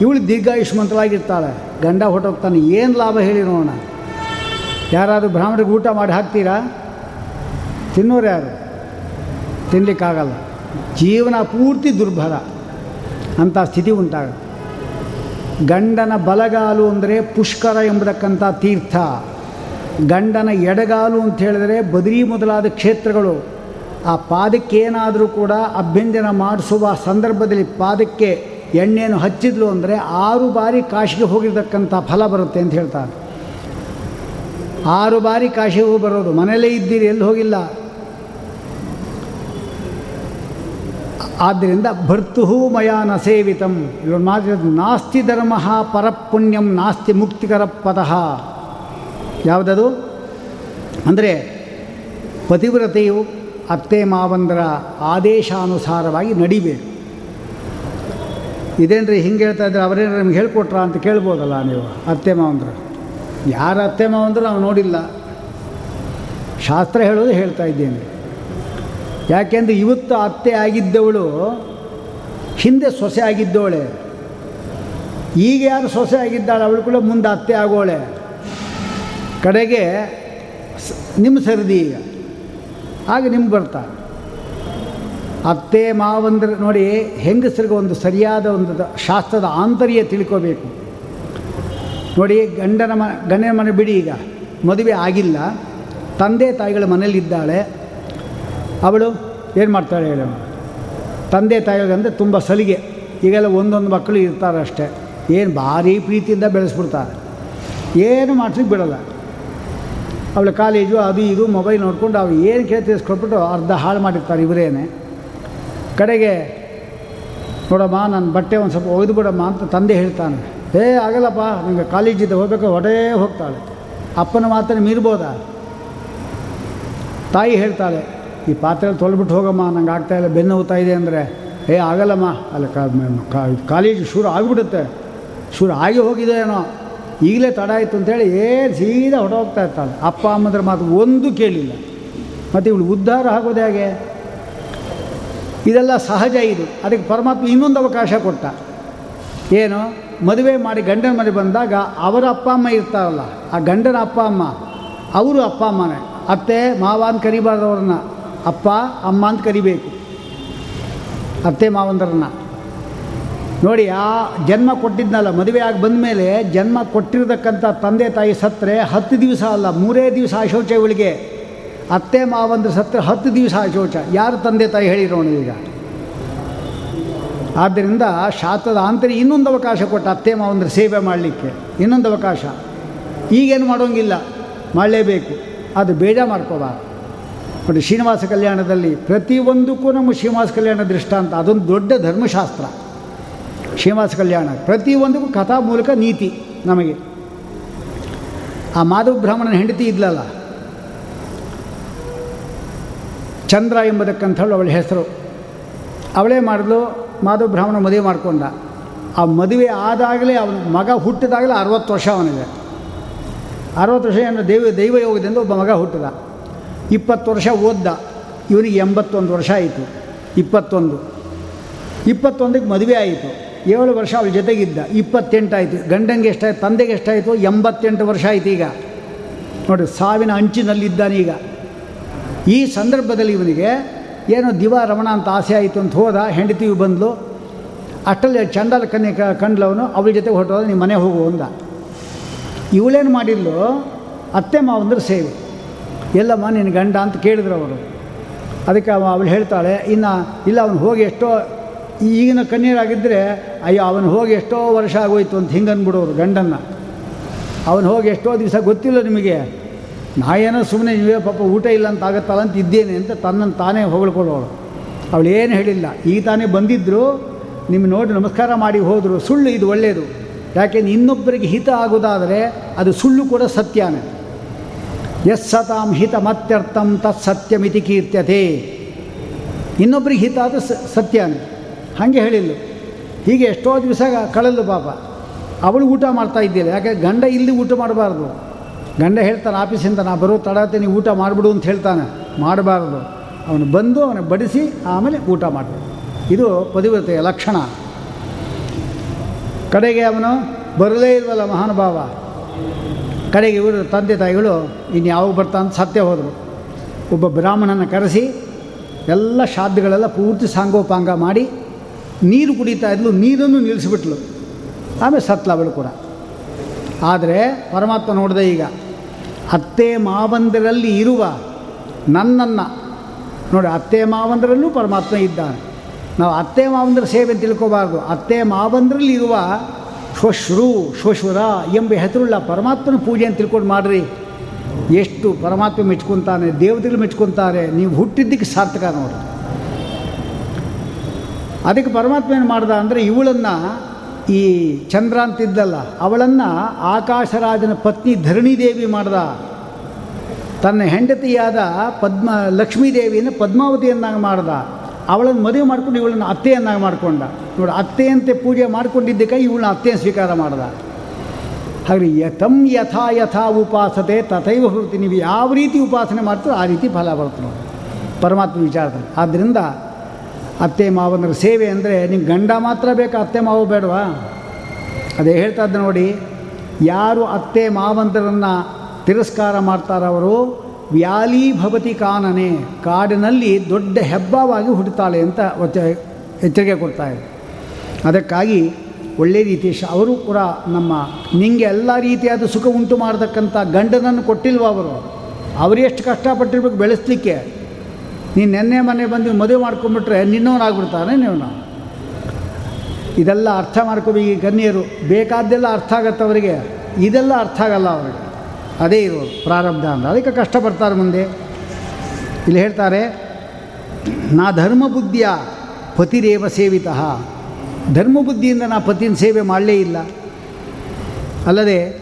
ಇವಳು ದೀರ್ಘಾಯುಷ್ಮಂತರಾಗಿರ್ತಾಳೆ ಗಂಡ ಹೊಟ್ಟೋಗ್ತಾನೆ ಏನು ಲಾಭ ಹೇಳಿ ನೋಡೋಣ. ಯಾರಾದರೂ ಬ್ರಾಹ್ಮಣರಿಗೆ ಊಟ ಮಾಡಿ ಹಾಕ್ತೀರಾ? ತಿನ್ನೋರು ಯಾರು? ತಿನ್ನಲಿಕ್ಕಾಗಲ್ಲ ಜೀವನ ಪೂರ್ತಿ ದುರ್ಭರ ಅಂಥ ಸ್ಥಿತಿ ಉಂಟಾಗುತ್ತೆ. ಗಂಡನ ಬಲಗಾಲು ಅಂದರೆ ಪುಷ್ಕರ ಎಂಬತಕ್ಕಂಥ ತೀರ್ಥ. ಗಂಡನ ಎಡಗಾಲು ಅಂತ ಹೇಳಿದರೆ ಬದರಿ ಮೊದಲಾದ ಕ್ಷೇತ್ರಗಳು. ಆ ಪಾದಕ್ಕೇನಾದರೂ ಕೂಡ ಅಭ್ಯಂಜನ ಮಾಡಿಸುವ ಸಂದರ್ಭದಲ್ಲಿ ಪಾದಕ್ಕೆ ಎಣ್ಣೆಯನ್ನು ಹಚ್ಚಿದ್ಲು ಅಂದರೆ ಆರು ಬಾರಿ ಕಾಶಿಗೆ ಹೋಗಿರ್ತಕ್ಕಂಥ ಫಲ ಬರುತ್ತೆ ಅಂತ ಹೇಳ್ತಾರೆ. ಆರು ಬಾರಿ ಕಾಶಿಗೆ ಹೋಗಿ ಬರೋದು. ಮನೆಯಲ್ಲೇ ಇದ್ದೀರಿ, ಎಲ್ಲಿ ಹೋಗಿಲ್ಲ? ಆದ್ದರಿಂದ ಭರ್ತುಹು ಮಯ ನ ಸೇವಿತಂ. ಇವರು ಮಾತು ನಾಸ್ತಿ ಧರ್ಮ ಪರಪುಣ್ಯಂ ನಾಸ್ತಿ ಮುಕ್ತಿಕರ ಪದಃ. ಯಾವುದದು? ಅಂದರೆ ಪತಿವ್ರತೆಯು ಅತ್ತೆ ಮಾವಂದರ ಆದೇಶಾನುಸಾರವಾಗಿ ನಡಿಬೇಕು. ಇದೇನ್ರಿ ಹಿಂಗೆ ಹೇಳ್ತಾ ಇದ್ರೆ ಅವರೇನು ನಮ್ಗೆ ಹೇಳ್ಕೊಟ್ರ ಅಂತ ಕೇಳ್ಬೋದಲ್ಲ ನೀವು, ಅತ್ತೆ ಮಾವಂದ್ರ. ಯಾರ ಅತ್ತೆ ಮಾವಂದರು ನಾವು ನೋಡಿಲ್ಲ. ಶಾಸ್ತ್ರ ಹೇಳೋದು ಹೇಳ್ತಾ ಇದ್ದೇನೆ. ಯಾಕೆಂದರೆ ಇವತ್ತು ಅತ್ತೆ ಆಗಿದ್ದವಳು, ಹಿಂದೆ ಸೊಸೆ ಆಗಿದ್ದವಳೆ. ಈಗ ಯಾರು ಸೊಸೆ ಆಗಿದ್ದಾಳೆ, ಅವಳು ಕೂಡ ಮುಂದೆ ಅತ್ತೆ ಆಗೋಳೆ. ಕಡೆಗೆ ನಿಮ್ಮ ಸರದಿ ಈಗ. ಆಗ ನಿಮ್ಗೆ ಬರ್ತಾ. ಅತ್ತೆ, ಮಾವಂದ್ರ ನೋಡಿ, ಹೆಂಗಸರಿಗೆ ಒಂದು ಸರಿಯಾದ ಒಂದು ಶಾಸ್ತ್ರದ ಆಂತರ್ಯ ತಿಳ್ಕೋಬೇಕು. ನೋಡಿ, ಗಂಡನ ಮ ಗಂಡನ ಮನೆ ಬಿಡಿ ಈಗ. ಮದುವೆ ಆಗಿಲ್ಲ. ತಂದೆ ತಾಯಿಗಳ ಮನೇಲಿದ್ದಾಳೆ ಅವಳು ಏನು ಮಾಡ್ತಾಳೆ ಹೇಳಿ. ತಂದೆ ತಾಯಿಗಳಿಗಂದರೆ ತುಂಬ ಸಲಿಗೆ. ಈಗೆಲ್ಲ ಒಂದೊಂದು ಮಕ್ಕಳು ಇರ್ತಾರೆ ಅಷ್ಟೇ. ಏನು ಭಾರಿ ಪ್ರೀತಿಯಿಂದ ಬೆಳೆಸ್ಬಿಡ್ತಾರೆ. ಏನು ಮಾಡ್ಲಿಕ್ಕೆ ಬಿಡಲ್ಲ. ಅವಳ ಕಾಲೇಜು ಅದು ಇದು ಮೊಬೈಲ್ ನೋಡ್ಕೊಂಡು ಅವ್ರು ಏನು ಕೇಳಿ ತಿಳಿಸ್ಕೊಟ್ಬಿಟ್ಟು ಅರ್ಧ ಹಾಳು ಮಾಡಿರ್ತಾರೆ ಇವರೇನೆ. ಕಡೆಗೆ ನೋಡಮ್ಮ ನನ್ನ ಬಟ್ಟೆ ಒಂದು ಸ್ವಲ್ಪ ಒಯ್ದು ಬಿಡಮ್ಮ ಅಂತ ತಂದೆ ಹೇಳ್ತಾನೆ. ಏ, ಆಗಲ್ಲಪ್ಪ ನಿಮಗೆ ಕಾಲೇಜಿದ್ದ ಹೋಗ್ಬೇಕು ಹೊಡೇ ಹೋಗ್ತಾಳೆ. ಅಪ್ಪನ ಮಾತನ್ನು ಮೀರ್ಬೋದಾ? ತಾಯಿ ಹೇಳ್ತಾಳೆ ಈ ಪಾತ್ರೆ ತೊಳ್ಬಿಟ್ಟು ಹೋಗಮ್ಮ, ನಂಗೆ ಆಗ್ತಾಯಿಲ್ಲ ಬೆನ್ನು ಹೋಗ್ತಾ ಇದೆ ಅಂದರೆ. ಏ, ಆಗಲ್ಲಮ್ಮ. ಅಲ್ಲಿ ಕಾಲೇಜು ಶುರು ಆಗಿಬಿಡುತ್ತೆ. ಶುರು ಆಗಿ ಹೋಗಿದೆ ಏನೋ. ಈಗಲೇ ತಡ ಆಯಿತು ಅಂತೇಳಿ ಏನು ಸೀದಾ ಹೊರಟೋಗ್ತಾ ಇರ್ತಾಳೆ. ಅಪ್ಪ, ಅಮ್ಮದ್ರ ಮಾತು ಒಂದು ಕೇಳಿಲ್ಲ. ಮತ್ತು ಇವಳು ಉದ್ಧಾರ ಆಗೋದು ಹೇಗೆ? ಇದೆಲ್ಲ ಸಹಜ ಇದು. ಅದಕ್ಕೆ ಪರಮಾತ್ಮ ಇನ್ನೊಂದು ಅವಕಾಶ ಕೊಟ್ಟ. ಏನು? ಮದುವೆ ಮಾಡಿ ಗಂಡನ ಮನೆ ಬಂದಾಗ ಅವರ ಅಪ್ಪ, ಅಮ್ಮ ಇರ್ತಾರಲ್ಲ, ಆ ಗಂಡನ ಅಪ್ಪ, ಅಮ್ಮ, ಅವರು ಅಪ್ಪ, ಅಮ್ಮನೇ. ಅತ್ತೆ, ಮಾವ ಅಂತ ಅಪ್ಪ, ಅಮ್ಮ ಅಂತ ಕರಿಬೇಕು. ಅತ್ತೆ, ಮಾವಂದ್ರನ್ನ. ನೋಡಿ, ಆ ಜನ್ಮ ಕೊಟ್ಟಿದ್ನಲ್ಲ, ಮದುವೆ ಆಗಿ ಬಂದ ಮೇಲೆ ಜನ್ಮ ಕೊಟ್ಟಿರತಕ್ಕಂಥ ತಂದೆ, ತಾಯಿ ಸತ್ತರೆ ಹತ್ತು ದಿವಸ ಅಲ್ಲ, ಮೂರೇ ದಿವಸ ಆಶೌಚ ಇವಳಿಗೆ. ಅತ್ತೆ, ಮಾವಂದ್ರ ಸತ್ತರೆ ಹತ್ತು ದಿವಸ ಆಶೋಚ. ಯಾರು ತಂದೆ, ತಾಯಿ ಹೇಳಿರೋಣ ಈಗ? ಆದ್ದರಿಂದ ಶಾತದ ಆಂತರ್ಯ ಇನ್ನೊಂದು ಅವಕಾಶ ಕೊಟ್ಟ ಅತ್ತೆ, ಮಾವಂದ್ರ ಸೇವೆ ಮಾಡಲಿಕ್ಕೆ. ಇನ್ನೊಂದು ಅವಕಾಶ. ಈಗೇನು ಮಾಡೋಂಗಿಲ್ಲ. ಮಾಡಲೇಬೇಕು. ಅದು ಬೇಜ ಮಾಡ್ಕೋಬಾರ್ದು. ನೋಡಿ ಶ್ರೀನಿವಾಸ ಕಲ್ಯಾಣದಲ್ಲಿ ಪ್ರತಿಯೊಂದಕ್ಕೂ ನಮ್ಮ ಶ್ರೀನಿವಾಸ ಕಲ್ಯಾಣ ದೃಷ್ಟಾಂತ. ಅದೊಂದು ದೊಡ್ಡ ಧರ್ಮಶಾಸ್ತ್ರ. ಶ್ರೀನಿವಾಸ ಕಲ್ಯಾಣ ಪ್ರತಿಯೊಂದಕ್ಕೂ ಕಥಾ ಮೂಲಕ ನೀತಿ ನಮಗೆ. ಆ ಮಾಧವ ಬ್ರಾಹ್ಮಣನ ಹೆಂಡತಿ ಇದ್ಲಲ್ಲ. ಚಂದ್ರ ಎಂಬುದಕ್ಕಂಥಳು ಅವಳ ಹೆಸರು. ಅವಳೇ ಮಾಡಿದ್ಲು, ಮಾಧವ ಬ್ರಾಹ್ಮಣ ಮದುವೆ ಮಾಡಿಕೊಂಡ. ಆ ಮದುವೆ ಆದಾಗಲೇ ಅವನ ಮಗ ಹುಟ್ಟಿದಾಗಲೇ ಅರವತ್ತು ವರ್ಷ ಅವನಿಗೆ. ಅರವತ್ತು ವರ್ಷ ಏನು ದೈವ ದೈವಯೋಗದಿಂದ ಒಬ್ಬ ಮಗ ಹುಟ್ಟಿದ. ಇಪ್ಪತ್ತು ವರ್ಷ ಓದ್ದ, ಇವನಿಗೆ ಎಂಬತ್ತೊಂದು ವರ್ಷ ಆಯಿತು. ಇಪ್ಪತ್ತೊಂದು. ಇಪ್ಪತ್ತೊಂದಕ್ಕೆ ಮದುವೆ ಆಯಿತು. ಏಳು ವರ್ಷ ಅವಳ ಜೊತೆಗಿದ್ದ. ಇಪ್ಪತ್ತೆಂಟಾಯಿತು ಗಂಡಂಗೆ ಎಷ್ಟಾಯ್ತು, ತಂದೆಗೆ ಎಷ್ಟಾಯಿತು, ಎಂಬತ್ತೆಂಟು ವರ್ಷ ಆಯ್ತು ಈಗ. ನೋಡಿ ಸಾವಿನ ಅಂಚಿನಲ್ಲಿದ್ದಾನೀಗ ಈ ಸಂದರ್ಭದಲ್ಲಿ ಇವನಿಗೆ ಏನೋ ದಿವಾ ರಮಣ ಅಂತ ಆಸೆ ಆಯಿತು ಅಂತ ಹೋದ, ಹೆಂಡತಿಯು ಬಂದಳು ಅಷ್ಟಲ್ಲಿ ಚಂಡಾಲ ಕನ್ನಿ ಕಂಡ್ಲವನು, ಅವಳ ಜೊತೆ ಹೊರಟೋದ ನಿಮ್ಮ ಮನೆ ಹೋಗು ಅಂದ. ಇವಳೇನು ಮಾಡಿದ್ಲು? ಅತ್ತೆ ಮಾವಂದ್ರ ಸೇವೆ. ಎಲ್ಲಮ್ಮ ನಿನ್ನ ಗಂಡ ಅಂತ ಕೇಳಿದ್ರು ಅವರು. ಅದಕ್ಕೆ ಅವ ಅವಳು ಹೇಳ್ತಾಳೆ, ಇನ್ನು ಇಲ್ಲ, ಅವನು ಹೋಗಿ ಎಷ್ಟೋ ಈಗಿನ ಕಣ್ಣೀರಾಗಿದ್ದರೆ ಅಯ್ಯೋ, ಅವನು ಹೋಗಿ ಎಷ್ಟೋ ವರ್ಷ ಆಗೋಯ್ತು ಅಂತ ಹಿಂಗೆ ಅಂದ್ಬಿಡೋರು ಗಂಡನ್ನು. ಅವನು ಹೋಗಿ ಎಷ್ಟೋ ದಿವಸ ಗೊತ್ತಿಲ್ಲ ನಿಮಗೆ. ನಾ ಏನೋ ಸುಮ್ಮನೆ ನೀವೇ ಪಾಪ ಊಟ ಇಲ್ಲ ಅಂತ ಆಗತ್ತಲ್ಲ ಅಂತ ಇದ್ದೇನೆ ಅಂತ ತನ್ನನ್ನು ತಾನೇ ಹೊಗಳ್ಕೊಳ್ಳೋಳು. ಅವಳು ಏನು ಹೇಳಿಲ್ಲ. ಈಗ ತಾನೇ ಬಂದಿದ್ದರು ನಿಮ್ಮ ನೋಡಿ ನಮಸ್ಕಾರ ಮಾಡಿ ಹೋದರು. ಸುಳ್ಳು ಇದು ಒಳ್ಳೆಯದು ಯಾಕೆಂದ್ರೆ ಇನ್ನೊಬ್ಬರಿಗೆ ಹಿತ ಆಗೋದಾದರೆ ಅದು ಸುಳ್ಳು ಕೂಡ ಸತ್ಯನೇ. ಎಸ್ ಹಿತಮತ್ಯರ್ಥಂ ಹಿತ ಮತ್ಯರ್ಥಂ ತತ್ ಸತ್ಯಮಿತಿ ಕೀರ್ತ್ಯತೆ. ಇನ್ನೊಬ್ರಿಗೆ ಹಿತ ಅದು ಸ ಅಂತ ಹಾಗೆ ಹೇಳಿಲ್ಲ. ಹೀಗೆ ಎಷ್ಟೋ ದಿವಸ ಕಳೆದು ಪಾಪ. ಅವಳು ಊಟ ಮಾಡ್ತಾ ಇದ್ದಿಲ್ಲ. ಯಾಕೆ? ಗಂಡ ಇಲ್ಲಿ ಊಟ ಮಾಡಬಾರ್ದು. ಗಂಡ ಹೇಳ್ತಾನೆ, ಆಫೀಸಿಂದ ನಾ ಬರೋ ತಡತೆ ನೀವು ಊಟ ಮಾಡಿಬಿಡು ಅಂತ ಹೇಳ್ತಾನೆ. ಮಾಡಬಾರ್ದು. ಅವನು ಬಂದು ಅವನ ಬಡಿಸಿ ಆಮೇಲೆ ಊಟ ಮಾಡಬೇಕು ಇದು ಪದಿವ್ರತೆಯ ಲಕ್ಷಣ. ಕಡೆಗೆ ಅವನು ಬರಲೇ ಇಲ್ವಲ್ಲ ಮಹಾನುಭಾವ? ಕಡೆಗೆ ಇವರು ತಂದೆ ತಾಯಿಗಳು ಇನ್ನು ಯಾವಾಗ ಬರ್ತಾ ಅಂತ ಸತ್ಯ ಹೋದರು. ಒಬ್ಬ ಬ್ರಾಹ್ಮಣನ ಕರೆಸಿ ಎಲ್ಲ ಶಾದ್ದುಗಳೆಲ್ಲ ಪೂರ್ತಿ ಸಾಂಗೋಪಾಂಗ ಮಾಡಿ ನೀರು ಕುಡಿತಾ ಇದ್ಲು, ನೀರನ್ನು ನಿಲ್ಲಿಸಿಬಿಟ್ಲು. ಆಮೇಲೆ ಸತ್ಲ ಅವಳು ಕೂಡ. ಆದರೆ ಪರಮಾತ್ಮ ನೋಡಿದೆ ಈಗ, ಅತ್ತೆ ಮಾವಂದರಲ್ಲಿ ಇರುವ ನನ್ನನ್ನು, ನೋಡಿ ಅತ್ತೆ ಮಾವಂದರಲ್ಲೂ ಪರಮಾತ್ಮ ಇದ್ದಾನೆ. ನಾವು ಅತ್ತೆ ಮಾವಂದರ ಸೇವೆ ತಿಳ್ಕೋಬಾರ್ದು. ಅತ್ತೆ ಮಾವಂದರಲ್ಲಿ ಇರುವ ಶ್ವಶ್ರು, ಶ್ವಶ್ವರ ಎಂಬ ಹೆಸರುಳ್ಳ ಪರಮಾತ್ಮನ ಪೂಜೆ ಅಂತ ತಿಳ್ಕೊಂಡು ಮಾಡ್ರಿ. ಎಷ್ಟು ಪರಮಾತ್ಮ ಮೆಚ್ಕೊತಾನೆ, ದೇವತೆಗಳು ಮೆಚ್ಕೊತಾರೆ, ನೀವು ಹುಟ್ಟಿದ್ದಕ್ಕೆ ಸಾರ್ಥಕ ನೋಡ್ರಿ. ಅದಕ್ಕೆ ಪರಮಾತ್ಮ ಏನು ಮಾಡ್ದ ಅಂದರೆ ಇವಳನ್ನು ಈ ಚಂದ್ರ ಅಂತಿದ್ದಲ್ಲ, ಅವಳನ್ನು ಆಕಾಶರಾಜನ ಪತ್ನಿ ಧರಣಿದೇವಿ ಮಾಡ್ದ. ತನ್ನ ಹೆಂಡತಿಯಾದ ಪದ್ಮ, ಲಕ್ಷ್ಮೀದೇವಿಯನ್ನು ಪದ್ಮಾವತಿಯನ್ನಾಗಿ ಮಾಡ್ದ. ಅವಳನ್ನು ಮದುವೆ ಮಾಡ್ಕೊಂಡು ಇವಳನ್ನು ಅತ್ತೆಯನ್ನಾಗಿ ಮಾಡಿಕೊಂಡ. ನೋಡಿ, ಅತ್ತೆಯಂತೆ ಪೂಜೆ ಮಾಡ್ಕೊಂಡಿದ್ದಕ್ಕೆ ಇವಳನ್ನ ಅತ್ತೆಯನ್ನು ಸ್ವೀಕಾರ ಮಾಡ್ದ. ಹಾಗೆ ಯಥಂ ಯಥಾ ಯಥಾ ಉಪಾಸತೆ ತಥೈವ ಭವತಿ ನೀವು ಯಾವ ರೀತಿ ಉಪಾಸನೆ ಮಾಡ್ತೀರೋ ಆ ರೀತಿ ಫಲ ಬರುತ್ತೆ ನೋಡಿ. ಪರಮಾತ್ಮ ವಿಚಾರದಲ್ಲಿ. ಆದ್ದರಿಂದ ಅತ್ತೆ ಮಾವನರ ಸೇವೆ ಅಂದರೆ ನಿಮ್ಮ ಗಂಡ ಮಾತ್ರ ಬೇಕಾ ಅತ್ತೆ ಮಾವ ಬೇಡವಾ? ಅದೇ ಹೇಳ್ತಾ ಇದ್ದ ನೋಡಿ, ಯಾರು ಅತ್ತೆ ಮಾವಂತರನ್ನು ತಿರಸ್ಕಾರ ಮಾಡ್ತಾರವರು ವ್ಯಾಲಿ ಭವತಿ ಕಾನನೆ, ಕಾಡಿನಲ್ಲಿ ದೊಡ್ಡ ಹೆಬ್ಬವಾಗಿ ಹುಟ್ಟುತ್ತಾಳೆ ಅಂತ ಎಚ್ಚರಿಕೆ ಕೊಡ್ತಾರೆ ಅದಕ್ಕಾಗಿ ಒಳ್ಳೆಯ ರೀತಿ ಶ, ಅವರು ಕೂಡ ನಮ್ಮ ನಿಮಗೆ ಎಲ್ಲ ರೀತಿಯಾದ ಸುಖ ಉಂಟು ಮಾಡತಕ್ಕಂಥ ಗಂಡನನ್ನು ಕೊಟ್ಟಿಲ್ವ ಅವರು? ಅವರು ಎಷ್ಟು ಕಷ್ಟಪಟ್ಟಿರ್ಬೇಕು ಬೆಳೆಸಲಿಕ್ಕೆ? ನೀನು ನೆನ್ನೆ ಮನೆ ಬಂದು ಮದುವೆ ಮಾಡ್ಕೊಂಬಿಟ್ರೆ ನಿನ್ನವನಾಗ್ಬಿಡ್ತಾನೆ ನೀವು ಇದೆಲ್ಲ ಅರ್ಥ ಮಾಡ್ಕೋಬೇಕು ಈ ಗಣ್ಯರು. ಬೇಕಾದ್ದೆಲ್ಲ ಅರ್ಥ ಆಗತ್ತೆ ಅವರಿಗೆ. ಇದೆಲ್ಲ ಅರ್ಥ ಆಗಲ್ಲ ಅವರಿಗೆ. ಅದೇ ಇರೋದು ಪ್ರಾರಬ್ಧ ಅಂತ. ಅದಕ್ಕೆ ಕಷ್ಟಪಡ್ತಾರೆ ಮುಂದೆ. ಇಲ್ಲಿ ಹೇಳ್ತಾರೆ, ನಾ ಧರ್ಮಬುದ್ಧಿಯ ಪತಿರೇವ ಸೇವಿತಃ. ಧರ್ಮಬುದ್ಧಿಯಿಂದ ನಾ ಪತಿನ ಸೇವೆ ಮಾಡಲೇ ಇಲ್ಲ. ಅಲ್ಲದೆ,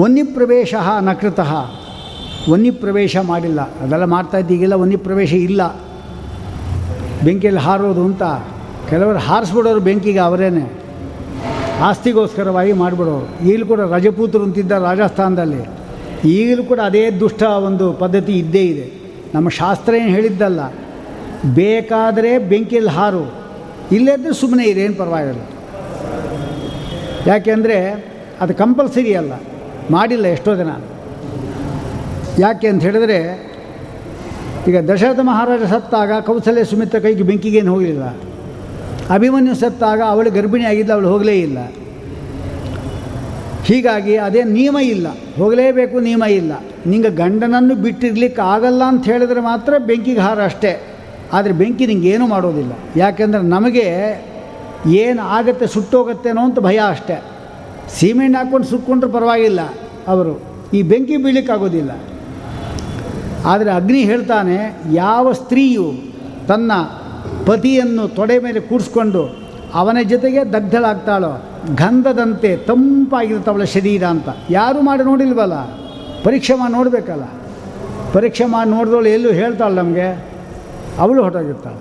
ವನ್ಯಪ್ರವೇಶ ನಕೃತ ಕೃತಃ. ವನ್ಯಪ್ರವೇಶ ಮಾಡಿಲ್ಲ. ಅದೆಲ್ಲ ಮಾಡ್ತಾ ಇದ್ದೀಗೆಲ್ಲ ವನ್ಯಪ್ರವೇಶ ಇಲ್ಲ. ಬೆಂಕಿಯಲ್ಲಿ ಹಾರೋದು ಅಂತ ಕೆಲವರು ಹಾರಿಸ್ಬಿಡೋರು ಬೆಂಕಿಗೆ ಅವರೇನೆ. ಆಸ್ತಿಗೋಸ್ಕರವಾಗಿ ಮಾಡಿಬಿಡೋರು. ಇಲ್ಲಿ ಕೂಡ ರಜಪೂತರು ಅಂತಿದ್ದ ರಾಜಸ್ಥಾನದಲ್ಲಿ. ಈಗಲೂ ಕೂಡ ಅದೇ ದುಷ್ಟ ಒಂದು ಪದ್ಧತಿ ಇದ್ದೇ ಇದೆ. ನಮ್ಮ ಶಾಸ್ತ್ರ ಏನು ಹೇಳಿದ್ದಲ್ಲ, ಬೇಕಾದರೆ ಬೆಂಕಿಯಲ್ಲಿ ಹಾರು ಇಲ್ಲದ್ರೆ ಸುಮ್ಮನೆ ಇರೇನು ಪರವಾಗಿಲ್ಲ. ಯಾಕೆಂದರೆ ಅದು ಕಂಪಲ್ಸರಿ ಅಲ್ಲ, ಮಾಡಿಲ್ಲ ಎಷ್ಟೋ ಜನ. ಯಾಕೆ ಅಂತ ಹೇಳಿದ್ರೆ, ಈಗ ದಶರಥ ಮಹಾರಾಜ ಸತ್ತಾಗ ಕೌಸಲ್ಯ ಸುಮಿತ್ರ ಕೈಗೆ ಬೆಂಕಿಗೇನು ಹೋಗಲಿಲ್ಲ. ಅಭಿಮನ್ಯು ಸತ್ತಾಗ ಅವಳು ಗರ್ಭಿಣಿ ಆಗಿದ್ದ ಅವಳು ಹೋಗಲೇ ಇಲ್ಲ. ಹೀಗಾಗಿ ಅದೇ ನಿಯಮ ಇಲ್ಲ. ಹೋಗಲೇಬೇಕು ನಿಯಮ ಇಲ್ಲ. ನಿಂಗೆ ಗಂಡನನ್ನು ಬಿಟ್ಟಿರ್ಲಿಕ್ಕೆ ಆಗಲ್ಲ ಅಂತ ಹೇಳಿದ್ರೆ ಮಾತ್ರ ಬೆಂಕಿಗೆ ಹಾರ ಅಷ್ಟೇ. ಆದರೆ ಬೆಂಕಿ ನಿಂಗೆ ಏನು ಮಾಡೋದಿಲ್ಲ. ಯಾಕೆಂದರೆ ನಮಗೆ ಏನು ಆಗತ್ತೆ ಸುಟ್ಟೋಗತ್ತೇನೋ ಅಂತ ಭಯ ಅಷ್ಟೆ. ಸೀಮೆಣ್ಣೆ ಹಾಕ್ಕೊಂಡು ಸುಟ್ಕೊಂಡ್ರೆ ಪರವಾಗಿಲ್ಲ ಅವರು. ಈ ಬೆಂಕಿ ಬೀಳಲಿಕ್ಕಾಗೋದಿಲ್ಲ. ಆದರೆ ಅಗ್ನಿ ಹೇಳ್ತಾನೆ, ಯಾವ ಸ್ತ್ರೀಯು ತನ್ನ ಪತಿಯನ್ನು ತೊಡೆ ಮೇಲೆ ಕೂಡಿಸ್ಕೊಂಡು ಅವನ ಜೊತೆಗೆ ದಗ್ಧಳಾಗ್ತಾಳೋ ಗಂಧದಂತೆ ತಂಪಾಗಿರುತ್ತೆ ಅವಳ ಶರೀರ ಅಂತ. ಯಾರು ಮಾಡಿ ನೋಡಿಲ್ವಲ್ಲ? ಪರೀಕ್ಷೆ ಮಾಡಿ ನೋಡಬೇಕಲ್ಲ. ಪರೀಕ್ಷೆ ಮಾಡಿ ನೋಡಿದವಳು ಎಲ್ಲೂ ಹೇಳ್ತಾಳೆ ನಮಗೆ. ಅವಳು ಹೊರಟೋಗಿರ್ತಾಳೆ.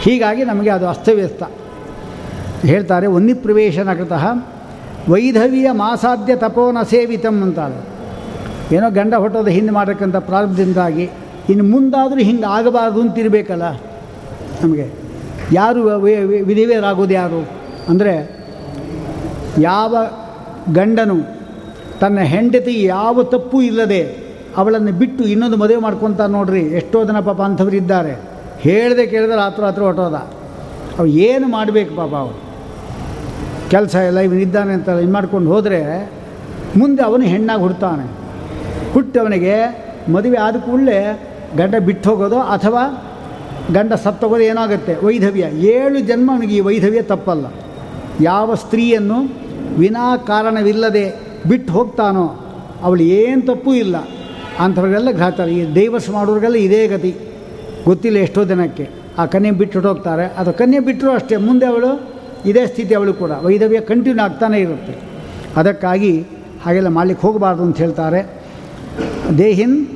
ಹೀಗಾಗಿ ನಮಗೆ ಅದು ಅಸ್ತವ್ಯಸ್ತ. ಹೇಳ್ತಾರೆ ವನ್ಯಪ್ರವೇಶನ ಕೃತಃ ವೈಧವೀಯ ಮಾಸಾಧ್ಯ ತಪೋನ ಸೇವಿತಂ ಅಂತಾಳೆ. ಏನೋ ಗಂಡ ಹೊಟ್ಟೋದು ಹಿಂದೆ ಮಾಡಕ್ಕಂಥ ಪ್ರಾರಂಭದಿಂದಾಗಿ ಇನ್ನು ಮುಂದಾದರೂ ಹಿಂಗೆ ಆಗಬಾರ್ದು ಅಂತಿರಬೇಕಲ್ಲ ನಮಗೆ. ಯಾರು ವಿಧಿವೇರಾಗೋದು ಯಾರು? ಅಂದರೆ ಯಾವ ಗಂಡನು ತನ್ನ ಹೆಂಡತಿ ಯಾವ ತಪ್ಪು ಇಲ್ಲದೆ ಅವಳನ್ನು ಬಿಟ್ಟು ಇನ್ನೊಂದು ಮದುವೆ ಮಾಡ್ಕೊತ ನೋಡ್ರಿ, ಎಷ್ಟೋ ಜನ ಪಾಪ ಅಂಥವ್ರು ಇದ್ದಾರೆ. ಹೇಳ್ದೆ ಕೇಳಿದ್ರೆ ರಾತ್ರಿ ರಾತ್ರಿ ಹೊಟ್ಟೋದ ಅವು ಏನು ಮಾಡಬೇಕು ಪಾಪ ಅವರು? ಕೆಲಸ ಎಲ್ಲ ಇವನಿದ್ದಾನೆ ಅಂತ ಇದು ಮಾಡ್ಕೊಂಡು ಹೋದರೆ ಮುಂದೆ ಅವನು ಹೆಣ್ಣಾಗಿ ಹುಡ್ತಾನೆ. ಹುಟ್ಟವನಿಗೆ ಮದುವೆ ಆದ ಕೂಡಲೇ ಗಂಡ ಬಿಟ್ಟು ಹೋಗೋದು ಅಥವಾ ಗಂಡ ಸತ್ತೋಗೋದು ಏನಾಗುತ್ತೆ? ವೈಧವ್ಯ. ಏಳು ಜನ್ಮ ಅವನಿಗೆ ಈ ವೈಧವ್ಯ ತಪ್ಪಲ್ಲ. ಯಾವ ಸ್ತ್ರೀಯನ್ನು ವಿನಾ ಕಾರಣವಿಲ್ಲದೆ ಬಿಟ್ಟು ಹೋಗ್ತಾನೋ ಅವಳು ಏನು ತಪ್ಪು ಇಲ್ಲ. ಅಂಥವ್ರಿಗೆಲ್ಲ ಘಾತಾರೆ ಈ ಡೈವರ್ಸ್ ಮಾಡೋರಿಗೆಲ್ಲ ಇದೇ ಗತಿ. ಗೊತ್ತಿಲ್ಲ ಎಷ್ಟೋ ದಿನಕ್ಕೆ ಆ ಕನ್ಯೆ ಬಿಟ್ಟು ಹೋಗ್ತಾರೆ. ಅದು ಕನ್ಯೆ ಬಿಟ್ಟರು ಅಷ್ಟೇ. ಮುಂದೆ ಅವಳು ಇದೇ ಸ್ಥಿತಿ ಅವಳು ಕೂಡ. ವೈದವ್ಯ ಕಂಟಿನ್ಯೂ ಆಗ್ತಾನೇ ಇರುತ್ತೆ. ಅದಕ್ಕಾಗಿ ಹಾಗೆಲ್ಲ ಮಾಡಲಿಕ್ಕೆ ಹೋಗಬಾರ್ದು ಅಂತ ಹೇಳ್ತಾರೆ. ದೇಹಿನ್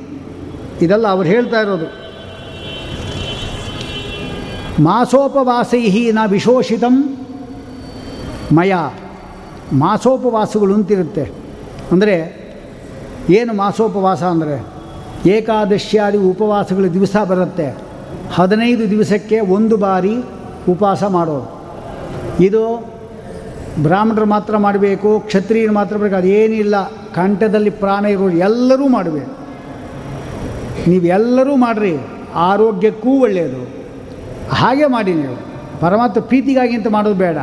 ಇದೆಲ್ಲ ಅವ್ರು ಹೇಳ್ತಾ ಇರೋದು. ಮಾಸೋಪವಾಸೈ ನ ವಿಶೋಷಿತಂ ಮಯ ಮಾಸೋಪವಾಸಗಳು ಅಂತಿರುತ್ತೆ ಅಂದರೆ ಏನು ಮಾಸೋಪವಾಸ ಅಂದರೆ? ಏಕಾದಶಿಯಾದಿ ಉಪವಾಸಗಳು ದಿವಸ ಬರುತ್ತೆ. ಹದಿನೈದು ದಿವಸಕ್ಕೆ ಒಂದು ಬಾರಿ ಉಪವಾಸ ಮಾಡೋದು. ಇದು ಬ್ರಾಹ್ಮಣರು ಮಾತ್ರ ಮಾಡಬೇಕು, ಕ್ಷತ್ರಿಯರು ಮಾತ್ರ ಬೇಕು ಅದೇನಿಲ್ಲ ಕಂಠದಲ್ಲಿ ಪ್ರಾಣ ಇರೋರು ಎಲ್ಲರೂ ಮಾಡಬೇಕು. ನೀವೆಲ್ಲರೂ ಮಾಡಿರಿ, ಆರೋಗ್ಯಕ್ಕೂ ಒಳ್ಳೆಯದು ಹಾಗೆ ಮಾಡಿ ನೀವು. ಪರಮಾತ್ಮ ಪ್ರೀತಿಗಾಗಿ ಅಂತ ಮಾಡೋದು ಬೇಡ.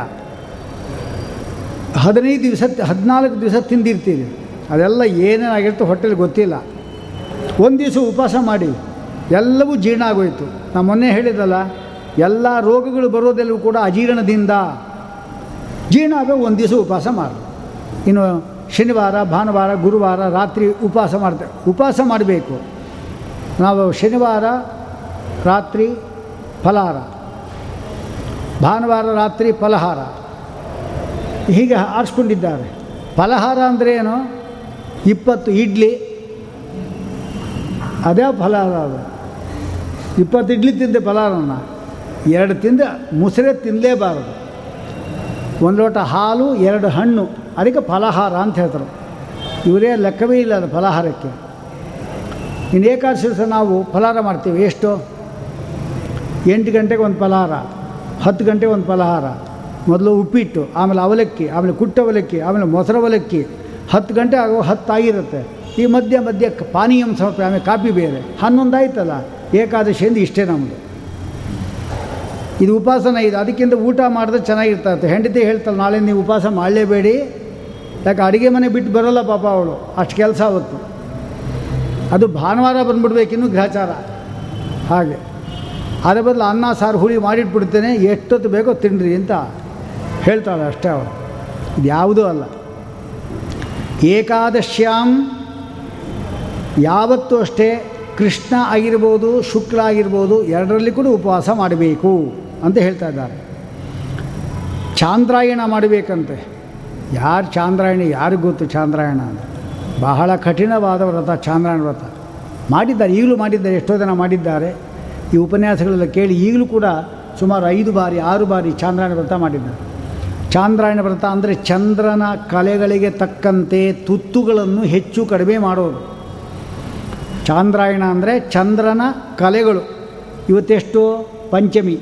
ಹದಿನೈದು ದಿವಸ, ಹದಿನಾಲ್ಕು ದಿವಸ ತಿಂದಿರ್ತೀರಿ. ಅದೆಲ್ಲ ಏನೇನಾಗಿರ್ತೋ ಹೊಟ್ಟೆಲಿ ಗೊತ್ತಿಲ್ಲ. ಒಂದು ದಿವಸ ಉಪವಾಸ ಮಾಡಿ, ಎಲ್ಲವೂ ಜೀರ್ಣ ಆಗೋಯ್ತು. ನಾನು ಮೊನ್ನೆ ಹೇಳಿದಲ್ಲ ಎಲ್ಲ ರೋಗಗಳು ಬರೋದೆಲ್ಲವೂ ಕೂಡ ಅಜೀರ್ಣದಿಂದ. ಜೀರ್ಣ ಆಗ ಒಂದು ದಿವಸ ಉಪವಾಸ ಮಾಡಿ. ಇನ್ನು ಶನಿವಾರ, ಭಾನುವಾರ, ಗುರುವಾರ ರಾತ್ರಿ ಉಪವಾಸ ಮಾಡ್ತೇವೆ ಉಪವಾಸ ಮಾಡಬೇಕು. ನಾವು ಶನಿವಾರ ರಾತ್ರಿ ಫಲಹಾರ. ಭಾನುವಾರ ರಾತ್ರಿ ಫಲಹಾರ. ಹೀಗೆ ಆರಿಸ್ಕೊಂಡಿದ್ದಾರೆ. ಫಲಹಾರ ಅಂದರೆ ಏನು? ಇಪ್ಪತ್ತು ಇಡ್ಲಿ. ಅದೇ ಫಲಹಾರ ಅದು. ಇಪ್ಪತ್ತು ಇಡ್ಲಿ ತಿಂದೆ ಫಲಹಾರನ. ಎರಡು ತಿಂದು ಮುಸರೆ ತಿನ್ನಲೇಬಾರದು ಒಂದು ಲೋಟ ಹಾಲು, ಎರಡು ಹಣ್ಣು. ಅದಕ್ಕೆ ಫಲಹಾರ ಅಂತ ಹೇಳ್ತಾರೆ. ಇವರೇ ಲೆಕ್ಕವೇ ಇಲ್ಲ ಅದು ಫಲಹಾರಕ್ಕೆ. ಇನ್ನು ಏಕಾದಶಿ ನಾವು ಫಲಹಾರ ಮಾಡ್ತೀವಿ. ಎಷ್ಟು? ಎಂಟು ಗಂಟೆಗೆ ಒಂದು ಫಲಹಾರ, ಹತ್ತು ಗಂಟೆಗೆ ಒಂದು ಫಲಹಾರ. ಮೊದಲು ಉಪ್ಪಿಟ್ಟು, ಆಮೇಲೆ ಅವಲಕ್ಕಿ, ಆಮೇಲೆ ಕುಟ್ಟ ಅವಲಕ್ಕಿ, ಆಮೇಲೆ ಮೊಸರು ಅವಲಕ್ಕಿ. ಹತ್ತು ಗಂಟೆ ಆಗೋ ಹತ್ತಾಗಿರುತ್ತೆ ಈ ಮಧ್ಯ ಮಧ್ಯ ಪಾನೀಯಂ ಸ್ವಲ್ಪ ಆಮೇಲೆ ಕಾಫಿ ಬೇರೆ. ಹನ್ನೊಂದು ಆಯ್ತಲ್ಲ ಏಕಾದಶಿಯಿಂದ ಇಷ್ಟೇ ನಮ್ಮದು ಇದು ಉಪಾಸನ, ಇದು ಅದಕ್ಕಿಂತ ಊಟ ಮಾಡಿದ್ರೆ ಚೆನ್ನಾಗಿರ್ತದೆ ಹೆಂಡತಿ ಹೇಳ್ತಾಳೆ, ನಾಳೆ ನೀವು ಉಪವಾಸ ಮಾಡಲೇಬೇಡಿ. ಯಾಕೆ, ಅಡುಗೆ ಮನೆ ಬಿಟ್ಟು ಬರೋಲ್ಲ ಪಾಪ ಅವಳು. ಅಷ್ಟು ಕೆಲಸ ಆವತ್ತು ಅದು ಭಾನುವಾರ ಬಂದ್ಬಿಡ್ಬೇಕಿನ್ನು ಗ್ರಹಚಾರ. ಹಾಗೆ. ಅದರ ಬದಲು ಅನ್ನ, ಸಾರು, ಹುಳಿ ಮಾಡಿಟ್ಬಿಡ್ತೇನೆ. ಎಷ್ಟೊತ್ತು ಬೇಕೋ ತಿನ್ನಿರಿ ಅಂತ. ಹೇಳ್ತಾಳೆ ಅಷ್ಟೇ ಅವಳು ಯಾವುದೂ ಅಲ್ಲ. ಏಕಾದಶ್ಯಾಂ ಯಾವತ್ತೂ ಅಷ್ಟೇ ಕೃಷ್ಣ ಆಗಿರ್ಬೋದು, ಶುಕ್ಲ ಆಗಿರ್ಬೋದು, ಎರಡರಲ್ಲಿ ಕೂಡ ಉಪವಾಸ ಮಾಡಬೇಕು ಅಂತ ಹೇಳ್ತಾ ಇದ್ದಾರೆ. ಚಾಂದ್ರಾಯಣ ಮಾಡಬೇಕಂತೆ. ಯಾರು ಚಾಂದ್ರಾಯಣ, ಯಾರಿಗೂ ಗೊತ್ತು ಚಾಂದ್ರಾಯಣ ಅಂತ? ಬಹಳ ಕಠಿಣವಾದ ವ್ರತ ಚಾಂದ್ರಾಯಣ ವ್ರತ. ಮಾಡಿದ್ದಾರೆ, ಈಗಲೂ ಮಾಡಿದ್ದಾರೆ, ಎಷ್ಟೋ ಜನ ಮಾಡಿದ್ದಾರೆ. ಈ ಉಪನ್ಯಾಸಗಳೆಲ್ಲ ಕೇಳಿ ಈಗಲೂ ಕೂಡ ಸುಮಾರು ಐದು ಬಾರಿ, ಆರು ಬಾರಿ ಚಾಂದ್ರಾಯಣ ವ್ರತ ಮಾಡಿದ್ದಾರೆ. ಚಾಂದ್ರಾಯಣ ವ್ರತ ಅಂದರೆ ಚಂದ್ರನ ಕಲೆಗಳಿಗೆ ತಕ್ಕಂತೆ ತುತ್ತುಗಳನ್ನು ಹೆಚ್ಚು ಕಡಿಮೆ ಮಾಡೋದು. ಚಾಂದ್ರಾಯಣ ಅಂದರೆ ಚಂದ್ರನ ಕಲೆಗಳು. ಇವತ್ತೆಷ್ಟು? ಪಂಚಮಿ.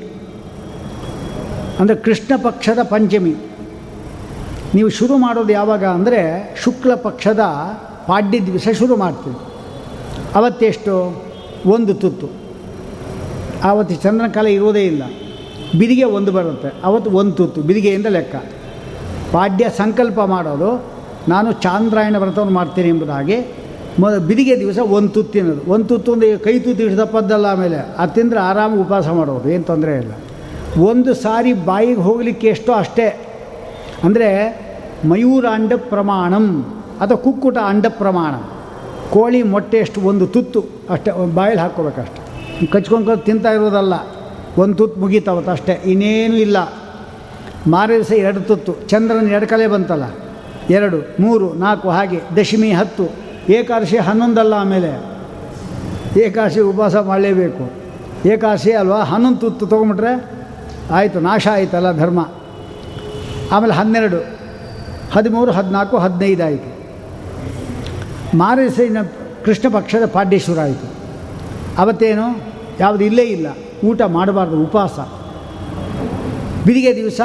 ಅಂದರೆ ಕೃಷ್ಣ ಪಕ್ಷದ ಪಂಚಮಿ. ನೀವು ಶುರು ಮಾಡೋದು ಯಾವಾಗ ಅಂದರೆ ಶುಕ್ಲ ಪಕ್ಷದ ಪಾಡ್ಯ ದಿವಸ ಶುರು ಮಾಡ್ತೀವಿ. ಅವತ್ತೆಷ್ಟು? ಒಂದು ತುತ್ತು. ಆವತ್ತು ಚಂದ್ರನ ಕಲೆ ಇರುವುದೇ ಇಲ್ಲ. ಬಿದಿಗೆ ಒಂದು ಬರುತ್ತೆ, ಅವತ್ತು ಒಂದು ತುತ್ತು, ಬಿದಿಗೆಯಿಂದ ಲೆಕ್ಕ. ಪಾಡ್ಯ ಸಂಕಲ್ಪ ಮಾಡೋದು, ನಾನು ಚಾಂದ್ರಾಯಣ ವ್ರತವನ್ನು ಮಾಡ್ತೀನಿ ಎಂಬುದಾಗಿ, ಮ, ಬಿದಿಗೆ ದಿವಸ ಒಂದು ತುತ್ತು ತಿನ್ನೋದು ಒಂದು ತುತ್ತು ಒಂದು ಕೈ ತುತ್ತು ಇಟ್ಟು ಪದ್ದಲ್ಲ ಆಮೇಲೆ, ಅದು ತಿಂದರೆ ಆರಾಮ ಉಪವಾಸ ಮಾಡೋದು, ಏನು ತೊಂದರೆ ಇಲ್ಲ. ಒಂದು ಸಾರಿ ಬಾಯಿಗೆ ಹೋಗಲಿಕ್ಕೆ ಎಷ್ಟೋ ಅಷ್ಟೇ. ಅಂದರೆ ಮಯೂರ ಅಂಡ ಪ್ರಮಾಣಂ, ಅಥವಾ ಕುಕ್ಕುಟ ಅಂಡ ಪ್ರಮಾಣ. ಕೋಳಿ ಮೊಟ್ಟೆ ಎಷ್ಟು ಒಂದು ತುತ್ತು, ಅಷ್ಟೇ, ಬಾಯಲ್ಲಿ ಹಾಕ್ಕೋಬೇಕಷ್ಟೆ. ಕಚ್ಕೊಂಡು ತಿಂತಾ ಇರೋದಲ್ಲ. ಒಂದು ತುತ್ತು ಮುಗೀತಾವತ್ತು ಅಷ್ಟೇ. ಇನ್ನೇನು ಇಲ್ಲ. ಮಾರಿ ದಿವಸ ಎರಡು ತುತ್ತು. ಚಂದ್ರನ ಎರಡು ಕಲೆ ಬಂತಲ್ಲ. ಎರಡು, ಮೂರು, ನಾಲ್ಕು, ಹಾಗೆ. ದಶಮಿ ಹತ್ತು. ಏಕಾದಶಿ ಹನ್ನೊಂದಲ್ಲ ಆಮೇಲೆ. ಏಕಾದಶಿ ಉಪವಾಸ ಮಾಡಲೇಬೇಕು. ಏಕಾದಶಿ ಅಲ್ವಾ? ಹನ್ನೊಂದು ತುತ್ತು ತೊಗೊಂಬಿಟ್ರೆ ಆಯಿತು, ನಾಶ ಆಯಿತಲ್ಲ ಧರ್ಮ. ಆಮೇಲೆ ಹನ್ನೆರಡು, ಹದಿಮೂರು, ಹದಿನಾಲ್ಕು, ಹದಿನೈದು ಆಯಿತು. ಇನ್ನು ಕೃಷ್ಣ ಪಕ್ಷದ ಪಾಡ್ಯೇಶ್ವರ ಆಯಿತು. ಅವತ್ತೇನು? ಯಾವುದು ಇಲ್ಲೇ ಇಲ್ಲ. ಊಟ ಮಾಡಬಾರ್ದು, ಉಪವಾಸ. ಬಿದಿಗೆ ದಿವಸ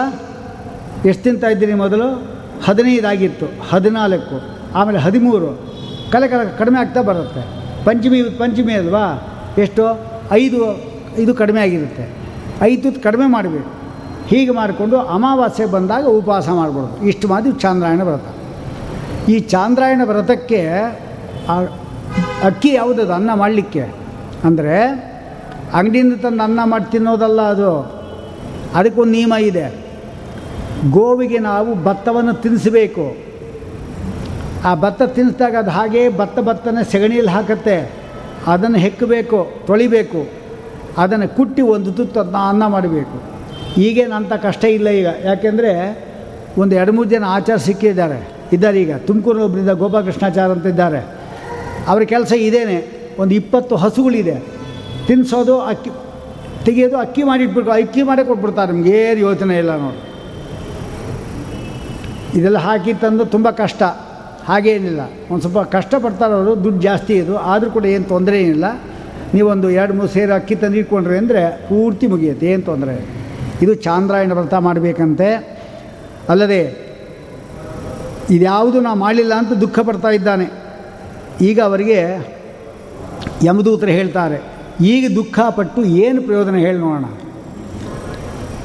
ಎಷ್ಟು ತಿಂತಾ ಇದ್ದೀರಿ ಮೊದಲು? ಹದಿನೈದು ಆಗಿತ್ತು ಹದಿನಾಲ್ಕು, ಆಮೇಲೆ ಹದಿಮೂರು. ಕಲೆ ಕಲೆ ಕಡಿಮೆ ಆಗ್ತಾ ಬರುತ್ತೆ. ಪಂಚಮಿ ಪಂಚಮಿ ಅಲ್ವಾ? ಎಷ್ಟು? ಐದು, ಇದು ಕಡಿಮೆ ಆಗಿರುತ್ತೆ. ಐದು ಕಡಿಮೆ ಮಾಡಬೇಕು. ಹೀಗೆ ಮಾಡಿಕೊಂಡು ಅಮಾವಾಸ್ಯೆ ಬಂದಾಗ ಉಪವಾಸ ಮಾಡ್ಬೋದು. ಇಷ್ಟು ಮಾಡಿ ಚಾಂದ್ರಾಯಣ ವ್ರತ. ಈ ಚಾಂದ್ರಾಯಣ ವ್ರತಕ್ಕೆ ಅಕ್ಕಿ ಯಾವುದದು? ಅನ್ನ ಮಾಡಲಿಕ್ಕೆ. ಅಂದರೆ ಅಂಗಡಿಯಿಂದ ತಂದು ಅನ್ನ ಮಾಡಿ ತಿನ್ನೋದಲ್ಲ ಅದು. ಅದಕ್ಕೊಂದು ನಿಯಮ ಇದೆ. ಗೋವಿಗೆ ನಾವು ಭತ್ತವನ್ನು ತಿನ್ನಿಸಬೇಕು. ಆ ಭತ್ತ ತಿನ್ನಿಸಿದಾಗ ಅದು ಹಾಗೇ ಭತ್ತ ಭತ್ತನ ಸೆಗಣಿಯಲ್ಲಿ ಹಾಕತ್ತೆ. ಅದನ್ನು ಹೆಕ್ಕಬೇಕು, ತೊಳಿಬೇಕು. ಅದನ್ನು ಕುಟ್ಟಿ ಒಂದು ತುತ್ತು ಅದನ್ನ ಅನ್ನ ಮಾಡಬೇಕು. ಈಗೇನು ಅಂಥ ಕಷ್ಟ ಇಲ್ಲ ಈಗ. ಯಾಕೆಂದರೆ ಒಂದು ಎರಡು ಮೂರು ಜನ ಆಚಾರ ಸಿಕ್ಕಿದ್ದಾರೆ. ಇದ್ದಾರೆ ಈಗ. ತುಮಕೂರು ಒಬ್ಬರಿಂದ ಗೋಪಾಲಕೃಷ್ಣಾಚಾರ ಅಂತ ಇದ್ದಾರೆ. ಅವ್ರ ಕೆಲಸ ಇದೇನೆ. ಒಂದು ಇಪ್ಪತ್ತು ಹಸುಗಳಿದೆ. ತಿನ್ನಿಸೋದು ಅಕ್ಕಿ, ತೆಗೆಯೋದು, ಅಕ್ಕಿ ಮಾಡಿಟ್ಬಿಟ್ಟು ಅಕ್ಕಿ ಮಾಡೇ ಕೊಟ್ಬಿಡ್ತಾರೆ, ನಮ್ಗೆ ಏನು ಯೋಚನೆ ಇಲ್ಲ ನೋಡಿ. ಇದೆಲ್ಲ ಹಾಕಿ ತಂದು ತುಂಬ ಕಷ್ಟ. ಹಾಗೇನಿಲ್ಲ ಒಂದು ಸ್ವಲ್ಪ ಕಷ್ಟಪಡ್ತಾರೆ ಅವರು ದುಡ್ಡು ಜಾಸ್ತಿ ಇದು, ಆದರೂ ಕೂಡ ಏನು ತೊಂದರೆ ಏನಿಲ್ಲ. ನೀವೊಂದು ಎರಡು ಮೂರು ಸೇರು ಅಕ್ಕಿ ತಂದು ಇಟ್ಕೊಂಡ್ರಿ ಅಂದರೆ ಪೂರ್ತಿ ಮುಗಿಯುತ್ತೆ, ಏನು ತೊಂದರೆ ಇದು ಚಾಂದ್ರಾಯಣ ವ್ರತ ಮಾಡಬೇಕಂತೆ. ಅಲ್ಲದೆ, ಇದ್ಯಾವುದು ನಾ ಮಾಡಲಿಲ್ಲ ಅಂತ ದುಃಖ ಪಡ್ತಾ ಇದ್ದಾನೆ. ಈಗ ಅವರಿಗೆ ಯಮದೂತರು ಹೇಳ್ತಾರೆ ಈಗ ದುಃಖ ಪಟ್ಟು ಏನು ಪ್ರಯೋಜನ ಹೇಳಿ ನೋಡೋಣ.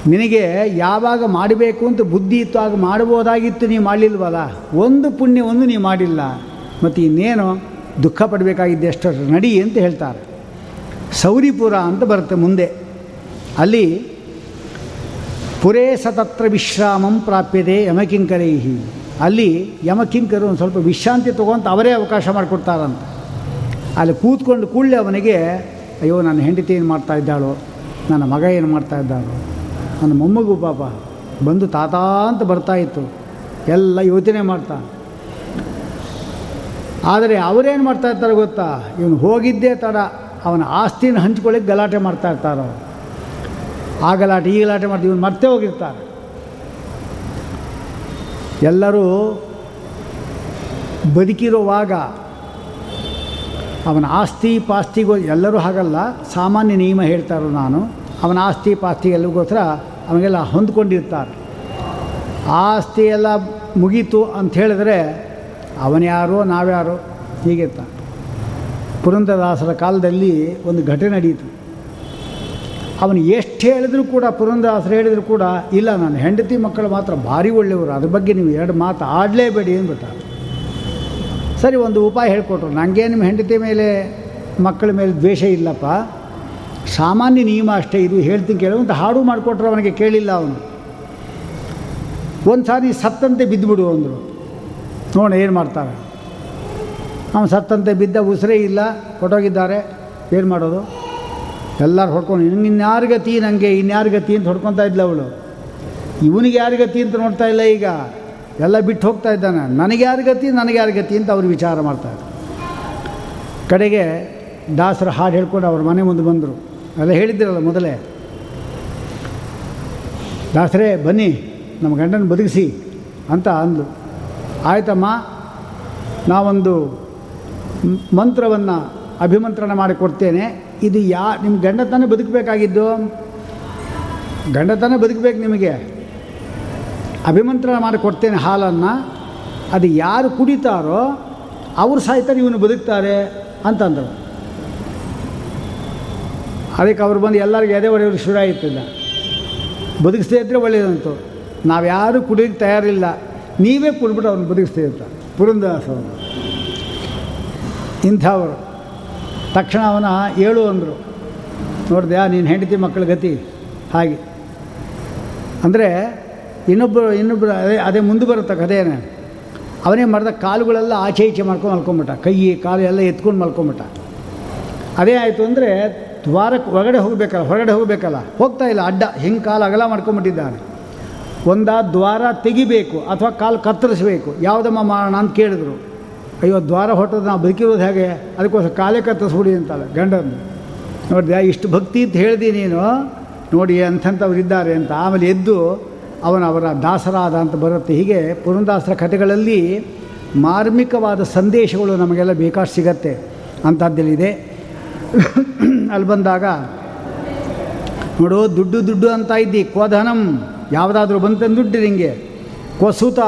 ನಿನಗೆ ಯಾವಾಗ ಮಾಡಬೇಕು ಅಂತ ಬುದ್ಧಿ ಇತ್ತು, ಆಗ ಮಾಡ್ಬೋದಾಗಿತ್ತು ನೀವು ಮಾಡಲಿಲ್ವಲ್ಲ? ಒಂದು ಪುಣ್ಯವನ್ನು ನೀವು ಮಾಡಿಲ್ಲ. ಮತ್ತು ಇನ್ನೇನು? ದುಃಖ ಪಡಬೇಕಾಗಿದ್ದೆ ಎಷ್ಟು ನಡಿ ಅಂತ ಹೇಳ್ತಾರೆ. ಸೌರಿಪುರ ಅಂತ ಬರುತ್ತೆ ಮುಂದೆ. ಅಲ್ಲಿ ಪುರೇ ಸತತ್ರ ವಿಶ್ರಾಮಂ ಪ್ರಾಪ್ಯತೆ ಯಮಕಿಂಕರೈಹಿ ಅಲ್ಲಿ ಯಮಕಿಂಕರು ಒಂದು ಸ್ವಲ್ಪ ವಿಶ್ರಾಂತಿ ತೊಗೊಂತ ಅವರೇ ಅವಕಾಶ ಮಾಡಿಕೊಡ್ತಾರಂತ. ಅಲ್ಲಿ ಕೂತ್ಕೊಂಡು ಕೂಡಲೇ ಅವನಿಗೆ ಅಯ್ಯೋ, ನನ್ನ ಹೆಂಡತಿ ಏನು ಮಾಡ್ತಾ ಇದ್ದಾಳೋ, ನನ್ನ ಮಗ ಏನು ಮಾಡ್ತಾ ಇದ್ದಾಳೋ. ನನ್ನ ಮೊಮ್ಮಗು ಪಾಪ ಬಂದು ತಾತ ಅಂತ ಬರ್ತಾ ಇತ್ತು. ಎಲ್ಲ ಯೋಚನೆ ಮಾಡ್ತಾ. ಆದರೆ ಅವರೇನು ಮಾಡ್ತಾ ಇರ್ತಾರೆ ಗೊತ್ತಾ? ಇವನು ಹೋಗಿದ್ದೇ ತಡ. ಅವನ ಆಸ್ತಿನ ಹಂಚ್ಕೊಳ್ಳಿಕ್ಕೆ ಗಲಾಟೆ ಮಾಡ್ತಾ ಇರ್ತಾರೆ. ಅವರು ಆ ಗಲಾಟೆ, ಈ ಗಲಾಟೆ ಮಾಡ್ತೀವಿ ಇವನು ಮರ್ತೇ ಹೋಗಿರ್ತಾರೆ ಎಲ್ಲರೂ ಬದುಕಿರುವಾಗ ಅವನ ಆಸ್ತಿ ಪಾಸ್ತಿಗೂ ಎಲ್ಲರೂ ಹಾಗಲ್ಲ, ಸಾಮಾನ್ಯ ನಿಯಮ ಹೇಳ್ತಾರೋ ನಾನು, ಅವನ ಆಸ್ತಿ ಪಾಸ್ತಿ ಎಲ್ಲಗೋಸ್ಕರ ಅವನಿಗೆಲ್ಲ ಹೊಂದ್ಕೊಂಡಿರ್ತಾರೆ. ಆಸ್ತಿ ಎಲ್ಲ ಮುಗೀತು ಅಂತ ಹೇಳಿದ್ರೆ ಅವನ್ಯಾರೋ ನಾವ್ಯಾರೋ ಹೀಗಿರ್ತ ಪುರಂದರದಾಸರ ಕಾಲದಲ್ಲಿ ಒಂದು ಘಟನೆ ನಡೆಯಿತು ಅವನು ಎಷ್ಟು ಹೇಳಿದರೂ ಕೂಡ, ಪುರಂದರದಾಸರು ಹೇಳಿದರೂ ಕೂಡ, ಇಲ್ಲ ನನ್ನ ಹೆಂಡತಿ ಮಕ್ಕಳು ಮಾತ್ರ ಭಾರಿ ಒಳ್ಳೆಯವರು, ಅದ್ರ ಬಗ್ಗೆ ನೀವು ಎರಡು ಮಾತು ಆಡಲೇಬೇಡಿ ಅಂದ್ಬಿಟ್ಟ ಸರಿ, ಒಂದು ಉಪಾಯ ಹೇಳಿಕೊಟ್ರು. ನನಗೆ ನಿಮ್ಮ ಹೆಂಡತಿ ಮೇಲೆ, ಮಕ್ಕಳ ಮೇಲೆ ದ್ವೇಷ ಇಲ್ಲಪ್ಪ. ಸಾಮಾನ್ಯ ನಿಯಮ ಅಷ್ಟೇ, ಇದು ಹೇಳ್ತೀನಿ ಕೇಳು ಅಂತ ಹಾಡು ಮಾಡಿಕೊಟ್ರು ಅವನಿಗೆ ಕೇಳಿಲ್ಲ ಅವನು. ಒಂದು ಸಾರಿ ಸತ್ತಂತೆ ಬಿದ್ದುಬಿಡು ಅಂದರು. ನೋಡಿ ಏನು ಮಾಡ್ತಾರೆ. ಅವನು ಸತ್ತಂತೆ ಬಿದ್ದ ಉಸಿರೇ ಇಲ್ಲ, ಕೊಟ್ಟೋಗಿದ್ದಾರೆ. ಏನು ಮಾಡೋದು? ಎಲ್ಲರೂ ಹೊಡ್ಕೊಂಡು, ಇನ್ನು ಇನ್ಯಾರ ಗತಿ ನನಗೆ ಇನ್ಯಾರ ಗತಿ ಅಂತ ಹೊಡ್ಕೊತಾ ಇದ್ಲ ಅವಳು. ಇವನಿಗೆ ಯಾರ ಗತಿ ಅಂತ ನೋಡ್ತಾ ಇಲ್ಲ ಈಗ. ಎಲ್ಲ ಬಿಟ್ಟು ಹೋಗ್ತಾ ಇದ್ದಾನೆ. ನನಗೆ ಯಾರು ಗತಿ, ನನಗೆ ಯಾರು ಗತಿ ಅಂತ ಅವ್ರು ವಿಚಾರ ಮಾಡ್ತಾರೆ ಕಡೆಗೆ ದಾಸರ ಹಾಡು ಹೇಳ್ಕೊಂಡು ಅವ್ರ ಮನೆ ಮುಂದೆ ಬಂದರು. ಎಲ್ಲ ಹೇಳಿದ್ದಿರಲ್ಲ ಮೊದಲೇ. ದಾಸರೇ, ಬನ್ನಿ, ನಮ್ಮ ಗಂಡನ ಬದುಕಿಸಿ ಅಂತ ಅಂದು ಆಯ್ತಮ್ಮ, ನಾವೊಂದು ಮಂತ್ರವನ್ನು ಅಭಿಮಂತ್ರಣ ಮಾಡಿ ಕೊಡ್ತೇನೆ ಇದು ಯಾ ನಿಮ್ಮ ಗಂಡ ತಾನೇ ಬದುಕಬೇಕಾಗಿದ್ದು? ಗಂಡ ತಾನೇ ಬದುಕಬೇಕು ನಿಮಗೆ. ಅಭಿಮಂತ್ರಣ ಮಾಡಿ ಕೊಡ್ತೇನೆ ಹಾಲನ್ನು, ಅದು ಯಾರು ಕುಡಿತಾರೋ ಅವರು ಸಾಯ್ತಾರೆ ಇವನು ಬದುಕ್ತಾರೆ ಅಂತಂದರು. ಅದಕ್ಕೆ ಅವ್ರು ಬಂದು ಎಲ್ಲರಿಗೂ ಎದೆ ಹೊಡೆಯೋರು ಶುರು ಆಯ್ತಿಲ್ಲ ಬದುಕಿಸ್ದೇ ಇದ್ದರೆ ಒಳ್ಳೆಯದಂತು ನಾವು ಯಾರೂ ಕುಡಿಯೋಕ್ಕೆ ತಯಾರಿಲ್ಲ. ನೀವೇ ಕುಡ್ಬಿಟ್ಟು ಅವ್ರನ್ನ ಬದುಕಿಸ್ತಾ ಅಂತ. ಪುರಂದಾಸವರು ಇಂಥವರು. ತಕ್ಷಣ ಅವನ ಏಳು ಅಂದರು. ನೋಡ್ದ್ಯಾ ನೀನು ಹೆಂಡತಿ ಮಕ್ಕಳ ಗತಿ. ಹಾಗೆ. ಅಂದರೆ ಇನ್ನೊಬ್ಬರು ಇನ್ನೊಬ್ಬರು ಅದೇ ಅದೇ ಮುಂದೆ ಬರುತ್ತೆ ಕಥೆಯೇ ಅವನೇ ಮಾಡಿದ ಕಾಲುಗಳೆಲ್ಲ ಆಚೆ ಈಚೆ ಮಾಡ್ಕೊಂಡು ಮಲ್ಕೊಂಬಿಟ್ಟ. ಕೈ, ಕಾಲು ಎಲ್ಲ ಎತ್ಕೊಂಡು ಮಲ್ಕೊಂಬಿಟ್ಟ. ಅದೇ ಆಯಿತು ಅಂದರೆ ದ್ವಾರಕ್ಕೆ ಹೊರಗಡೆ ಹೋಗಬೇಕಲ್ಲ ಹೊರಗಡೆ ಹೋಗಬೇಕಲ್ಲ, ಹೋಗ್ತಾ ಇಲ್ಲ, ಅಡ್ಡ, ಹಿಂಗೆ ಕಾಲು ಅಗಲ ಮಾಡ್ಕೊಂಬಿಟ್ಟಿದ್ದಾನೆ. ಒಂದ ದ್ವಾರ ತೆಗಿಬೇಕು ಅಥವಾ ಕಾಲು ಕತ್ತರಿಸಬೇಕು, ಯಾವುದಮ್ಮ ಮಾಡೋಣ ಅಂತ ಕೇಳಿದ್ರು. ಅಯ್ಯೋ, ದ್ವಾರ ಹೊಟ್ಟದ ನಾವು ಬದುಕಿರೋದು ಹೇಗೆ? ಅದಕ್ಕೋಸ್ಕರ ಕಾಲೇ ಕತ್ತರಿಸ್ಬಿಡಿ ಗಂಡನ. ಗಂಡನ್ನು ನೋಡಿದೆ ಇಷ್ಟು ಭಕ್ತಿ ಅಂತ ಹೇಳ್ದಿ ನೀನು? ನೋಡಿ ಅಂಥವ್ರು ಇದ್ದಾರೆ ಅಂತ. ಆಮೇಲೆ ಎದ್ದು ಅವನ ಅವರ ದಾಸರಾದ ಅಂತ ಬರುತ್ತೆ. ಹೀಗೆ ಪುರಂದಾಸರ ಕಥೆಗಳಲ್ಲಿ ಮಾರ್ಮಿಕವಾದ ಸಂದೇಶಗಳು ನಮಗೆಲ್ಲ ಬೇಕಾಷ್ಟು ಸಿಗತ್ತೆ. ಅಂಥದ್ದಲ್ಲಿದೆ. ಅಲ್ಲಿ ಬಂದಾಗ, ನೋಡು, ದುಡ್ಡು ದುಡ್ಡು ಅಂತ ಇದ್ದಿ ಕೋಧನಂ ಯಾವುದಾದ್ರೂ ಬಂತಂದು ದುಡ್ಡು ನಿಂಗೆ. ಕೊಸೂತ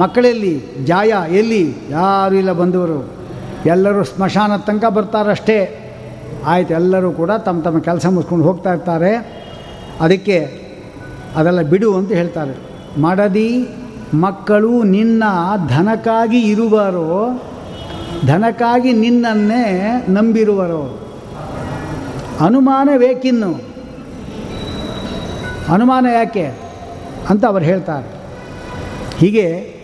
ಮಕ್ಕಳೆಲ್ಲಿ? ಜಾಯ? ಎಲ್ಲಿ? ಯಾರೂ ಇಲ್ಲ ಬಂದವರು. ಎಲ್ಲರೂ ಸ್ಮಶಾನದ ತನಕ ಬರ್ತಾರಷ್ಟೇ. ಆಯ್ತು, ಎಲ್ಲರೂ ಕೂಡ ತಮ್ಮ ತಮ್ಮ ಕೆಲಸ ಮುಗಿಸ್ಕೊಂಡು ಹೋಗ್ತಾ ಇರ್ತಾರೆ. ಅದಕ್ಕೆ ಅದೆಲ್ಲ ಬಿಡು ಅಂತ ಹೇಳ್ತಾರೆ. ಮಡದಿ ಮಕ್ಕಳು ನಿನ್ನ ಧನಕ್ಕಾಗಿ ಇರುವರೋ, ಧನಕ್ಕಾಗಿ ನಿನ್ನನ್ನೇ ನಂಬಿರುವರೋ. ಅನುಮಾನವೇಕಿನ್ನು ಅನುಮಾನ ಯಾಕೆ ಅಂತ ಅವರು ಹೇಳ್ತಾರೆ. ಹೀಗೆ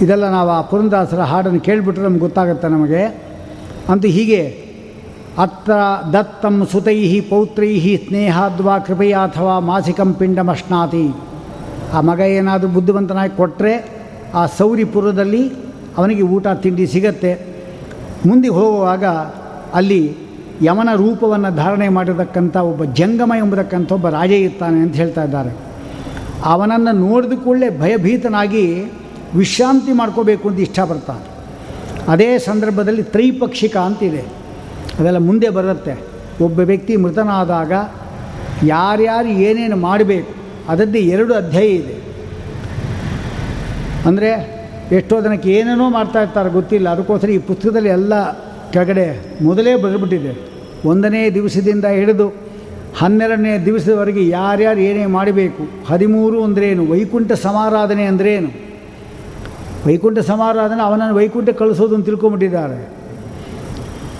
ಇದೆಲ್ಲ ನಾವು ಆ ಪುರಂದಾಸರ ಹಾಡನ್ನು ಕೇಳಿಬಿಟ್ರೆ ನಮ್ಗೆ ಗೊತ್ತಾಗುತ್ತೆ ನಮಗೆ. ಅಂತ ಹೀಗೆ ಅತ್ರ ದತ್ತಂ ಸುತೈ ಪೌತ್ರೈ ಸ್ನೇಹಾದ್ವಾ ಕೃಪೆಯ ಅಥವಾ ಮಾಸಿಕಂ ಪಿಂಡಮಶ್ನಾತಿ ಆ ಮಗ ಏನಾದರೂ ಬುದ್ಧಿವಂತನಾಗಿ ಕೊಟ್ಟರೆ ಆ ಸೌರಿಪುರದಲ್ಲಿ ಅವನಿಗೆ ಊಟ, ತಿಂಡಿ ಸಿಗತ್ತೆ. ಮುಂದೆ ಹೋಗುವಾಗ ಅಲ್ಲಿ ಯಮನ ರೂಪವನ್ನು ಧಾರಣೆ ಮಾಡಿರತಕ್ಕಂಥ ಒಬ್ಬ ಜಂಗಮ ಎಂಬತಕ್ಕಂಥ ಒಬ್ಬ ರಾಜ ಇರ್ತಾನೆ ಅಂತ ಹೇಳ್ತಾ ಇದ್ದಾರೆ. ಅವನನ್ನು ನೋಡಿದ ಕೂಡಲೇ ಭಯಭೀತನಾಗಿ ವಿಶ್ರಾಂತಿ ಮಾಡ್ಕೋಬೇಕು ಅಂತ ಇಷ್ಟಪಡ್ತಾನೆ. ಅದೇ ಸಂದರ್ಭದಲ್ಲಿ ತ್ರೈಪಕ್ಷಿಕ ಅಂತಿದೆ ಅದೆಲ್ಲ ಮುಂದೆ ಬರುತ್ತೆ. ಒಬ್ಬ ವ್ಯಕ್ತಿ ಮೃತನಾದಾಗ ಯಾರ್ಯಾರು ಏನೇನು ಮಾಡಬೇಕು, ಅದದ್ದೇ ಎರಡು ಅಧ್ಯಾಯ ಇದೆ. ಅಂದರೆ ಎಷ್ಟೋ ಜನಕ್ಕೆ ಏನೇನೋ ಮಾಡ್ತಾ ಇರ್ತಾರೆ ಗೊತ್ತಿಲ್ಲ. ಅದಕ್ಕೋಸ್ಕರ ಈ ಪುಸ್ತಕದಲ್ಲಿ ಎಲ್ಲ ಕೆಳಗಡೆ ಮೊದಲೇ ಬರೆದ್ಬಿಟ್ಟಿದೆ. ಒಂದನೇ ದಿವಸದಿಂದ ಹಿಡಿದು ಹನ್ನೆರಡನೇ ದಿವಸದವರೆಗೆ ಯಾರ್ಯಾರು ಏನೇ ಮಾಡಬೇಕು, ಹದಿಮೂರು ಅಂದ್ರೇನು, ವೈಕುಂಠ ಸಮಾರಾಧನೆ ಅಂದ್ರೇನು? ವೈಕುಂಠ ಸಮಾರಾಧನೆ ಅವನನ್ನು ವೈಕುಂಠ ಕಳಿಸೋದು ಅಂತ ತಿಳ್ಕೊಂಬಿಟ್ಟಿದ್ದಾರೆ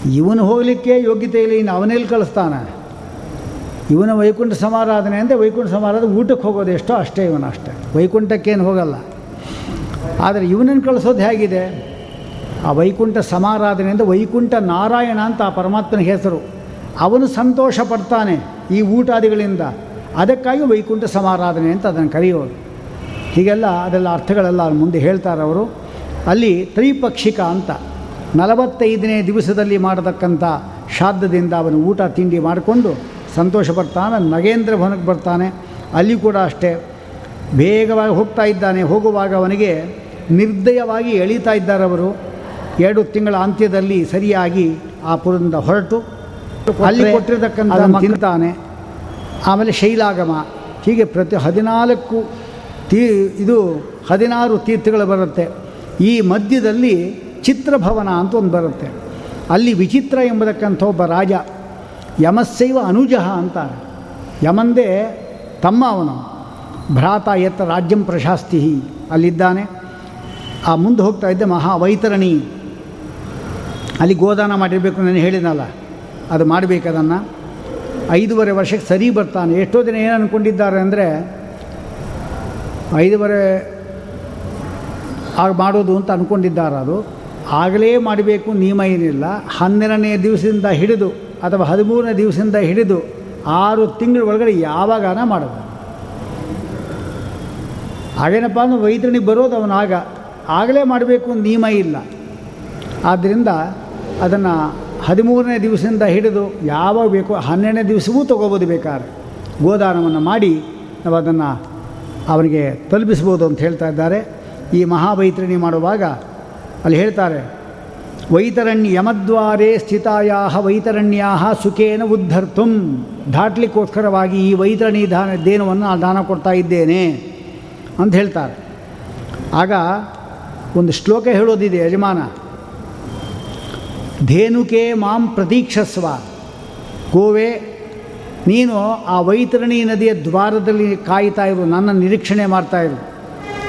ಇವನು ಹೋಗಲಿಕ್ಕೆ ಯೋಗ್ಯತೆ ಇಲ್ಲ, ಇನ್ನು ಅವನೇಲಿ ಕಳಿಸ್ತಾನೆ? ಇವನ ವೈಕುಂಠ ಸಮಾರಾಧನೆ ಅಂದರೆ ವೈಕುಂಠ ಸಮಾರಾಧನೆ ಊಟಕ್ಕೆ ಹೋಗೋದು ಎಷ್ಟೋ ಅಷ್ಟೇ ಇವನು ಅಷ್ಟೇ. ವೈಕುಂಠಕ್ಕೇನು ಹೋಗಲ್ಲ. ಆದರೆ ಇವನನ್ನು ಕಳಿಸೋದು ಹೇಗಿದೆ? ಆ ವೈಕುಂಠ ಸಮಾರಾಧನೆ ಅಂದರೆ ವೈಕುಂಠ ನಾರಾಯಣ ಅಂತ ಆ ಪರಮಾತ್ಮನ ಹೆಸರು. ಅವನು ಸಂತೋಷ ಪಡ್ತಾನೆ ಈ ಊಟಾದಿಗಳಿಂದ. ಅದಕ್ಕಾಗಿ ವೈಕುಂಠ ಸಮಾರಾಧನೆ ಅಂತ ಅದನ್ನು ಕರೆಯೋದು. ಹೀಗೆಲ್ಲ ಅದೆಲ್ಲ ಅರ್ಥಗಳೆಲ್ಲ ಮುಂದೆ ಹೇಳ್ತಾರೆ ಅವರು. ಅಲ್ಲಿ ತ್ರೈಪಕ್ಷಿಕ ಅಂತ. ನಲವತ್ತೈದನೇ ದಿವಸದಲ್ಲಿ ಮಾಡತಕ್ಕಂಥ ಶ್ರಾದ್ದದಿಂದ ಅವನು ಊಟ ತಿಂಡಿ ಮಾಡಿಕೊಂಡು ಸಂತೋಷ ಬರ್ತಾನೆ ನಗೇಂದ್ರ ಭವನಕ್ಕೆ ಬರ್ತಾನೆ. ಅಲ್ಲಿ ಕೂಡ ಅಷ್ಟೇ. ಬೇಗವಾಗಿ ಹೋಗ್ತಾ ಇದ್ದಾನೆ. ಹೋಗುವಾಗ ಅವನಿಗೆ ನಿರ್ದಯವಾಗಿ ಎಳೀತಾ ಇದ್ದಾರೆ ಅವರು. ಎರಡು ತಿಂಗಳ ಅಂತ್ಯದಲ್ಲಿ ಸರಿಯಾಗಿ ಆ ಪುರದಿಂದ ಹೊರಟು. ಅಲ್ಲಿ ಕೊಟ್ಟಿರತಕ್ಕಂಥ ತಿಂತಾನೆ. ಆಮೇಲೆ ಶೈಲಾಗಮ. ಹೀಗೆ ಪ್ರತಿ ಹದಿನಾಲ್ಕು ತೀ ಇದು ಹದಿನಾರು ತೀರ್ಥಗಳು ಬರುತ್ತೆ. ಈ ಮಧ್ಯದಲ್ಲಿ ಚಿತ್ರಭವನ ಅಂತ ಒಂದು ಬರುತ್ತೆ. ಅಲ್ಲಿ ವಿಚಿತ್ರ ಎಂಬತಕ್ಕಂಥ ಒಬ್ಬ ರಾಜ ಯಮಸ್ಸೈವ ಅನುಜಃ ಅಂತ ಯಮಂದೇ ತಮ್ಮ ಅವನು ಭ್ರಾತ ಎತ್ತ ರಾಜ್ಯಂ ಪ್ರಶಾಸ್ತಿ ಅಲ್ಲಿದ್ದಾನೆ. ಆ ಮುಂದೆ ಹೋಗ್ತಾ ಇದ್ದೆ ಮಹಾವೈತರಣಿ ಅಲ್ಲಿ ಗೋದಾನ ಮಾಡಿರಬೇಕು ನಾನು ಹೇಳಿದ್ನಲ್ಲ. ಅದು ಮಾಡಬೇಕದನ್ನು ಐದೂವರೆ ವರ್ಷಕ್ಕೆ ಸರಿ ಬರ್ತಾನೆ. ಎಷ್ಟೋ ದಿನ ಏನು ಅಂದ್ಕೊಂಡಿದ್ದಾರೆ ಅಂದರೆ, ಐದೂವರೆ ಆಗ ಮಾಡೋದು ಅಂತ ಅಂದ್ಕೊಂಡಿದ್ದಾರೆ ಅದು ಆಗಲೇ ಮಾಡಬೇಕು ನಿಯಮ ಏನಿಲ್ಲ. ಹನ್ನೆರಡನೇ ದಿವಸದಿಂದ ಹಿಡಿದು ಅಥವಾ ಹದಿಮೂರನೇ ದಿವಸದಿಂದ ಹಿಡಿದು ಆರು ತಿಂಗಳ ಒಳಗಡೆ ಯಾವಾಗನ ಮಾಡೋದು. ಹಾಗೇನಪ್ಪ ಅಂದ್ರೆ ವೈದ್ಯನಿಗೆ ಬರೋದು ಅವನು ಆಗ. ಆಗಲೇ ಮಾಡಬೇಕು ನಿಯಮ ಇಲ್ಲ. ಆದ್ದರಿಂದ ಅದನ್ನು ಹದಿಮೂರನೇ ದಿವಸದಿಂದ ಹಿಡಿದು ಯಾವಾಗ ಬೇಕು ಹನ್ನೆರಡನೇ ದಿವಸವೂ ತೊಗೋಬೋದು ಬೇಕಾದ್ರೆ. ಗೋದಾನವನ್ನು ಮಾಡಿ ನಾವು ಅದನ್ನು ಅವನಿಗೆ ತಲುಪಿಸ್ಬೋದು ಅಂತ ಹೇಳ್ತಾ ಇದ್ದಾರೆ. ಈ ಮಹಾವೈತರಣಿ ಮಾಡುವಾಗ ಅಲ್ಲಿ ಹೇಳ್ತಾರೆ, ವೈತರಣ್ಯ ಯಮದ್ವಾರೇ ಸ್ಥಿತಾಯಾ ವೈತರಣ್ಯಾ ಸುಖೇನ ಉದ್ಧರ್ತುಂ. ದಾಟ್ಲಿಕ್ಕೋಸ್ಕರವಾಗಿ ಈ ವೈತರಣಿ ದಾನ ದೇನವನ್ನು ನಾನು ದಾನ ಕೊಡ್ತಾ ಇದ್ದೇನೆ ಅಂತ ಹೇಳ್ತಾರೆ. ಆಗ ಒಂದು ಶ್ಲೋಕ ಹೇಳೋದಿದೆ, ಯಜಮಾನ, ಧೇನುಕೆ ಮಾಂ ಪ್ರತೀಕ್ಷಸ್ವ, ಗೋವೆ, ನೀನು ಆ ವೈತರಣಿ ನದಿಯ ದ್ವಾರದಲ್ಲಿ ಕಾಯ್ತಾ ಇರು, ನನ್ನ ನಿರೀಕ್ಷಣೆ ಮಾಡ್ತಾ ಇರು,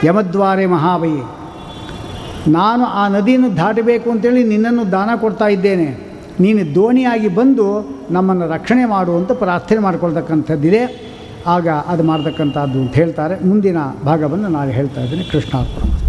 ಯಮದ್ವಾರೆ ಮಹಾವೈ ನಾನು ಆ ನದಿಯನ್ನು ದಾಟಬೇಕು ಅಂತೇಳಿ ನಿನ್ನನ್ನು ದಾನ ಕೊಡ್ತಾ ಇದ್ದೇನೆ. ನೀನು ದೋಣಿಯಾಗಿ ಬಂದು ನಮ್ಮನ್ನು ರಕ್ಷಣೆ ಮಾಡುವಂತ ಪ್ರಾರ್ಥನೆ ಮಾಡ್ಕೊಳ್ತಕ್ಕಂಥದ್ದಿದೆ. ಆಗ ಅದು ಮಾಡ್ತಕ್ಕಂಥದ್ದು ಅಂತ ಹೇಳ್ತಾರೆ. ಮುಂದಿನ ಭಾಗವನ್ನು ನಾನು ಹೇಳ್ತಾ ಇದ್ದೀನಿ. ಕೃಷ್ಣಾರ್ಪಣ.